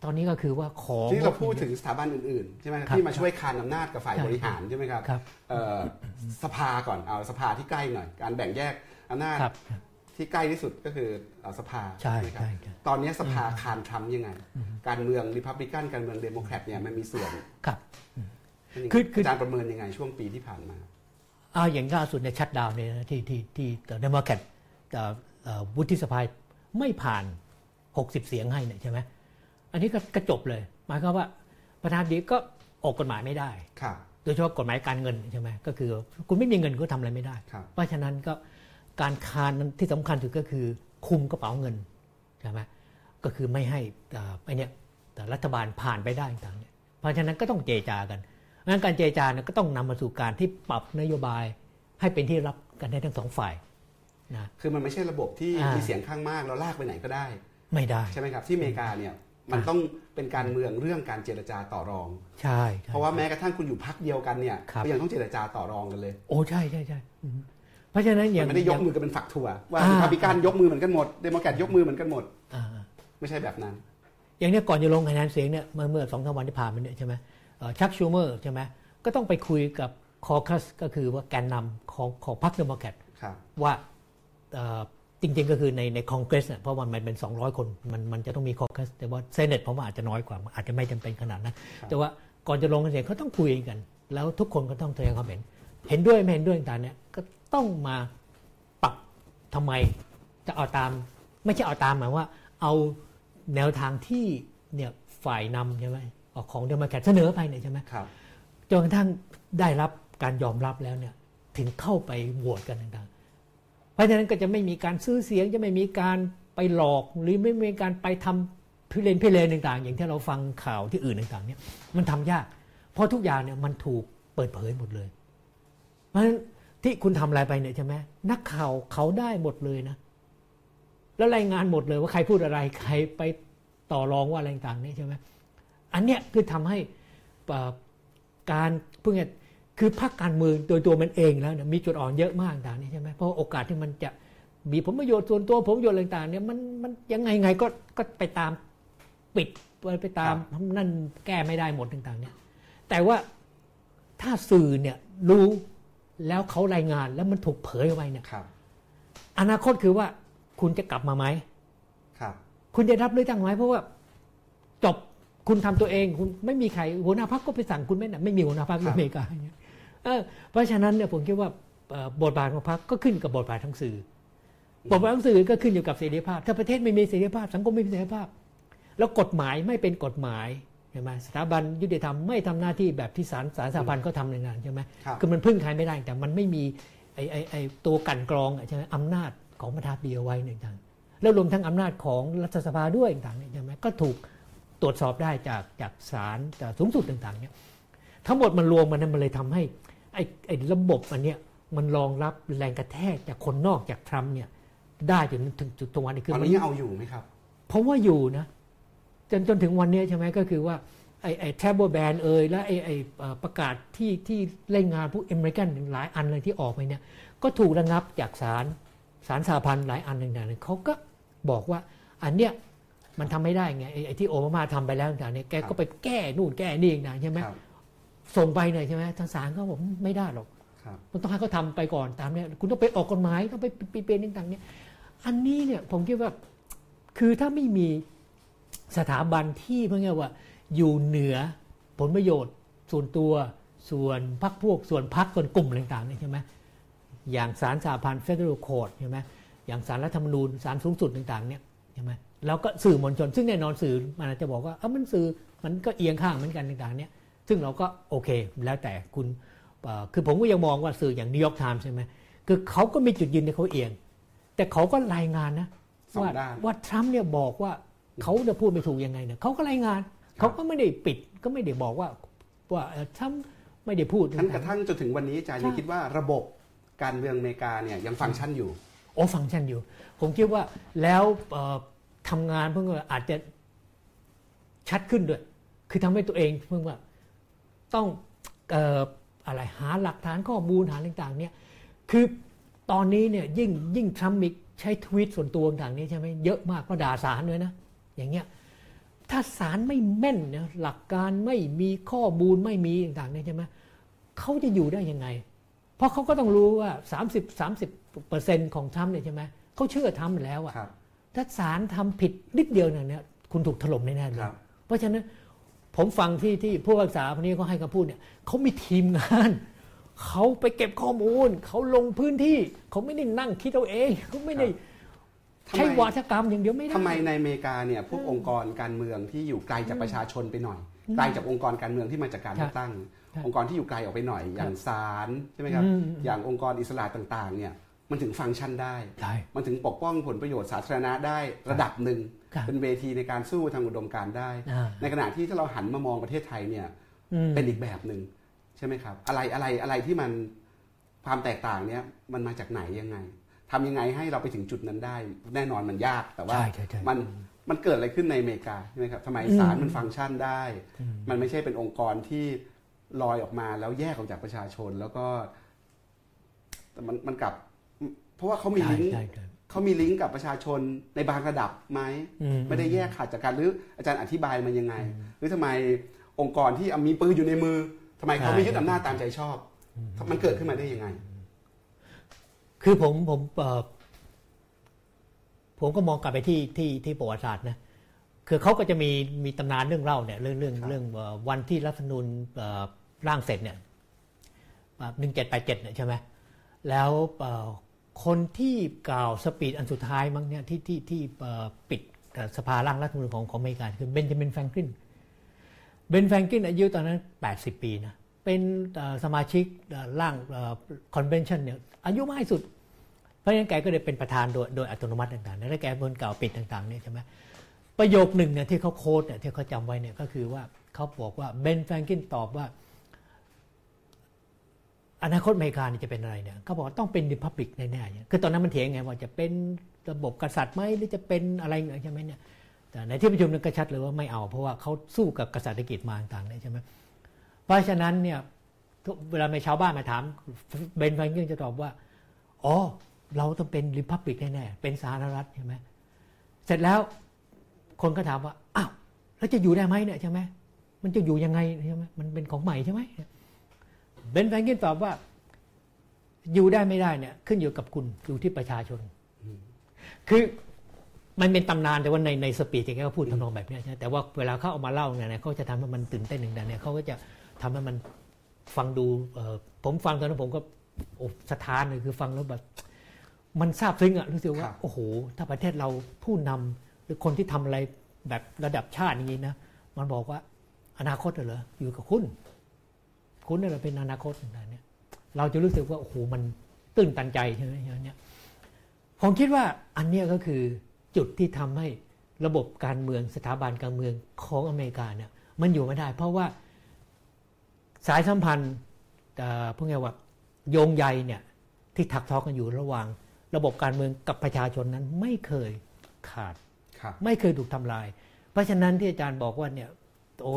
ตอนนี้ก็คือว่าขอที่เราพูดถึงสถาบันอื่นๆใช่ไหมครับที่มาช่วยคานอำนาจกับฝ่ายใช่บริหารใช่ไหมครับครับเอ่อสภาก่อนเอาสภาที่ใกล้หน่อย การแบ่งแยกอำนาจครับที่ใกล้ที่สุดก็คือเอ่อสภาใช่ไหมครับใช่ใช่ตอนนี้สภาคานทรัมป์ยังไง การเมืองรีพับลิกันการเมืองเดโมแครตเนี่ยมันมีส่วนครับนี่คือคืออาจารย์ประเมินยังไงช่วงปีที่ผ่านมาเอาอย่างล่าสุดในชัดดาวน์เนี่ยนะที่ที่ที่เดโมแครตวุฒิสภาไม่ผ่าน 60 เสียงให้เนี่ยใช่ไหม อันนี้ก็กระจบเลย หมายความว่าประธานาธิบดีก็ออกกฎหมายไม่ได้ครับโดยเฉพาะกฎหมายการเงินใช่ไหมก็คือคุณไม่มีเงินก็ทำอะไรไม่ได้ครับเพราะฉะนั้นก็การคานนั้นที่สำคัญสุดก็คือคุมกระเป๋าเงินใช่ไหมก็คือไม่ให้เอ่อไอเนี่ยแต่รัฐบาลผ่านไปได้ต่างๆเนี่ยเพราะฉะนั้นก็ต้องเจรจากันงั้นการเจรจาเนี่ยก็ต้องนำมาสู่การที่ปรับนโยบายให้เป็นที่รับกันได้ทั้งสองฝ่ายนะคือมันไม่ใช่ระบบที่อ่ามีมีเสียงข้างมากแล้วลากไปไหนก็ได้ ไม่ได้ใช่ไหมครับที่อเมริกาเนี่ย มันต้องเป็นการเมืองเรื่องการเจรจาต่อรองใช่ใช่ เพราะว่าแม้กระทั่งคุณอยู่พรรคเดียวกันเนี่ยครับก็ยังต้องเจรจาต่อรองกันเลย โอ้ใช่ใช่ใช่อืมเพราะฉะนั้นอย่างมันไม่ได้ยอกย่างมือกันเป็นฝักถั่วว่าอ่ารีพับลิกันยกมือเหมือนกันหมดเดโมแครตยกมือเหมือนกันหมดอ่าไม่ใช่แบบนั้น อย่างเนี้ยก่อนจะลงคะแนนเสียงเนี่ยเมื่อเมื่อสองสามวันที่ผ่านมาเนี่ยใช่ไหมชัค ชูเมอร์ใช่ไหมก็ต้องไปคุยกับ caucus ก็คือว่าแกนนำของของพรรคเดโมแครตครับว่าเอ่อ จริงๆ ก็คือในในคอนเกรสเนี่ยเพราะว่ามันเป็น 200 คน มันมันจะต้องมี caucus แต่ว่า Senate ผมว่าอาจจะน้อยกว่า อาจจะไม่จำเป็นขนาดนั้น แต่ว่าก่อนจะลงคะแนนเสียงเขาต้องคุยกัน แล้วทุกคนก็ต้องแสดงความเห็น เห็นด้วยไม่เห็นด้วยต่างๆเนี่ยก็ต้องมาปรับทำไมจะเอาตาม ไม่ใช่เอาตามหมายว่า เอาแนวทางที่เนี่ยฝ่ายนำใช่ไหมเอาของเดโมแครตเสนอไปเนี่ยใช่ไหมครับจนกระทั่งได้รับการยอมรับแล้วเนี่ยถึงเข้าไปโหวตกันต่างๆ เพราะฉะนั้นก็จะไม่มีการซื้อเสียงจะไม่มีการไปหลอกหรือไม่มีการไปทำพิเรนพิเรนต่าง ๆ อย่างที่เราฟังข่าวที่อื่นต่าง ๆ เนี่ยมันทำยาก เพราะทุกอย่างเนี่ยมันถูกเปิดเผยหมดเลย เพราะฉะนั้นที่คุณทำอะไรไปเนี่ยใช่ไหมนักข่าวเขาได้หมดเลยนะ แล้วรายงานหมดเลยว่าใครพูดอะไรใครไปต่อรองว่าอะไรต่างๆเนี่ยใช่ไหมอันเนี้ยคือทำให้การเพื่อ คือพรรคการเมืองโดยตัวมันเองแล้วเนี่ยมีจุดอ่อนเยอะมากต่างๆนี่ใช่ไหมเพราะโอกาสที่มันจะมีผลประโยชน์ส่วนตัวผลประโยชน์ต่างๆเนี่ยมันมันยังไงไงก็ก็ไปตามปิดไปไปตามนั่นแก้ไม่ได้หมดต่างๆเนี่ยแต่ว่าถ้าสื่อเนี่ยรู้แล้วเขารายงานแล้วมันถูกเผยออกไปเนี่ยครับอนาคตคือว่าคุณจะกลับมาไหมครับ คุณจะรับเลือกตั้งไหมเพราะว่าจบคุณทำตัวเอง คุณไม่มีใครหัวหน้าพรรคก็ไปสั่งคุณไม่ได้ไม่มีหัวหน้าพรรคครับอเมริกาอย่างเงี้ย เออเพราะฉะนั้นเนี่ยผมคิดว่าเอ่อบทบาทของพรรคก็ขึ้นกับบทบาททั้งสื่อ บทบาททั้งสื่อก็ขึ้นอยู่กับเสรีภาพ ถ้าประเทศไม่มีเสรีภาพ สังคมไม่มีเสรีภาพ แล้วกฎหมายไม่เป็นกฎหมายใช่ไหมสถาบันยุติธรรมไม่ทำหน้าที่แบบที่ศาลศาลสหพันธ์เขาทำในงานใช่ไหมครับคือมันพึ่งใครไม่ได้แต่มันไม่มีไอ้ไอ้ไอ้ตัวกลันกรองอะใช่ไหมอำนาจของประธานาธิบดีเอาไว้ในต่างๆแล้วรวมทั้งอำนาจของรัฐสภาด้วยต่างๆเนี่ยใช่ไหมก็ถูกตรวจสอบได้จากจากศาลจากสูงสุดต่างๆเนี่ยทั้งหมดมันรวมมันนั้นมันเลยทำให้ไอ้ไอ้ระบบอันเนี้ยมันรองรับแรงกระแทกจากคนนอกจากทรัมป์เนี่ยได้จนถึงจุดตรงวันนี้คือตอนมันนี้ยังเอาอยู่ไหมครับผมว่าอยู่นะ จนจนถึงวันนี้ใช่ไหมก็คือว่าไอ้ไอ้แทบแบนเอยและไอ้ไอ้เอ่อประกาศที่ที่เล่นงานพวกอเมริกันหลายอันเลยที่ออกไปเนี่ย ก็ถูกระงับจากศาลศาลสหพันธ์หลายอันต่างๆเนี่ยเขาก็บอกว่าอันเนี้ยมันทำไม่ได้ไงไอ้ไอ้ที่โอบามาทำไปแล้วต่างๆเนี่ยแกก็ไปแก้นู่นแก้นี่ต่างๆใช่ไหมครับ ส่งไปเนี่ยใช่ไหมทางศาลเขาบอกไม่ได้หรอกครับมันต้องให้เขาทำไปก่อนตามเนี่ยคุณต้องไปออกกฎหมายต้องไปเปลี่ยนต่างๆเนี่ยอันนี้เนี่ยผมคิดว่าคือถ้าไม่มีสถาบันที่เพื่อว่า อยู่เหนือผลประโยชน์ ส่วนตัวส่วนพรรคพวกส่วนพรรคส่วนกลุ่มต่างๆเนี่ยใช่ไหมอย่างศาลสหพันธ์เฟเดอรัลโคดใช่ไหมอย่างศาลรัฐธรรมนูญศาลสูงสุดต่างๆเนี่ยใช่ไหมแล้วก็สื่อมวลชน ซึ่งแน่นอนสื่อมันอาจจะบอกว่าเอ้ามันสื่อมันก็เอียงข้างเหมือนกันต่างๆเนี่ย ซึ่งเราก็โอเค แล้วแต่คุณเอ่อคือผมก็ยังมองว่าสื่ออย่างนิวยอร์กไทม์ใช่ไหมคือเขาก็มีจุดยืนที่เขาเอียงแต่เขาก็รายงานนะสองว่าด้านว่าทรัมป์เนี่ยบอกว่าเขาจะพูดไม่ถูกยังไงเนี่ยเขาก็รายงาน เขาก็ไม่ได้ปิดก็ไม่ได้บอกว่าว่าเอ่อทรัมป์ไม่ได้พูดแม้กระทั่งจนถึงวันนี้อาจารย์ยังคิดว่าระบบการเมืองอเมริกาเนี่ยยังฟังก์ชันอยู่โอ้ฟังก์ชันอยู่ ผมคิดว่าแล้วเอ่อทำงานเพื่อว่าอาจจะชัดขึ้นด้วย คือทำให้ตัวเองเพื่อว่า ต้องเอ่ออะไรหาหลักฐานข้อมูลหาต่างๆเนี่ยคือตอนนี้เนี่ยยิ่งยิ่งทรัมป์มีใช้ทวิตส่วนตัวต่างๆนี้ใช่ไหมเยอะมากก็ด่าศาลด้วยนะ อย่างเงี้ยถ้าศาลไม่แม่นนะหลักการไม่มีข้อมูลไม่มีต่างๆเนี่ยใช่ไหมเขาจะอยู่ได้ยังไง เพราะเขาก็ต้องรู้ว่า 30 30เปอร์เซ็นต์ของทรัมป์เนี่ยใช่ไหมเขาเชื่อทำแล้วอะครับถ้าศาลทำผิดนิดเดียวเนี่ยคุณถูกถล่มแน่ๆเลคยรับเพราะฉะนั้น ผมฟังที่ที่ผู้พิพากษาคนนี้เขาให้คำพูดเนี่ยเขามีทีมงานเขาไปเก็บข้อมูลเขาลงพื้นที่เขาไม่ได้นั่งคิดเอาเองเขาไม่ได้ทำไมใช้วาทกรรมอย่างเดียวไม่ได้ทำไมในอเมริกาเนี่ยพวกองค์กรการเมืองที่อยู่ไกลจากประชาชนไปหน่อยไกลจากองค์กรการเมืองที่มาจากการเลือกตั้งครับองค์กรที่อยู่ไกลออกไปหน่อย อย่างศาลใช่ไหมครับอืมอย่างองค์กรอิสระต่างๆเนี่ยมันถึงฟังก์ชันได้ใช่มันถึงปกป้องผลประโยชน์สาธารณะได้ระดับหนึ่งครับ เป็นเวทีในการสู้ทางอุดมการณ์ได้อ่าในขณะที่ถ้าเราหันมามองประเทศไทยเนี่ยอืมเป็นอีกแบบหนึ่งใช่ไหมครับ อะไรอะไรอะไรที่มันความแตกต่างเนี้ยมันมาจากไหนยังไงทำยังไงให้เราไปถึงจุดนั้นได้ แน่นอนมันยากแต่ว่าใช่ใช่ใช่มันมันเกิดอะไรขึ้นในอเมริกาใช่ไหมครับทำไมอืมศาลมันฟังก์ชันได้ มันไม่ใช่เป็นองค์กรที่ลอยออกมาแล้วแยกออกจากประชาชนแล้วก็แต่มันมันกลับ เพราะว่าเขามีใช่ลิงก์ใช่ใช่ เขามีลิงก์กับประชาชนในบางระดับไหมอืมไม่ได้แยกขาดจากกันหรืออาจารย์อธิบายมันยังไง หรือทำไมองค์กรที่มีปืนอยู่ในมือทำไมเขาไม่ยึดอำนาจตามใจชอบ มันเกิดขึ้นมาได้ยังไง คือผมผมเอ่อผมก็มองกลับไปที่ที่ที่ประวัติศาสตร์นะคือเขาก็จะมีมีตำนานเรื่องเล่าเนี่ยเรื่องเรื่องครับเรื่องเอ่อวันที่รัฐธรรมนูญเอ่อร่างเสร็จเนี่ยหนึ่งเจ็ดแปดเจ็ดเนี่ยใช่ไหมแล้วเอ่อ คนที่กล่าว speech อันสุดท้ายมั้งเนี่ยที่ที่ที่ปิดสภาร่างรัฐธรรมนูญของของอเมริกาคือเบนจามินแฟรงคลินเบนแฟรงคลินอายุตอนนั้น 80 ปีนะเป็นสมาชิกเอ่อร่าง convention เนี่ยอายุมากที่สุด เพราะฉะนั้นแกก็เลยเป็นประธานโดยโดยอัตโนมัติต่างๆ แล้วแกเป็นคนกล่าวปิดต่างๆเนี่ยใช่ไหมประโยคหนึ่งเนี่ยที่เขาโค้ดเนี่ยที่เขาจำไว้เนี่ยก็คือว่าเขาบอกว่าเบนแฟรงกินตอบว่า อนาคตอเมริกาเนี่ยจะเป็นอะไรเนี่ยเขาบอกต้องเป็นดิพับลิกแน่ๆเนี่ยคือตอนนั้นมันเถียงไงว่าจะเป็นระบบกษัตริย์ไหมหรือจะเป็นอะไรใช่ไหมเนี่ยแต่ในที่ประชุมนั้นก็ชัดเลยว่าไม่เอา เพราะว่าเขาสู้กับกษัตริย์กิจมาต่างๆเนี่ยใช่ไหมเพราะฉะนั้นเนี่ยเวลามีชาวบ้านมาถามเบนฟรงกินจะตอบว่าอ๋อเราต้องเป็นริพับลิกแน่ๆเป็นสาธารณรัฐใช่ไหมเสร็จแล้วคนก็ถามว่าอ้าวแล้วจะอยู่ได้ไหมเนี่ยใช่ไหมมันจะอยู่ยังไงใช่ไหมมันเป็นของใหม่ใช่ไหม เบนแฟรงกินตอบว่า อยู่ได้ไม่ได้เนี่ย ขึ้นอยู่กับคุณอยู่ที่ประชาชน คือมันเป็นตำนานแต่ว่าในในสปีดแกก็พูดทำนองแบบเนี้ยใช่ไหมแต่ว่าเวลาเขาเอามาเล่าเนี่ยเขาจะทำให้มันตื่นเต้นหนึ่งดังเนี่ยเขาก็จะทำให้มันฟังดูเอ่อผมฟังตอนนั้นผมก็โอ้สะท้านเลยคือฟังแล้วแบบมันซาบซึ้งอะรู้สึกคว่ารับโอ้โห ถ้าประเทศเราผู้นำหรือคนที่ทำอะไรแบบระดับชาติอย่างนี้นะ มันบอกว่าอนาคตเหรออยู่กับคุณ คุณนี่แหละเป็นอนาคตต่างๆเนี่ยเราจะรู้สึกว่าโอ้โหมันตื้นตันใจใช่ไหมอย่างเนี้ยผมคิดว่าอันเนี้ยก็คือจุดที่ทำให้ระบบการเมืองสถาบันการเมืองของอเมริกาเนี่ยมันอยู่ไม่ได้ เพราะว่าสายสัมพันธ์เอ่อพวกไงว่าโยงใยเนี่ยที่ถักทอกันอยู่ระหว่าง ระบบการเมืองกับประชาชนนั้นไม่เคยขาดครับไม่เคยถูกทำลาย เพราะฉะนั้นที่อาจารย์บอกว่าเนี่ยโอ้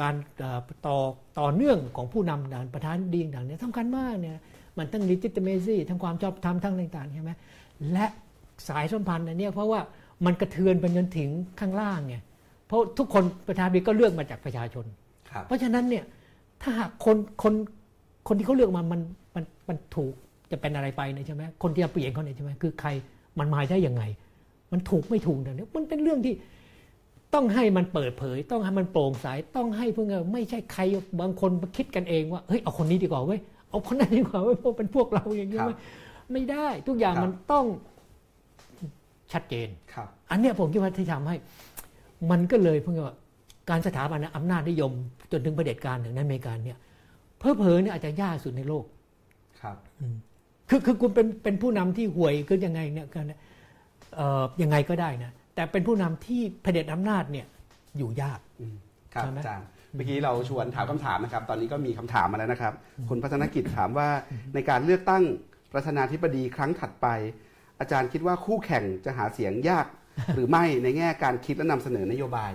การเอ่อต่อต่อเนื่องของผู้นำด่านประธานดีต่างๆเนี่ยสำคัญมากเนี่ยมันทั้ง legitimacy ทั้งความชอบธรรมทั้งต่างๆใช่ไหมและสายสัมพันธ์อันเนี้ยเพราะว่ามันกระเทือนไปจนถึงข้างล่างไงเพราะทุกคนประธานาธิบดีก็เลือกมาจากประชาชนครับเพราะฉะนั้นเนี่ยถ้าหากคนคนคนที่เขาเลือกมามันมันมันถูกจะเป็นอะไรไปเนี่ยใช่ไหมคนที่จะเปลี่ยนเขาเนี่ยใช่ไหมคือใครมันมาได้ยังไง มันถูกไม่ถูกเนี่ยมันเป็นเรื่องที่ ต้องให้มันเปิดเผย ต้องให้มันโปร่งใสต้องให้เพื่อไม่ใช่ใครบางคนมาคิดกันเองว่าเฮ้ยเอาคนนี้ดีกว่าเว้ยเอาคนนั้นดีกว่าเว้ยเพราะเป็นพวกเราอย่างนี้ครับเว้ยไม่ได้ทุกอย่างครับมันต้องชัดเจนครับอันเนี้ยผมคิดว่าที่ทำให้ มันก็เลยเพิ่งว่าการสถาบันอำนาจนิยม จนถึงประเผด็จการอย่างในอเมริกาเนี่ยเพอเพอๆเนี่ยอาจจะยากสุดในโลกครับคือคือคุณเป็นเป็นผู้นำที่ห่วยคือยังไงเนี่ยกันเอ่อยังไงก็ได้นะ แต่เป็นผู้นำที่เผด็จอำนาจเนี่ยอยู่ยากอืมครับใช่ไหมอาจารย์เมื่อกี้เราชวนถามคำถามนะครับ ตอนนี้ก็มีคำถามมาแล้วนะครับ คุณพัฒนกิจถามว่าในการเลือกตั้งประธานาธิบดีครั้งถัดไป อาจารย์คิดว่าคู่แข่งจะหาเสียงยาก หรือไม่ในแง่การคิดและนำเสนอนโยบาย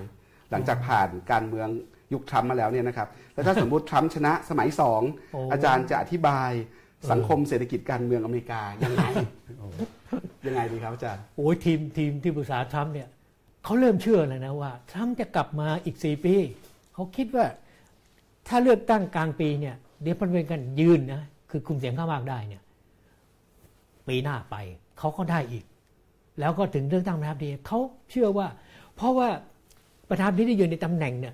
หลังจากผ่านการเมืองยุคทรัมป์มาแล้วเนี่ยนะครับแล้วถ้าสมมติทรัมป์ชนะสมัยสองโอ้อาจารย์จะอธิบาย สังคมเศรษฐกิจการเมืองอเมริกายังไงยังไงดีครับอาจารย์โอ้ยทีมทีมที่ปรึกษาทรัมป์เนี่ยเขาเริ่มเชื่อเลยนะว่าทรัมป์จะกลับมาอีกสี่ปีเขาคิดว่า ถ้าเลือกตั้งกลางปีเนี่ย เดี๋ยวมันเป็นกันยืนนะคือคุมเสียงข้างมากได้เนี่ย ปีหน้าไปเขาก็ได้อีก แล้วก็ถึงเลือกตั้งประธานาธิบดีเขาเชื่อว่า เพราะว่าประธานาธิบดีที่อยู่ในตำแหน่งเนี่ย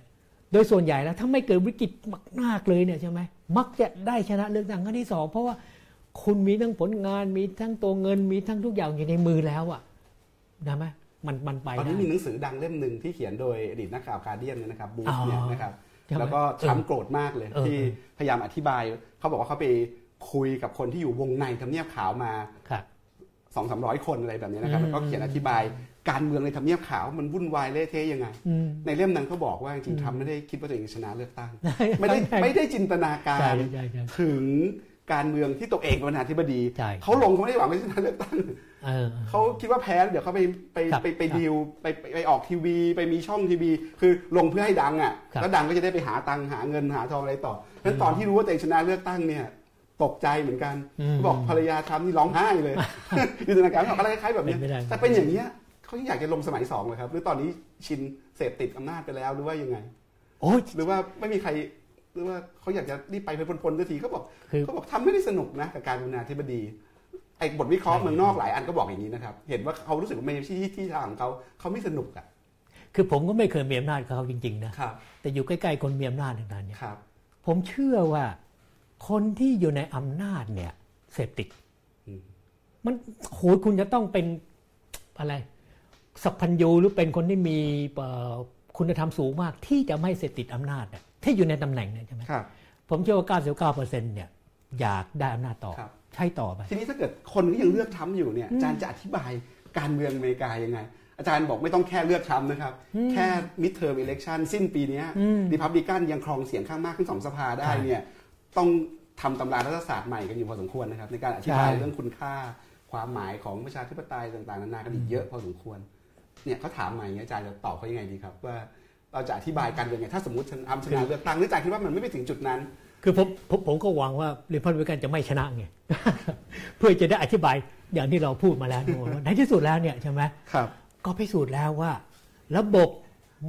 โดยส่วนใหญ่แล้วถ้าไม่เกิดวิกฤตมากๆเลยเนี่ยใช่ไหม มักจะได้ชนะเลือกตั้งครั้งที่สองเพราะว่าคุณมีทั้งผลงานมีทั้งตัวเงินมีทั้งทุกอย่างอยู่ในมือแล้วอะนะไหมมันมันไปตอนนี้ได้มีหนังสือดังเล่มหนึ่งที่เขียนโดยอดีตนักข่าวการเดียนเนี่ยนะครับบูอ๋ธอเนี่ยนะครับใช่ไหมแล้วก็ทรัมป์โกรธมากเลยเออที่พยายามอธิบาย เขาบอกว่าเขาไปคุยกับคนที่อยู่วงในทำเนียบขาวมาครับสองสามร้อยคนอะไรแบบนี้นะครับอืมแล้วก็เขียนอธิบาย การเมืองในทำเนียบขาวมันวุ่นวายเละเทะยังไงอืมในเล่มนั้นเขาบอกว่าจริงๆทรัมป์ไม่ได้คิดว่าตัวเองจะชนะเลือกตั้ง ไม่ได้ใช่ไม่ได้จินตนาการใช่ใช่ใช่ถึงการเมืองที่ตัวเองเป็นประธานาธิบดีใช่เขาลงเขาไม่ได้หวังว่าจะชนะเลือกตั้งเออเขาคิดว่าแพ้แล้วเดี๋ยวเขาไปไปครับไปไปครับดีลไปไปไปออกทีวี ไปมีช่องทีวี คือลงเพื่อให้ดังอะครับแล้วดังก็จะได้ไปหาตังค์หาเงินหาทองอะไรต่อฉะนั้นตอนที่รู้ว่าตัวเองชนะเลือกตั้งเนี่ยตกใจเหมือนกันอืมบอกภรรยาทำนี่ร้องไห้เลยจินตนาการบอกอะไรคล้ายๆแบบเนี้ยเป็นไม่ได้แต่เป็นอย่างเนี้ย เขาอยากจะลงสมัยสองเลยครับ หรือตอนนี้ชินเสพติดอำนาจไปแล้วหรือว่ายังไงโอ้ยหรือว่าไม่มีใครหรือว่าเขาอยากจะรีบไปไปพ้นๆสักทีเขาบอกคือเขาบอกทำไม่ได้สนุกนะกับการเป็นประธานาธิบดีไอ้บทวิเคราะห์ใช่เมืองนอกหลายอันก็บอกอย่างนี้นะครับ เห็นว่าเขารู้สึกว่าไม่ใช่ที่ที่ทางของเขาเขาไม่สนุกอะคือผมก็ไม่เคยมีอำนาจกับเขาจริง ๆ นะครับแต่อยู่ใกล้ๆคนมีอำนาจต่างๆเนี่ยครับผมเชื่อว่าคนที่อยู่ในอำนาจเนี่ยเสพติดอืมมันโหยคุณจะต้องเป็นอะไร สัพพัญญูหรือเป็นคนที่มีเอ่อคุณธรรมสูงมากที่จะไม่เสพติดอำนาจเนี่ยที่อยู่ในตำแหน่งเนี่ยใช่ไหมครับผมเชื่อว่า99%เนี่ยอยากได้อำนาจต่อครับใช้ต่อไปทีนี้ถ้าเกิดคนก็ยังเลือกทรัมป์อยู่เนี่ยอืมอาจารย์จะอธิบายการเมืองอเมริกายังไง อาจารย์บอกไม่ต้องแค่เลือกทรัมป์นะครับอืมแค่ midterm election สิ้นปีเนี้ยอืมรีพับลิกันยังครองเสียงข้างมากขึ้นสองสภาได้ใช่เนี่ยต้องทำตำรารัฐศาสตร์ใหม่กันอยู่พอสมควรนะครับ ในการอธิบายใช่เรื่องคุณค่าความหมายของประชาธิปไตยต่างๆนานากันอีกเยอะพอสมควร เนี่ยเขาถามมาอย่างเงี้ยอาจารย์จะตอบเขายังไงดีครับ ว่าเราจะอธิบายการเมืองไงถ้าสมมติทำชนะเลือกตั้งหรืออาจารย์คิดว่ามันไม่ไปถึงจุดนั้น คือผมผมผมก็หวังว่ารีพับลิกันจะไม่ชนะไงเพื่อจะได้อธิบายอย่างที่เราพูดมาแล้วนะว่าในที่สุดแล้วเนี่ยใช่ไหมครับก็พิสูจน์แล้วว่า ระบบ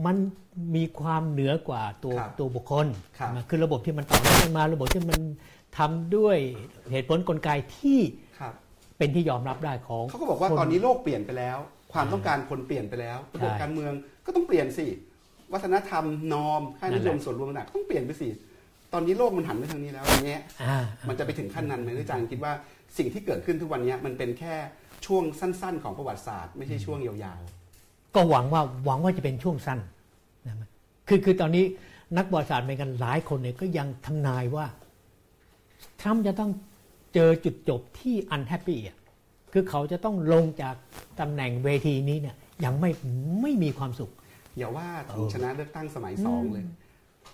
มันมีความเหนือกว่าตัวครับตัวบุคคลครับนะคือระบบที่มันต่อเนื่องมาระบบที่มันทำด้วยเหตุผลกลไกที่ครับเป็นที่ยอมรับได้ของเขาก็บอกว่าคตอนนี้โลกเปลี่ยนไปแล้ว ความต้องการคนเปลี่ยนไปแล้วระบบใช่การเมืองก็ต้องเปลี่ยนสิวัฒนธรรมนอมค่านิยมนั่นแหละส่วนรวมต่างๆก็ต้องเปลี่ยนไปสิตอนนี้โลกมันหันไปทางนี้แล้วอย่างเงี้ยอ่ามันจะไปถึงขั้นนั้นไหมหรืออาจารย์คิดว่าสิ่งที่เกิดขึ้นทุกวันเนี้ยมันเป็นแค่ช่วงสั้น ๆ ของประวัติศาสตร์ ไม่ใช่ช่วงยาวก็หวังว่าหวังว่าจะเป็นช่วงสั้นนะมั้ยคือคือตอนนี้นักบริษัทอเมริกันหลายคนเนี่ยก็ยังทำนายว่าทรัมป์จะต้องเจอจุดจบที่อันแฮปปี้อะ คือเขาจะต้องลงจากตำแหน่งเวทีนี้เนี่ยยังไม่ไม่มีความสุขๆอย่าว่าถึงเออชนะเลือกตั้งสมัยสองเลย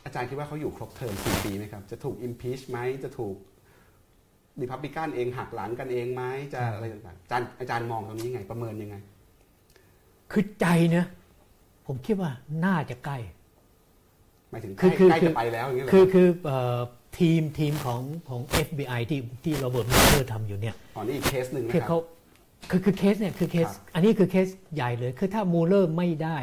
อาจารย์คิดว่าเขาอยู่ครบเทอมสี่ปีไหมครับ จะถูก impeach ไหมจะถูกดิพับลิกันเองหักหลังกันเองไหมจะอะไรต่างๆอาจารย์อาจารย์มองตรงนี้ยังไงประเมินยังไง คือใจนะผมคิดว่าน่าจะใกล้หมายถึงใกคือล้คือใกล้จะไปแล้วอย่างเงี้ยเหรอคือคือเอ่อ ทีมทีมของของ FBI ที่ที่โรเบิร์ตมูลเลอร์ทำอยู่เนี่ยอ๋อนี่อีกเคสหนึ่งนะคือเขา ครับ คือคือเคสเนี่ยคือเคส ครับ อันนี้คือเคสใหญ่เลย คือถ้ามูลเลอร์ไม่ได้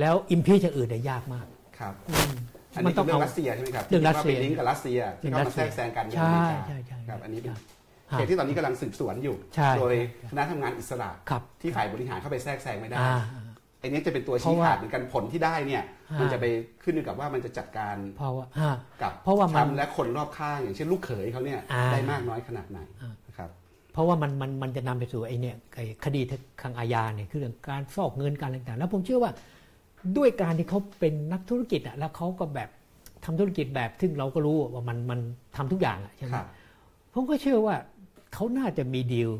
แล้ว impeach อย่างอื่นเนี่ยยากมาก ครับอืมอันมันี้นต้คือเรื่อง มันต้องเอารัสเซียใช่ไหมครับเรื่องรัสเซียที่ว่าไปลิงก์กับรัสเซียที่เข้ามาแทรกแซงการเมืองอเมริกาใช่ใช่ใช่ครับอันนี้เป็นใช่เหตุที่ตอนนี้กำลังสืบสวนอยู่ ใช่โดยใช่คณะทำงานอิสระ ครับที่ฝ่ายบริหารเข้าไปแทรกแซงไม่ได้ อ่า ไอ้นี้จะเป็นตัวเพชี้ราะว่าขาดเหมือนกันผลที่ได้เนี่ยอ่ามัมันจะไปขึ้นอยู่กับว่ามันจะจัดการเพราะว่าอ่ากับเพราะว่ามันทำและคนรอบข้างอย่างเช่นลูกเขยเขาเนี่ยอ่าได้มากน้อยขนาดไหนอ่านะครับเพราะว่ามันมันมันจะนำไปสู่ไอ้เนี่ยไอ้คดีทางอาญาเนี่ยคือเรื่องการฟอกเงินการอะไรต่างๆแล้วผมเชื่อว่าด้วยการที่เขาเป็นนักธุรกิจอะแล้วเขาก็แบบทำธุรกิจแบบซึ่งเราก็รู้ว่ามันมันทำทุกอย่างอะใช่ไหมครับผมก็เชื่อว่าเขาน่าจะมีดีล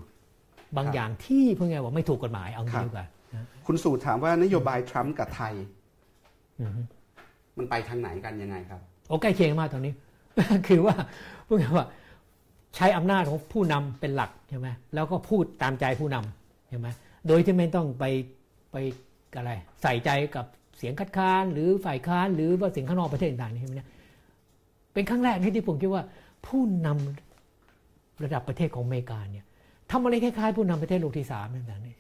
บางครับอย่างที่เพื่อไงว่าไม่ถูกกฎหมายเอาครังี้บดีกว่านะ คุณสู่ถามว่านโยบายทรัมป์กับไทยอือฮึมันไปทางไหนกันยังไงครับโอ้ใกล้เคียงมากตอนนี้ คือว่าพูดง่ายๆว่า ใช้อำนาจของผู้นำเป็นหลักใช่ไหมแล้วก็พูดตามใจผู้นำใช่ไหมโดยที่ไม่ต้องไปไปอะไร ใส่ใจกับเสียงคัดค้าน หรือฝ่ายค้าน หรือว่าเสียงข้างนอกประเทศต่างๆนี่ใช่ไหมเนี่ยเป็นครั้งแรกที่ผมคิดว่า ผู้นำระดับประเทศของอเมริกาเนี่ยทำอะไรคล้ายๆผู้นำประเทศโลกที่สามต่างๆนี่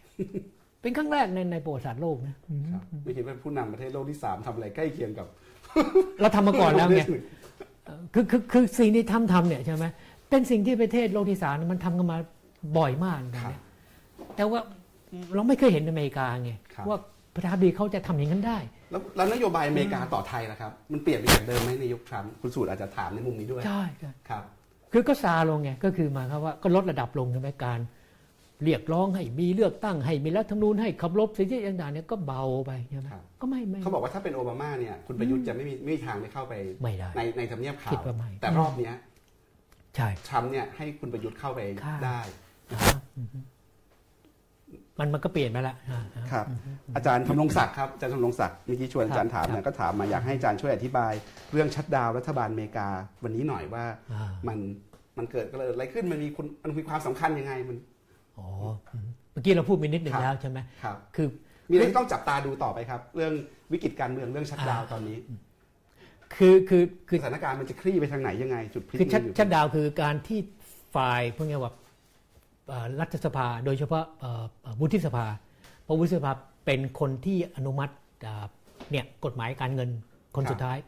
เป็นครั้งแรกในในประวัติศาสตร์โลกนะอืมครับไม่คิดว่าผู้นำประเทศโลกที่สามทำอะไรใกล้เคียงกับ เราทำมาก่อนแล้วไงโกที่หนึ่คือคือคือสิ่งที่ทำทำเนี่ยใช่ไหมเป็นสิ่งที่ประเทศโลกที่สามมันทำกันมาบ่อยมากนะครับเนี่ยแต่ว่าเราไม่เคยเห็นอเมริกาไงครับว่าประธานาธิบดีเขาจะทำอย่างนั้นได้แล้วแล้วนโยบายอเมริกาต่อไทยล่ะครับ มันเปลี่ยนไปจากเดิมไหมในยุคทรัมป์คุณสูตรอาจจะถามในมุมนี้ด้วยใช่ใช่ครับ คือก็ซาลงไงก็คือหมายความว่าก็ลดระดับลงใช่ไหมการ เรียกร้องให้มีเลือกตั้งให้มีรัฐธรรมนูญให้ขับรบสิทธิต่างๆเนี่ยก็เบาไปใช่ไหมครับก็ไม่ไม่เขาบอกว่าถ้าเป็นโอบามาเนี่ยคุณประยุทธ์จะไม่มีไม่มีทางได้เข้าไปไม่ได้ในในทำเนียบขาคิวดว่าไม่แต่รอบเนี้ยใช่ทรัมป์เนี่ยให้คุณประยุทธ์เข้าไปค่ะได้อืมมันมันก็เปลี่ยนไปละอ่าครับ อาจารย์ธำรงศักดิ์ครับอาจารย์ธำรงศักดิ์เมื่อกี้ชวนอาจารย์ถามครับเนี่ยก็ถามมาอยากให้อาจารย์ช่วยอธิบาย เรื่องชัดดาวน์รัฐบาลอเมริกา วันนี้หน่อยว่าอ่ามันมันเกิดก็เลยอะไรขึ้นมันมีคุณมันมีความสำคัญยังไงมัน อ๋ออืมเมื่อกี้เราพูดไปนิดหนึ่งครับแล้วใช่ไหมครับคือมีอะไรที่ต้องจับตาดูต่อไปครับ เรื่องวิกฤตการเมืองเรื่องชัดดาวน์ตอนนี้ คือคือคือสถานการณ์มันจะคลี่ไปทางไหนยังไง จุดพลิกคือชัดมันยู่ชัดดาวน์คือการที่ฝ่ายพวกนี้ว่าเอ่อรัฐสภาโดยเฉพาะเอ่อเอ่อวุฒิสภาเพราะวุฒิสภาเป็นคนที่อนุมัติอ่าเนี่ยกฎหมายการเงินคนสุดท้าย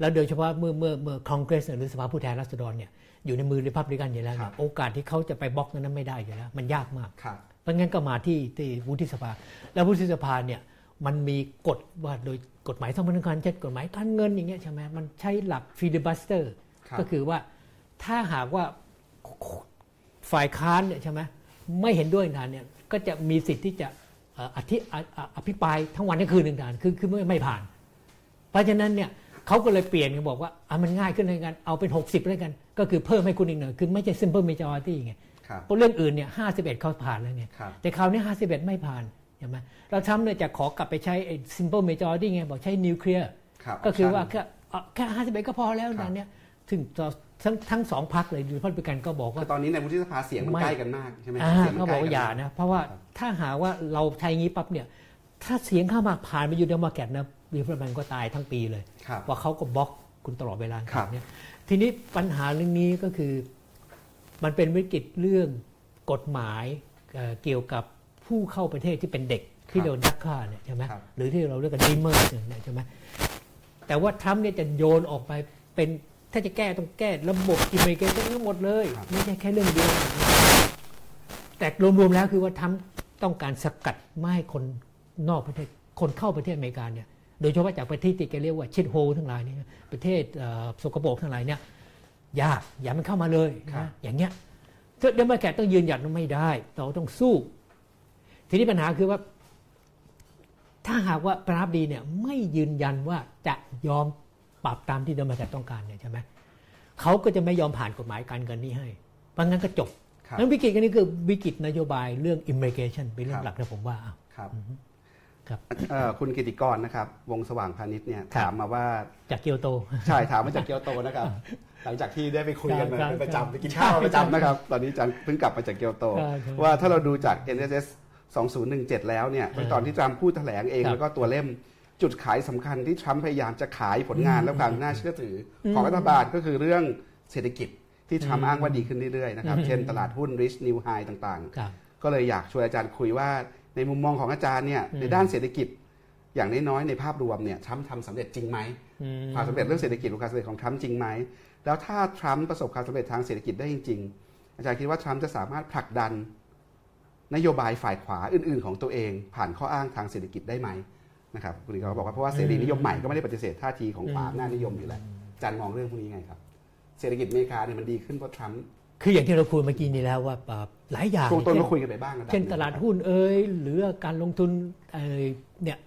แล้วโดยเฉพาะเมื่อเมื่อเมื่อคอนเกรสหรือสภาผู้แทนราษฎรเนี่ย อยู่ในมือรีพับลิกันอยู่แล้วเนี่ยโอกาสที่เขาจะไปบล็อกนั้นไม่ได้อยู่แล้วมันยากมากครับเพราะงั้นก็มาที่ที่วุฒิสภา แล้ววุฒิสภาเนี่ยมันมีกฎว่าโดยกฎหมายสำคัญเช่นกฎหมายการเงินอย่างเงี้ยใช่ไหมมันใช้หลัก filibuster ครับก็คือว่าถ้าหากว่าฝ่ายค้านเนี่ยใช่ไหมไม่เห็นด้วยนานเนี่ยก็จะมีสิทธิ์ที่จะเอ่ออธิอออภิปรายทั้งวันทั้งคืนหนึ่งนานคือคือไม่ไม่ผ่าน เพราะฉะนั้นเนี่ย เขาก็เลยเปลี่ยนกันบอกว่าอะมันง่ายขึ้นเลยกัน เอาเป็น 60แล้วกัน ก็คือเพิ่มให้คุณอีกหน่อยคือไม่ใช่ simple majority ไงครับเพราะเรื่องอื่นเนี่ย51เขาผ่านแล้วไงครับแต่คราวนี้51ไม่ผ่านใช่ไหมเราทำเนี่ยจะขอกลับไปใช้ไอ้ simple majority ไงบอกใช้นิวเคลียร์ครับก็คือว่าปชั่นแค่เอาแค่51ก็พอแล้วครับนะเนี่ยถึงทั้งทั้งสองพรรคเลยรีพับลิกันก็บอกว่าคือตอนนี้ในวุฒิสภาเสียงมันไม่ใกล้กันมากใช่ไหมอ่าเสียงมันใกล้กันมาก เขาบอกว่าอย่านะเพราะว่าครับถ้าหากว่าเราใช้งี้ปั๊บเนี่ยถ้าเสียงข้างมากผ่านไปอยู่เดโมแครตนะ รีพับลิกันก็ตายทั้งปีเลยครับว่าเขาก็บล็อกคุณตลอดเวลาครับเนี่ยทีนี้ปัญหาเรื่องนี้ก็คือมันเป็นวิกฤตเรื่องกฎหมายเอ่อเกี่ยวกับผู้เข้าประเทศที่เป็นเด็กที่โดนยักฆ่าเนี่ยใช่ไหมครับหรือที่เราเรียกกัน Dreamer เนี่ยใช่ไหมแต่ว่าทรัมป์เนี่ยจะโยนออกไปเป็นถ้าจะแก้ต้องแก้ระบบอิมเมริกันทั้งหมดเลย ไม่ใช่แค่เรื่องเดียว แต่รวมๆแล้วคือว่าทรัมป์ต้องการสกัดไม่ให้คนนอกประเทศคนเข้าประเทศอเมริกาเนี่ย โดยเฉพาะจากประเทศที่แกเรียกว่า shithole ทั้งหลายเนี่ยประเทศเอ่อสกปรกทั้งหลายเนี่ยอย่าให้มันเข้ามาเลยครับนะอย่างเงี้ยเดโมแครตต้องยืนหยัดว่าไม่ได้ เราต้องสู้ ทีนี้ปัญหาคือว่า ถ้าหากว่าประธานาธิบดีเนี่ยไม่ยืนยันว่าจะยอมปรับตามที่เดโมแครตต้องการเนี่ยใช่ไหมเขาก็จะไม่ยอมผ่านกฎหมายการเงินนี้ให้ เพราะงั้นก็จบครับนั้นวิกฤตกันนี้คือวิกฤตนโยบายเรื่อง immigration เป็นเรื่องหลักครับนะผมว่าอ้าวครับ ครับเอ่อคุณกิติกรนะครับ วงสว่างพาณิชย์เนี่ยครับถามมาว่าจากเกียวโต ใช่ถามมาจากเกียวโตนะครับ หลังจากที่ได้ไปคุยกันมาครับเป็นประครับจำไปกินข้าวใช่ประจำนะครับ ตอนนี้อาจารย์เพิ่งกลับมาจากเกียวโตใช่ครับว่าถ้าเราดูจาก NSS 2017 แล้วเนี่ยตอนที่ทรัมป์พูดแถลงเองครับแล้วก็ตัวเล่มจุดขายสำคัญที่ทรัมป์พยายามจะขายผลงานอืมและความน่าเชื่อถืออมของรัฐบาลก็คือเรื่องเศรษฐกิจที่ทรัมป์อืมอ้างว่าดีขึ้นเรื่อยๆนะครับอืมเช่นตลาดหุ้น rich new high ต่างครับๆก็เลยอยากชวนอาจารย์คุยว่า ในมุมมองของอาจารย์เนี่ยอืมในด้านเศรษฐกิจอย่างน้อยๆในภาพรวมเนี่ยทรัมป์ทำสำเร็จจริงไหมอืมความสำเร็จเรื่องเศรษฐกิจหรือความสำเร็จของทรัมป์จริงไหมแล้วถ้าทรัมป์ประสบความสำเร็จทางเศรษฐกิจได้จริงๆ อาจารย์คิดว่าทรัมป์จะสามารถผลักดันนโยบายฝ่ายขวาอื่น ๆ ของตัวเอง ผ่านข้ออ้างทางเศรษฐกิจได้ไหมนะครับคุณลิเขาบอกว่าเพราะว่าเสรีนิยมใหม่ก็ไม่ได้ปฏิเสธท่าทีของขวาอืมหน้านิยมอยู่แล้วอาจารย์มองเรื่องพวกนี้ไงครับ เศรษฐกิจอเมริกาเนี่ยมันดีขึ้นเพราะทรัมป์คืออย่างที่เราคุยเมื่อกี้นี้แล้วว่าเอ่อ หลายอย่างช่วงต้นเช่ก็คุยกันไปบ้างระดับเช่นหงตลาดหุ้นเอ่ยหรือการลงทุนเอ่ยเนี่ย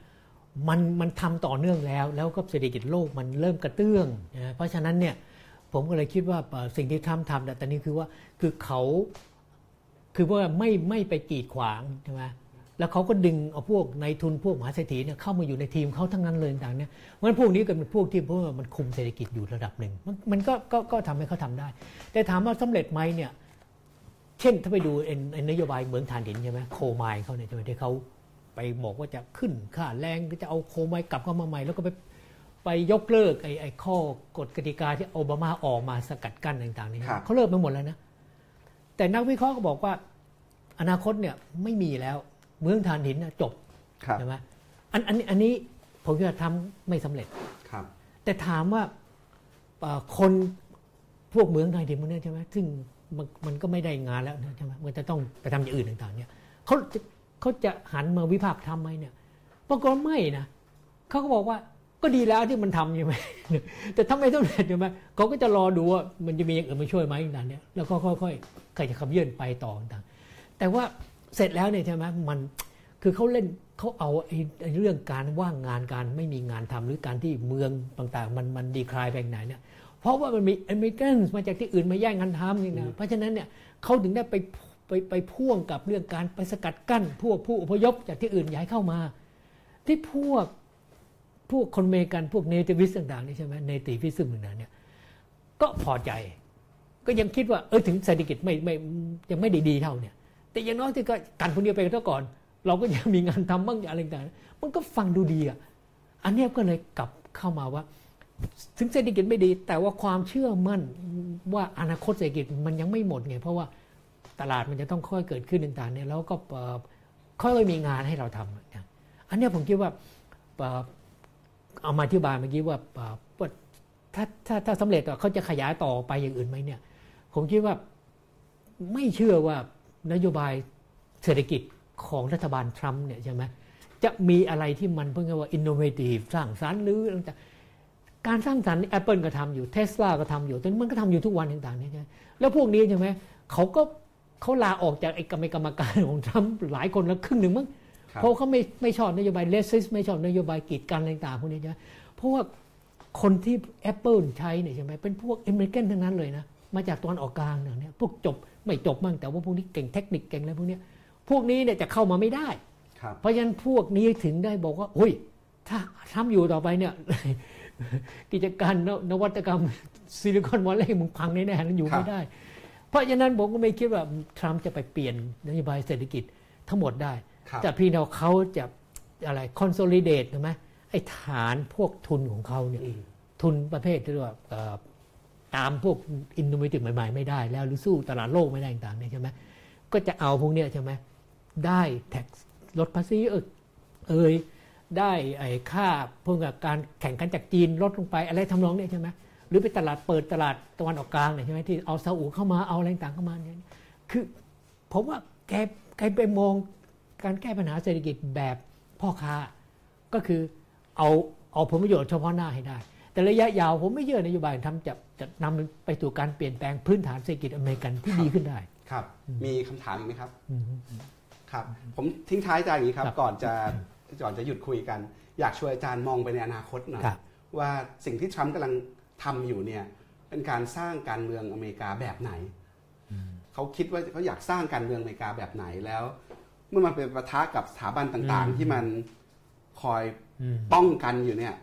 มันมันทำต่อเนื่องแล้ว แล้วก็เศรษฐกิจโลกมันเริ่มกระเตื้องนะเพราะฉะนั้นเนี่ยผมก็เลยคิดว่าเอ่อสิ่งที่ทำทำแต่ตอนนี้คือว่าคือเขาคือว่าไม่ไม่ไปกีดขวางใช่ไหมแล้วเขาก็ดึงเอาพวกในายทุนพวกมหาเศรษฐีเนี่ยเข้ามาอยู่ในทีมเขาทั้งนั้นเลยต่างๆเนี่ยเพราะฉะนั้นพวกนี้ก็เป็นพวกที่เพราะว่ามันคุมเศรษฐกิจอยู่ระดับหนึ่ง มันมันก็ก็ก็ทำให้เขาทำได้ แต่ถามว่าสำเร็จไหมเนี่ย เช่นถ้าไปดูไอ้ไอ้นโยบายเหมืองถ่านหินใช่ไหมโคไมล์เขาเนี่ยใช่ไหมที่เขาไปบอกว่าจะขึ้นค่าแรงก็จะเอาโคไมล์กลับเข้ามาใหม่ แล้วก็ไปไปยกเลิกไอ้ไอ้ข้อกฎกติกาที่โอบามาออกมาสกัดกั้นต่างๆนี่ครับเขาเลิกไปหมดแล้วนะ แต่นักวิเคราะห์ก็บอกว่า อนาคตเนี่ยไม่มีแล้วเมืองถ่านหินน่ะจบครับใช่ไหมอันอันอันนี้ผมคิดว่าทำไม่สำเร็จครับ แต่ถามว่าเอ่อคนพวกเมืองไทยที่มันเนี่ยใช่ไหมซึ่ง มันมันก็ไม่ได้งานแล้วใช่ไหมมันจะต้องไปทำอย่างอื่นต่างๆเนี่ยเขาจะเขาจะหันมาวิพากษ์ทำไหมเนี่ยปรากฏไม่นะเขาก็บอกว่าก็ดีแล้วที่มันทำใช่ไหมแต่ถ้าไม่สำเร็จใช่ไหมเขาก็จะรอดูว่ามันจะมีอย่างอื่นมาช่วยไหมนั่นเนี่ยแล้วก็ค่อยๆใครจะขับเยื่นไปต่อต่างแต่ว่าเสร็จแล้วเนี่ยใช่ไหมมันคือเขาเล่นเขาเอาไอ้เรื่องการว่างงานการไม่มีงานทำหรือการที่เมืองต่างๆ มันมันดีคลายไปไหนเนี่ย เพราะว่ามันมีอเมริกันมาจากที่อื่นมาแย่งงานทำนี่นะเพราะฉะนั้นเนี่ยเขาถึงได้ไปไปไปพ่วงกับเรื่องการไปสกัดกั้น พวกผู้อพยพจากที่อื่นย้ายเข้ามา ที่พวกพวกคนเมกันพวกเนติวิสต่างๆนี่ใช่ไหมเนติวิซึมต่างๆเนี่ยก็พอใจก็ยังคิดว่าเออถึงเศรษฐกิจไม่ไม่ยังไม่ดีๆเท่าเนี่ย แต่อย่างน้อยที่ก็กันคนเดียวไปก็ก่อน เราก็ยังมีงานทำบ้างอะไรต่างๆมันก็ฟังดูดีอะอันนี้ก็เลยกลับเข้ามาว่า ถึงเศรษฐกิจไม่ดี แต่ว่าความเชื่อมั่นว่าอนาคตเศรษฐกิจมันยังไม่หมดไงเพราะว่าตลาดมันจะต้องค่อยเกิดขึ้นต่างๆเนี่ยแล้วก็ค่อยๆมีงานให้เราทำอันนี้ผมคิดว่าเอามาอธิบายเมื่อกี้ว่าถ้าถ้าถ้าสำเร็จเขาจะขยายต่อไปอย่างอื่นไหมเนี่ย ผมคิดว่าไม่เชื่อว่านโยบายเศรษฐกิจของรัฐบาลทรัมป์เนี่ยใช่ไหมจะมีอะไรที่มันเพิ่งว่าอินโนเวทีฟสร้างสรรค์หรือต่าง การสร้างสรรค์แอปเปิลก็ทำอยู่เทสลาก็ทำอยู่แต่มันก็ทำอยู่ทุกวันต่างๆนี่ใช่แล้วพวกนี้ใช่ไหมเขาก็เขาลาออกจากไอ้กรรมการของทรัมป์หลายคนแล้วครึ่งหนึ่งมั้งเพราะเขาไม่ไม่ชอบนโยบาย racist ไม่ชอบนโยบายกีดกันต่างๆพวกนี้ใช่ไหมเพราะว่าคนที่ Apple ใช้เนี่ยใช่ไหมเป็นพวก immigrant ทั้งนั้นเลยนะมาจากตะวันออกกลางเนี่ยพวกจบไม่จบมั่งแต่ว่าพวกนี้เก่งเทคนิคเก่งอะไรพวกนี้พวกนี้เนี่ยจะเข้ามาไม่ได้เพราะฉะนั้นพวกนี้ถึงได้บอกว่าโอ้ยถ้าทำอยู่ต่อไปเนี่ย กิจการนวัตกรรม Silicon Valley มึงพังแน่ๆนั้นอยู่ไม่ได้ เพราะฉะนั้นผมก็ไม่คิดว่าทรัมป์จะไปเปลี่ยนนโยบายเศรษฐกิจทั้งหมดได้ แต่พี่เราเขาจะอะไร consolidate ใช่ไหมไอ้ฐานพวกทุนของเขาเนี่ยทุนประเภทที่ว่าตามพวก innovative ใหม่ๆ ไม่ได้ แล้วหรือสู้ตลาดโลกไม่ได้ต่างๆใช่ไหมก็จะเอาพวกเนี้ยใช่ไหมได้แท็กลดภาษีเออเอย ได้ไอ้ค่าพวกการแข่งขันจากจีนลดลงไปอะไรทำนองนี้ใช่ไหมหรือไปตลาดเปิดตลาดตะวันออกกลางเนี่ยใช่ไหมที่เอาซาอุเข้ามาเอาอะไรต่างเข้ามาเนี่ยคือผมว่าแกแกไปมองการแก้ปัญหาเศรษฐกิจแบบพ่อค้าก็คือเอาเอาผลประโยชน์เฉพาะหน้าให้ได้ แต่ระยะยาวผมไม่เชื่อนโยบายทำจะจะนำไปสู่การเปลี่ยนแปลงพื้นฐานเศรษฐกิจอเมริกันที่ดีขึ้นได้ ครับ มีคำถามอีกไหมครับ ครับ ผมทิ้งท้ายอาจารย์อย่างนี้ครับ ก่อนจะ ก่อนจะหยุดคุยกัน อยากช่วยอาจารย์มองไปในอนาคตหน่อยว่าสิ่งที่ทรัมป์กำลังทำอยู่เนี่ยเป็นการสร้างการเมืองอเมริกาแบบไหน เขาคิดว่าเขาอยากสร้างการเมืองอเมริกาแบบไหนแล้ว เมื่อมาเป็นประทะกับสถาบันต่างๆ ที่มันคอยป้องกันอยู่เนี่ย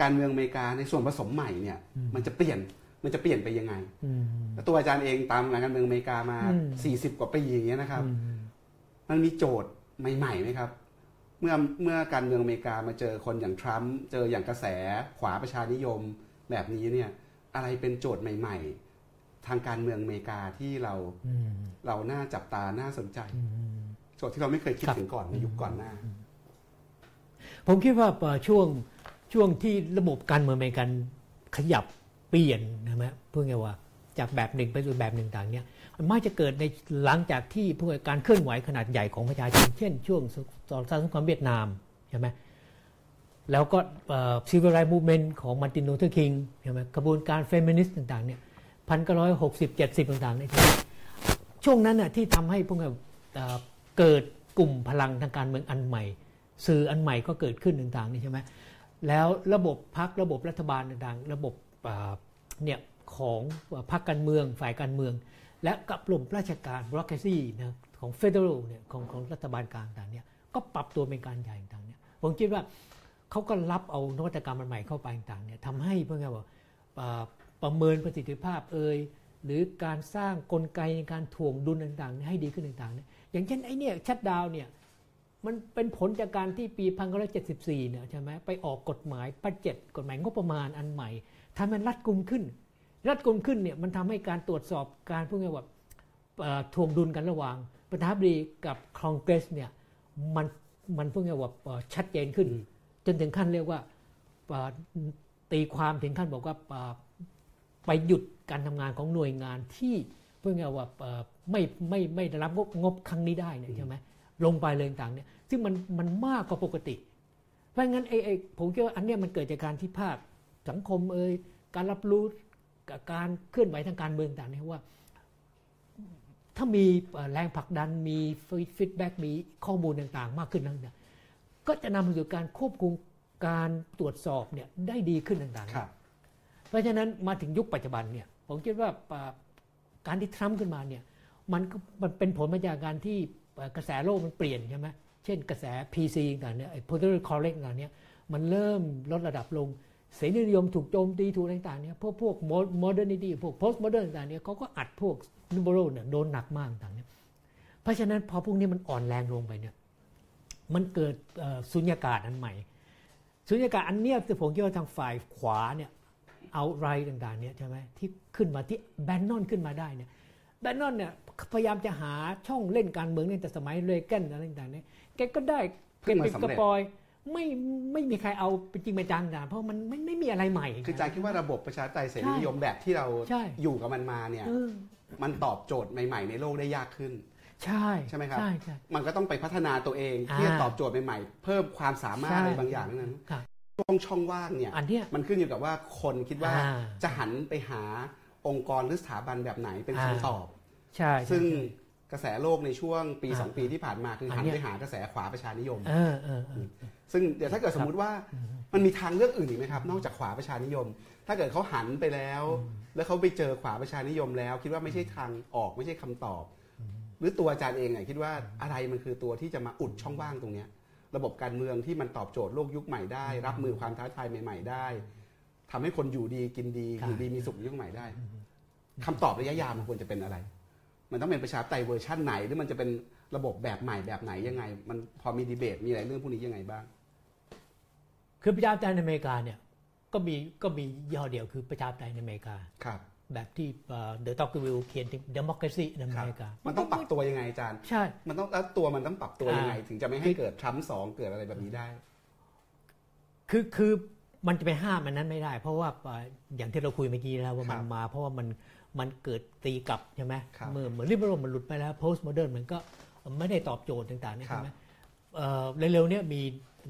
การเมืองอเมริกาในส่วนผสมใหม่เนี่ย มันจะเปลี่ยนมันจะเปลี่ยนไปยังไงตัวอาจารย์เองตามงานการเมืองอเมริกามาสี่สิบกว่าปีอย่างเงี้ยนะครับ มันมีโจทย์ใหม่ๆไหมครับ เมื่อเมื่อการเมืองอเมริกามาเจอคนอย่างทรัมป์เจออย่างกระแสขวาประชานิยมแบบนี้เนี่ยอะไรเป็นโจทย์ใหม่ ๆ ทางการเมืองอเมริกาที่เราเราน่าจับตาน่าสนใจ โจทย์ที่เราไม่เคยคิดถึงก่อนในยุคก่อนหน้า ผมคิดว่าช่วงช่วงที่ระบบการเมืองอเมริกันขยับเปลี่ยนนะไหมพูดง่ายว่าจากแบบหนึ่งไปสู่แบบหนึ่งต่างเนี่ย มันมักจะเกิดในหลังจากที่พวกการเคลื่อนไหวขนาดใหญ่ของประชาชนเช่นช่วงต่อสงครามเวียดนามใช่ไหมแล้วก็ civil rights movement ของมาร์ตินลูเทอร์คิงใช่ไหมกระบวนการเฟมินิสต์ต่างๆเนี่ยพันเก้าร้อยหกสิบเจ็ดสิบต่างๆเนี่ยช่วงนั้นน่ะที่ทำให้พวกเกิดกลุ่มพลังทางการเมืองอันใหม่ สื่ออันใหม่ก็เกิดขึ้นต่างๆนี่ใช่ไหมแล้วระบบพักระบบรัฐบาลต่างๆ ระบบเนี่ยของพรรคการเมืองฝ่ายการเมือง และกับระบบราชการบล็อกเกซี่นะของเฟเดอรัลเนี่ยของของรัฐบาลกลางต่างเนี่ยก็ปรับตัวเป็นการใหญ่ต่างเนี่ยผมคิดว่าเขาก็รับเอานวัตกรรมใหม่เข้าไปต่างเนี่ยทำให้เพื่อไงว่าประเมินประสิทธิภาพเอ่ยหรือการสร้างกลไกในการถ่วงดุลต่างๆ ให้ดีขึ้นต่างๆเนี่ยอย่างเช่นไอ้นี่ชัดดาวเนี่ยมันเป็นผลจากการที่ปีพันเก้าร้อยเจ็ดสิบสี่เนี่ยใช่ไหมไปออกกฎหมายปัจเจ็ดกฎหมายงบประมาณอันใหม่ทำให้มันรัดกุมขึ้น รัดกุมขึ้นเนี่ยมันทำให้การตรวจสอบการพูดง่ายว่าทวงดุลกันระหว่าง ประธานาธิบดีกับคองเกรสเนี่ยมันมันพูดง่ายว่าชัดเจนขึ้น จนถึงขั้นเรียกว่าตีความถึงขั้นบอกว่าไปหยุดการทำงานของหน่วยงานที่พูดง่ายว่าไม่ไม่ไม่ได้รับงบงบครั้งนี้ได้เนี่ยใช่ไหมลงไปเลยต่างๆเนี่ยซึ่งมันมันมากกว่าปกติ เพราะงั้นไอ้ไอ้ผมคิดว่าอันเนี้ยมันเกิดจากการที่ภาคสังคมเอ่ยการรับรู้ กับการเคลื่อนไหวทางการเมืองต่างๆเนี่ยว่า ถ้ามีเอ่อแรงผลักดันมี feedback มีข้อมูลต่างๆ มากขึ้นนั่นเนี่ยก็จะนำมาสู่การควบคุมการตรวจสอบเนี่ยได้ดีขึ้นต่างๆครับเพราะฉะนั้นมาถึงยุคปัจจุบันเนี่ยผมคิดว่าอ่าการที่ทรัมป์ขึ้นมาเนี่ยมันก็มันเป็นผลมาจากการที่อ่ากระแสโลกมันเปลี่ยนใช่ไหมเช่นกระแส PC ต่างๆเนี่ยไอ้ political correct ต่างๆเนี่ยมันเริ่มลดระดับลง เสรีนิยมถูกโจมตีถูกอะไรต่างๆเนี่ยพวกพวก modernity พวก post modern ต่างๆเนี่ยเขาก็อัดพวก liberal เนี่ยโดนหนักมากต่างเนี่ยเพราะฉะนั้นพอพวกนี้มันอ่อนแรงลงไปเนี่ยมันเกิดสุญญากาศอันใหม่สุญญากาศอันเนี้ยผมคิดว่าทางฝ่ายขวาเนี่ยเอาไรต่างๆเนี่ยใช่ไหมที่ขึ้นมาที่แบนนอนขึ้นมาได้เนี่ยแบนนอนเนี่ยพยายามจะหาช่องเล่นการเมืองเนี่ยแต่สมัยเรเกนอะไรต่างๆเนี่ยแกก็ได้เพิ่งมาเป็นกเร็จระปอย ไม่ไม่มีใครเอาเป็นจริงเป็นจังนะเพราะมันไม่ไม่มีอะไรใหม่ คืออาจารย์คิดว่าระบบประชาธิปไตยเสรีนิยมแบบที่เราใช่อยู่กับมันมาเนี่ยเออมันตอบโจทย์ใหม่ ๆ ในโลกได้ยากขึ้น ใช่ใช่ไหมครับใช่ใช่มันก็ต้องไปพัฒนาตัวเองอ่าที่จะตอบโจทย์ใหม่ๆ เพิ่มความสามารถใช่อะไรบางอย่างนั้นครับช่วงช่องว่างเนี่ยอันเนี้ยมันขึ้นอยู่กับว่าคนคิดว่าอ่าจะหันไปหาองค์กรหรือสถาบันแบบไหนเป็นอ่าคำตอบ ใช่ใช่ซึ่งใช่ กระแสโลกในช่วงปีอ่าสองปีที่ผ่านมาคือหันอันเนี้ยไปหากระแสขวาประชานิยมเออเออเออซึ่งเดี๋ยวถ้าเกิดสมมุติว่ามันมีทางเลือกอื่นอีกไหมครับ นอกจากขวาประชานิยม ถ้าเกิดเขาหันไปแล้ว แล้วเขาไปเจอขวาประชานิยมแล้ว คิดว่าไม่ใช่ทางออกไม่ใช่คำตอบ หรือตัวอาจารย์เองอะคิดว่าอะไรมันคือตัวที่จะมาอุดช่องว่างตรงเนี้ยระบบการเมืองที่มันตอบโจทย์โลกยุคใหม่ได้ รับมือความท้าทายใหม่ ๆ ได้ทำให้คนอยู่ดีกินดีครับอยู่ดีมีสุขในยุคใหม่ได้คำตอบระยะยาวมันควรจะเป็นอะไร มันต้องเป็นประชาธิปไตยเวอร์ชั่นไหน หรือมันจะเป็นระบบแบบใหม่แบบไหนยังไง มันพอมีดีเบตมีอะไรเรื่องพวกนี้ยังไงบ้าง คือประชาธิปไตยในอเมริกาเนี่ยก็มีก็มีย่อเดียวคือประชาธิปไตยในอเมริกาครับ แบบที่เดอะต็อกวิลเขียนถึง democracy ในอครับเมริกา มันต้องปรับตัวยังไงอาจารย์ ใช่ มันต้องแล้วตัวมันต้องปรับตัวยังไงอ่าถึงจะไม่ให้เกิดทรัมป์สองเกิดอะไรแบบนี้ได้ คือคือมันจะไปห้ามมันนั้นไม่ได้ เพราะว่าเอ่ออย่างที่เราคุยเมื่อกี้แล้วว่าครัมันบมา เพราะว่ามัน มันเกิดตีกลับใช่ไหมครับเมื่อเหมือนริเบอรัลมันหลุดไปแล้ว post modern มันก็ไม่ได้ตอบโจทย์ต่างๆเนี่ยครับใช่ไหมเอ่อเร็วๆเนี่ยมี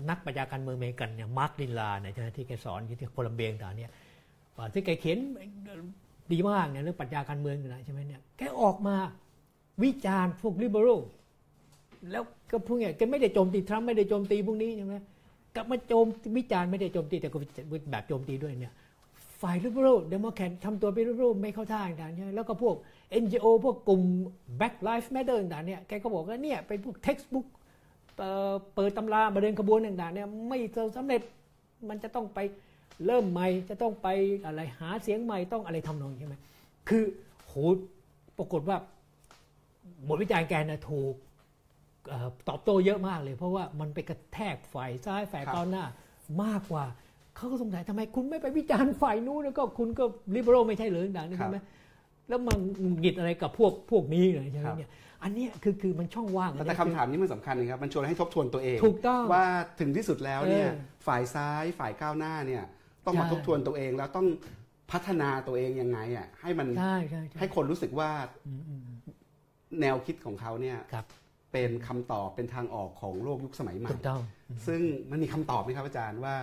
นักปรัชญาการเมืองอเมริกันเนี่ยมาร์คลิลลาเนี่ยใช่ไหมที่แกสอนอยู่ที่โคลัมเบียต่างๆเนี่ยเอ่อที่แกเขียนดีมากเนี่ยเรื่องปรัชญาการเมืองต่างๆใช่ไหมเนี่ยแกออกมาวิจารณ์พวก liberal แล้วก็พวกเนี่ยแกไม่ได้โจมตีทรัมป์ไม่ได้โจมตีพวกนี้ใช่ไหมกลับมาโจมวิจารณ์ไม่ได้โจมตีแต่ก็แบบโจมตีด้วยเนี่ย ฝ่าย liberal เดโมแครตทำตัวเป็น liberal ไม่เข้าท่าต่างๆใช่ไหมแล้วก็พวก NGO พวกกลุ่ม Black Lives Matter ต่างๆเนี่ยแกก็บอกว่าเนี่ยเป็นพวก textbook เอ่อเปิดตำรามาเดินขบวนต่างๆเนี่ยไม่สำเร็จมันจะต้องไปเริ่มใหม่จะต้องไปอะไรหาเสียงใหม่ต้องอะไรทำนองใช่ไหมคือโหปรากฏว่าบทวิจารณ์แกนะถูกเอ่อตอบโต้เยอะมากเลย เพราะว่ามันไปกระแทกฝ่ายซ้ายฝ่ายครับก้าวหน้ามากกว่า เขาก็สงสัยทำไมคุณไม่ไปวิจารณ์ฝ่ายนู้นแล้วก็คุณก็ลิเบอรัลไม่ใช่เหรือต่างๆนี่ครับใช่ไหมแล้วมันหงิดอะไรกับพวกพวกนี้เลยใช่ไหมครับเนี่ยอันเนี้ยคือคือมันช่องว่าง แต่แต่คำถามนี้มันสำคัญนะครับมันชวนให้ทบทวนตัวเองถูกต้องว่าถึงที่สุดแล้วเนี่ยเออฝ่ายซ้ายฝ่ายก้าวหน้าเนี่ยต้องมาใช่ทบทวนตัวเองแล้วต้องพัฒนาตัวเองยังไงอะให้มันใช่ใช่ใช่ให้คนรู้สึกว่าอืมอืมอืมแนวคิดของเขาเนี่ยครับเป็นคำตอบเป็นทางออกของโลกยุคสมัยใหม่ถูกต้องซึ่งมันมีคำตอบไหมครับอาจารย์ว่า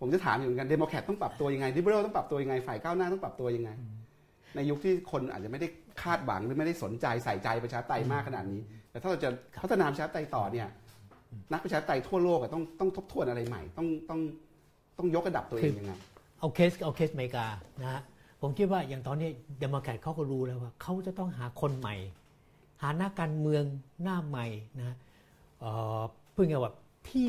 ผมจะถามอยู่เหมือนกันเดโมแครตต้องปรับตัวยังไง liberal ต้องปรับตัวยังไงฝ่ายก้าวหน้าต้องปรับตัวยังไง ในยุคที่คนอาจจะไม่ได้คาดหวังหรือไม่ได้สนใจใส่ใจประชาธิปไตยมากขนาดนี้ แต่ถ้าเราจะพัฒนาประชาธิปไตยต่อเนี่ยนักประชาธิปไตยทั่วโลกอะต้องต้องทบทวนอะไรใหม่ ต้องต้องต้องยกระดับตัวเองยังไงเอาเคสเอาเคสอเมริกานะฮะผมคิดว่าอย่างตอนนี้เดโมแครตเขาก็รู้แล้วว่าเขาจะต้องหาคนใหม่ หานักการเมืองหน้าใหม่นะเอ่อเพื่อไงว่าที่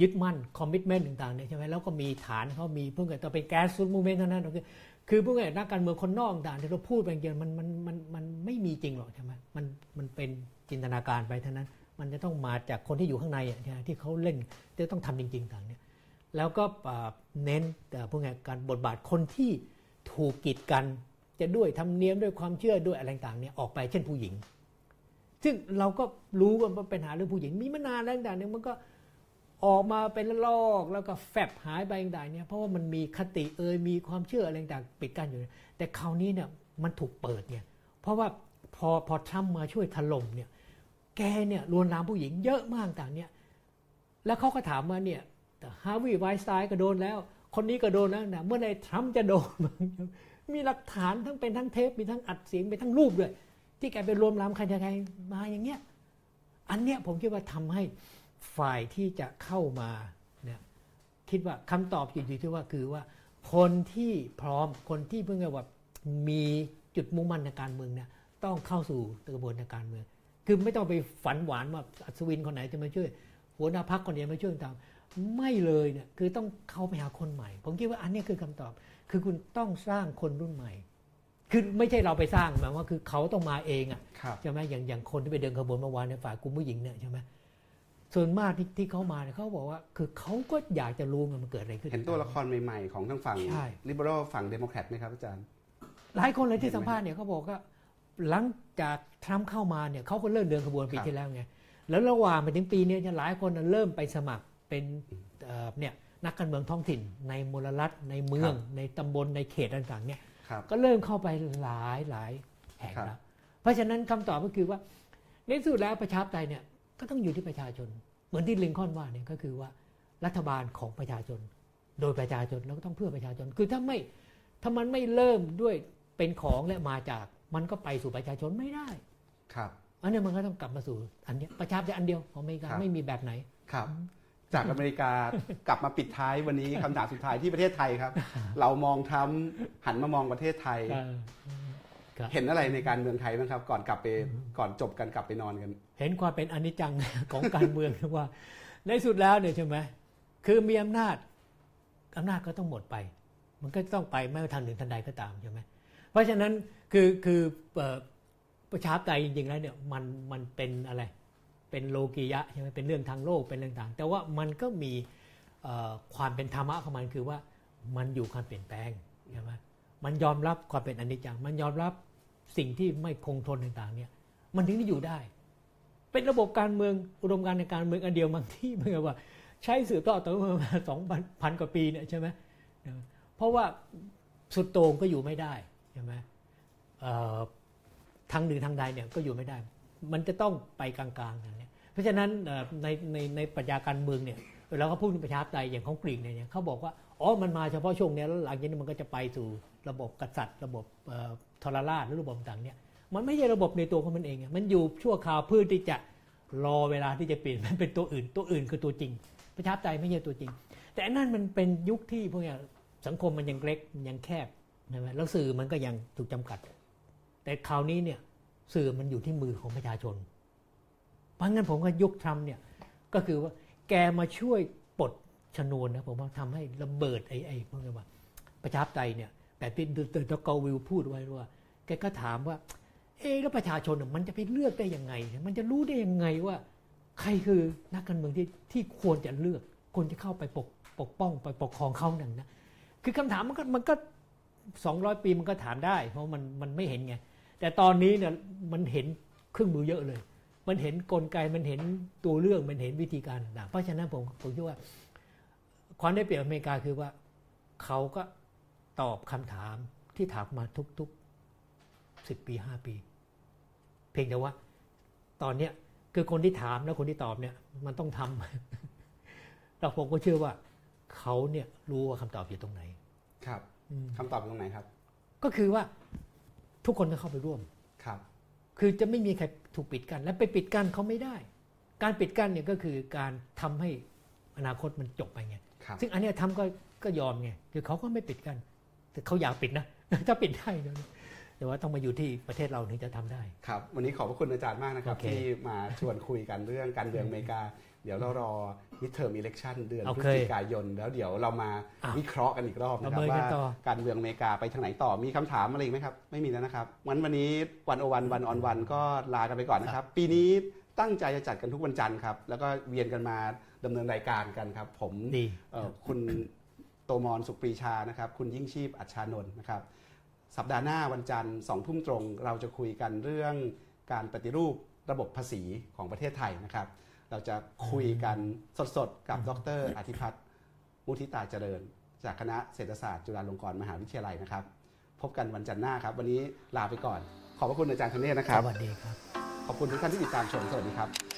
ยึดมั่นคอมมิชเมนต์ต่างๆเนี่ยใช่ไหมแล้วก็มีฐานเขามีเพื่อไงต่อเป็นแก๊สซูดมูเมนต์เท่านั้นคือคือเพื่อไงนักการเมืองคนนอกต่างที่เราพูดไปอย่างเดียวมันมันมันมันไม่มีจริงหรอกใช่ไหมมันมันเป็นจินตนาการไปเท่านั้น มันจะต้องมาจากคนที่อยู่ข้างในอะใช่ไหมที่เขาเล่นจะต้องทำจริง ๆ ต่างเนี่ยแล้วก็เน้นแต่พวกไงการบทบาทคนที่ถูกกีดกันจะด้วยธรรมเนียมด้วยความเชื่อด้วยอะไรต่างๆเนี่ยออกไปเช่นผู้หญิง ซึ่งเราก็รู้ว่าเป็นปัญหาเรื่องผู้หญิงมีมานานแล้วต่างเนี่ยมันก็ ออกมาเป็นลอกแล้วก็แฟบหายไปต่างๆเนี่ยเพราะว่ามันมีคติเอยมีความเชื่ออะไรต่างปิดกั้นอยู่ แต่คราวนี้เนี่ยมันถูกเปิดเนี่ยเพราะว่าพอพอทรัมป์มาช่วยถล่มเนี่ยแกเนี่ยลวนลามผู้หญิงเยอะมากต่างเนี่ยแล้วเขาก็ถามว่าเนี่ยฮาวีไวน์สไตน์ก็โดนแล้ว คนนี้ก็โดนแล้วนะเมื่อไหรทรัมป์จะโดนมีหลักฐานทั้งเป็นทั้งเทปมีทั้งอัดเสียงเป็นทั้งรูปด้วย ที่แกไปรวมลามใครใครมาอย่างเงี้ยอันเนี้ยผมคิดว่าทำให้ ฝ่ายที่จะเข้ามาเนี่ยคิดว่าคำตอบอยู่ที่ว่าคือว่าคนที่พร้อมคนที่เพิ่งจะว่ามีจุดมุ่งมั่นในการเมืองเนี่ยต้องเข้าสู่กระบวนการเมือง คือไม่ต้องไปฝันหวานว่าอัศวินคนไหนจะมาช่วย หัวหน้าพักคนเดียวมาช่วยตามไม่เลยเนี่ยคือต้องเข้าไปหาคนใหม่ ผมคิดว่าอันนี้คือคำตอบ คือคุณต้องสร้างคนรุ่นใหม่ คือไม่ใช่เราไปสร้างหมายว่าคือเขาต้องมาเองอะครับใช่ไหมอย่างอย่างคนที่ไปเดินขบวนเมื่อวานในฝ่ายกลุ่มผู้หญิงเนี่ยใช่ไหม ส่วนมากที่ที่เขามาเนี่ยเขาบอกว่า คือเขาก็อยากจะรู้มันเกิดอะไรขึ้นเห็นตัวละครใหม่ๆ ของทั้งฝั่งใช่ liberal ฝั่งเดโมแครตไหมครับอาจารย์ หลายคนเลยที่สัมภาษณ์เนี่ยเขาบอกว่าหลังจากทรัมป์เข้ามาเนี่ยเขาก็เริ่มเดินขบวนปีครับที่แล้วไงแล้วระหว่างมาถึงปีเนี้ยเนี่ยหลายคนน่ะเริ่มไปสมัครเป็นเอ่อเนี่ยนักการเมืองท้องถิ่น ในมลรัฐในเมือง ในตำบลในเขตต่างๆเนี่ยครับก็เริ่มเข้าไปหลายหลายแห่งครับแล้วเพราะฉะนั้นคำตอบก็คือว่าในที่สุดแล้วประชาธิปไตยเนี่ย ก็ต้องอยู่ที่ประชาชน เหมือนที่ลิงคอล์นว่าเนี่ยก็คือว่ารัฐบาลของประชาชน โดยประชาชนแล้วก็ต้องเพื่อประชาชน คือถ้าไม่ถ้ามันไม่เริ่มด้วยเป็นของและมาจากมันก็ไปสู่ประชาชนไม่ได้ ครับ อันนี้มันก็ต้องกลับมาสู่อันเนี้ยประชาธิปไตยอันเดียวของอเมริกาครับไม่มีแบบไหน ครับ จากอเมริกากลับมาปิดท้ายวันนี้คำถามสุดท้ายที่ประเทศไทยครับ เรามองทรัมป์หันมามองประเทศไทยครับ เห็นอะไรในการเมืองไทยบ้างครับ ก่อนกลับไปก่อนจบกันกลับไปนอนกัน เห็นความเป็นอนิจจังของการเมืองว่า ในสุดแล้วเนี่ยใช่ไหมคือมีอำนาจอำนาจก็ต้องหมดไป มันก็ต้องไปไม่ว่าทางหนึ่งทันใดก็ตามใช่ไหมเพราะฉะนั้นคือคือเอ่อประชาธิปไตยจริงๆแล้วเนี่ยมันมันเป็นอะไรเป็นโลกียะใช่ไหมเป็นเรื่องทางโลกเป็นเรื่องต่าง แต่ว่ามันก็มีเอ่อความเป็นธรรมะของมันคือว่ามันอยู่ความเปลี่ยนแปลงใช่ไหม มันยอมรับความเป็นอนิจจัง มันยอมรับสิ่งที่ไม่คงทนต่างๆเนี่ย มันถึงจะอยู่ได้ เป็นระบบการเมืองอุดมการณ์ในการเมืองอันเดียวบางที่เหมือนว่า ใช้สืบทอต่อมาสองพันกว่าปีเนี่ยใช่ไหมเพราะว่าสุดโต่งก็อยู่ไม่ได้ใช่ไหมทางหนึ่งทางใดเนี่ยก็อยู่ไม่ได้ มันจะต้องไปกลางๆอย่างนี้เพราะฉะนั้นในในในปรัชญาการเมืองเนี่ยเวลาเขาพูดถึงประชาธิปไตยอย่างของกรีกเนี่ยเขาบอกว่า อ๋อ มันมาเฉพาะช่วงนี้แล้วหลังจากนี้มันก็จะไปสู่ระบบกษัตริย์ ระบบทรราชหรือระบบต่างเนี่ยมันไม่ใช่ระบบในตัวของมันเองอะมันอยู่ชั่วคราวเพื่อที่จะรอเวลาที่จะเปลี่ยนมันเป็นตัวอื่น ตัวอื่นคือตัวจริง ประชาธิปไตยไม่ใช่ตัวจริง แต่นั่นมันเป็นยุคที่พวกเนี้ยสังคมมันยังเล็กยังแคบใช่ไหมแล้วสื่อมันก็ยังถูกจำกัด แต่คราวนี้เนี่ยสื่อมันอยู่ที่มือของประชาชน เพราะงั้นผมก็ยุคทรัมเนี่ยก็คือว่าแกมาช่วย ชนวนนะผมว่าทำให้ระเบิดไอ้ไอ้พวกนี้ว่า ประชาธิปไตยเนี่ยแบบที่เดอะกวิลพูดไว้ว่าแกก็ถามว่า เอ๊ะแล้วประชาชนมันจะไปเลือกได้ยังไง มันจะรู้ได้ยังไงว่า ใครคือนักการเมืองที่ที่ควรจะเลือกควรจะเข้าไปปกปกป้องไปปกครองเขานั่นนะคือคำถามมันก็มันก็สองร้อยปีมันก็ถามได้ เพราะมันมันไม่เห็นไงแต่ตอนนี้เนี่ยมันเห็นเครื่องมือเยอะเลย มันเห็นกลไกมันเห็นตัวเรื่องมันเห็นวิธีการต่างเพราะฉะนั้นผมผมคิดว่า ความได้เปรียบอเมริกาคือว่า เขาก็ตอบคำถามที่ถามมาทุกๆสิบปีห้าปี เพียงแต่ว่า ตอนเนี้ยคือคนที่ถามและคนที่ตอบเนี่ย มันต้องทำแต่ผมก็เชื่อว่า เขาเนี่ยรู้ว่าคำตอบอยู่ตรงไหน ครับคำตอบอยู่ตรงไหนครับ ก็คือว่าทุกคนก็เข้าไปร่วมครับ คือจะไม่มีใครถูกปิดกั้นและไปปิดกั้นเขาไม่ได้ การปิดกั้นเนี่ยก็คือการทำให้อนาคตมันจบไปไงครับ ซึ่งอันเนี้ยทำก็ก็ยอมไงคือเขาก็ไม่ปิดกั้นแต่เขาอยากปิดนะถ้าปิดได้นะแต่ว่าต้องมาอยู่ที่ประเทศเราถึงจะทำได้ครับ วันนี้ขอบพระคุณอาจารย์มากนะครับโอเคที่มาชวนคุยกันเรื่องการเมืองอเมริกา เดี๋ยวเรารอ midterm election เดือนโอพฤเคศจิกายน แล้วเดี๋ยวเรามาอะวิเคราะห์กันอีกรอบนะครับประเมินกัว่านต่อการเมืองอเมริกาไปทางไหนต่อมีคำถามอะไรอีกไหมครับ ไม่มีแล้วนะครับวันวันนี้วันโอวันวันออนวันก็ลากันไปก่อนนะครับ ปีนี้ตั้งใจจะจัดกันทุกวันจันทร์ครับแล้วก็เวียนกันมา ดำเนินรายการกันครับ ผมดีเอ่อคุณโตมอนสุขปรีชานะครับ คุณยิ่งชีพอัจฉานนท์นะครับ สัปดาห์หน้าวันจันทร์สองทุ่มตรง เราจะคุยกันเรื่องการปฏิรูประบบภาษีของประเทศไทยนะครับ เราจะคุยกันสดๆ กับดรอธิพัฒน์มุทิตาเจริญ จากคณะเศรษฐศาสตร์จุฬาลงกรณ์มหาวิทยาลัยนะครับ พบกันวันจันทร์หน้าครับ วันนี้ลาไปก่อน ขอบพระคุณอาจารย์ธเนศนะครับ สวัสดีครับ ขอบคุณทุกท่านที่ติดตามชม สวัสดีครับ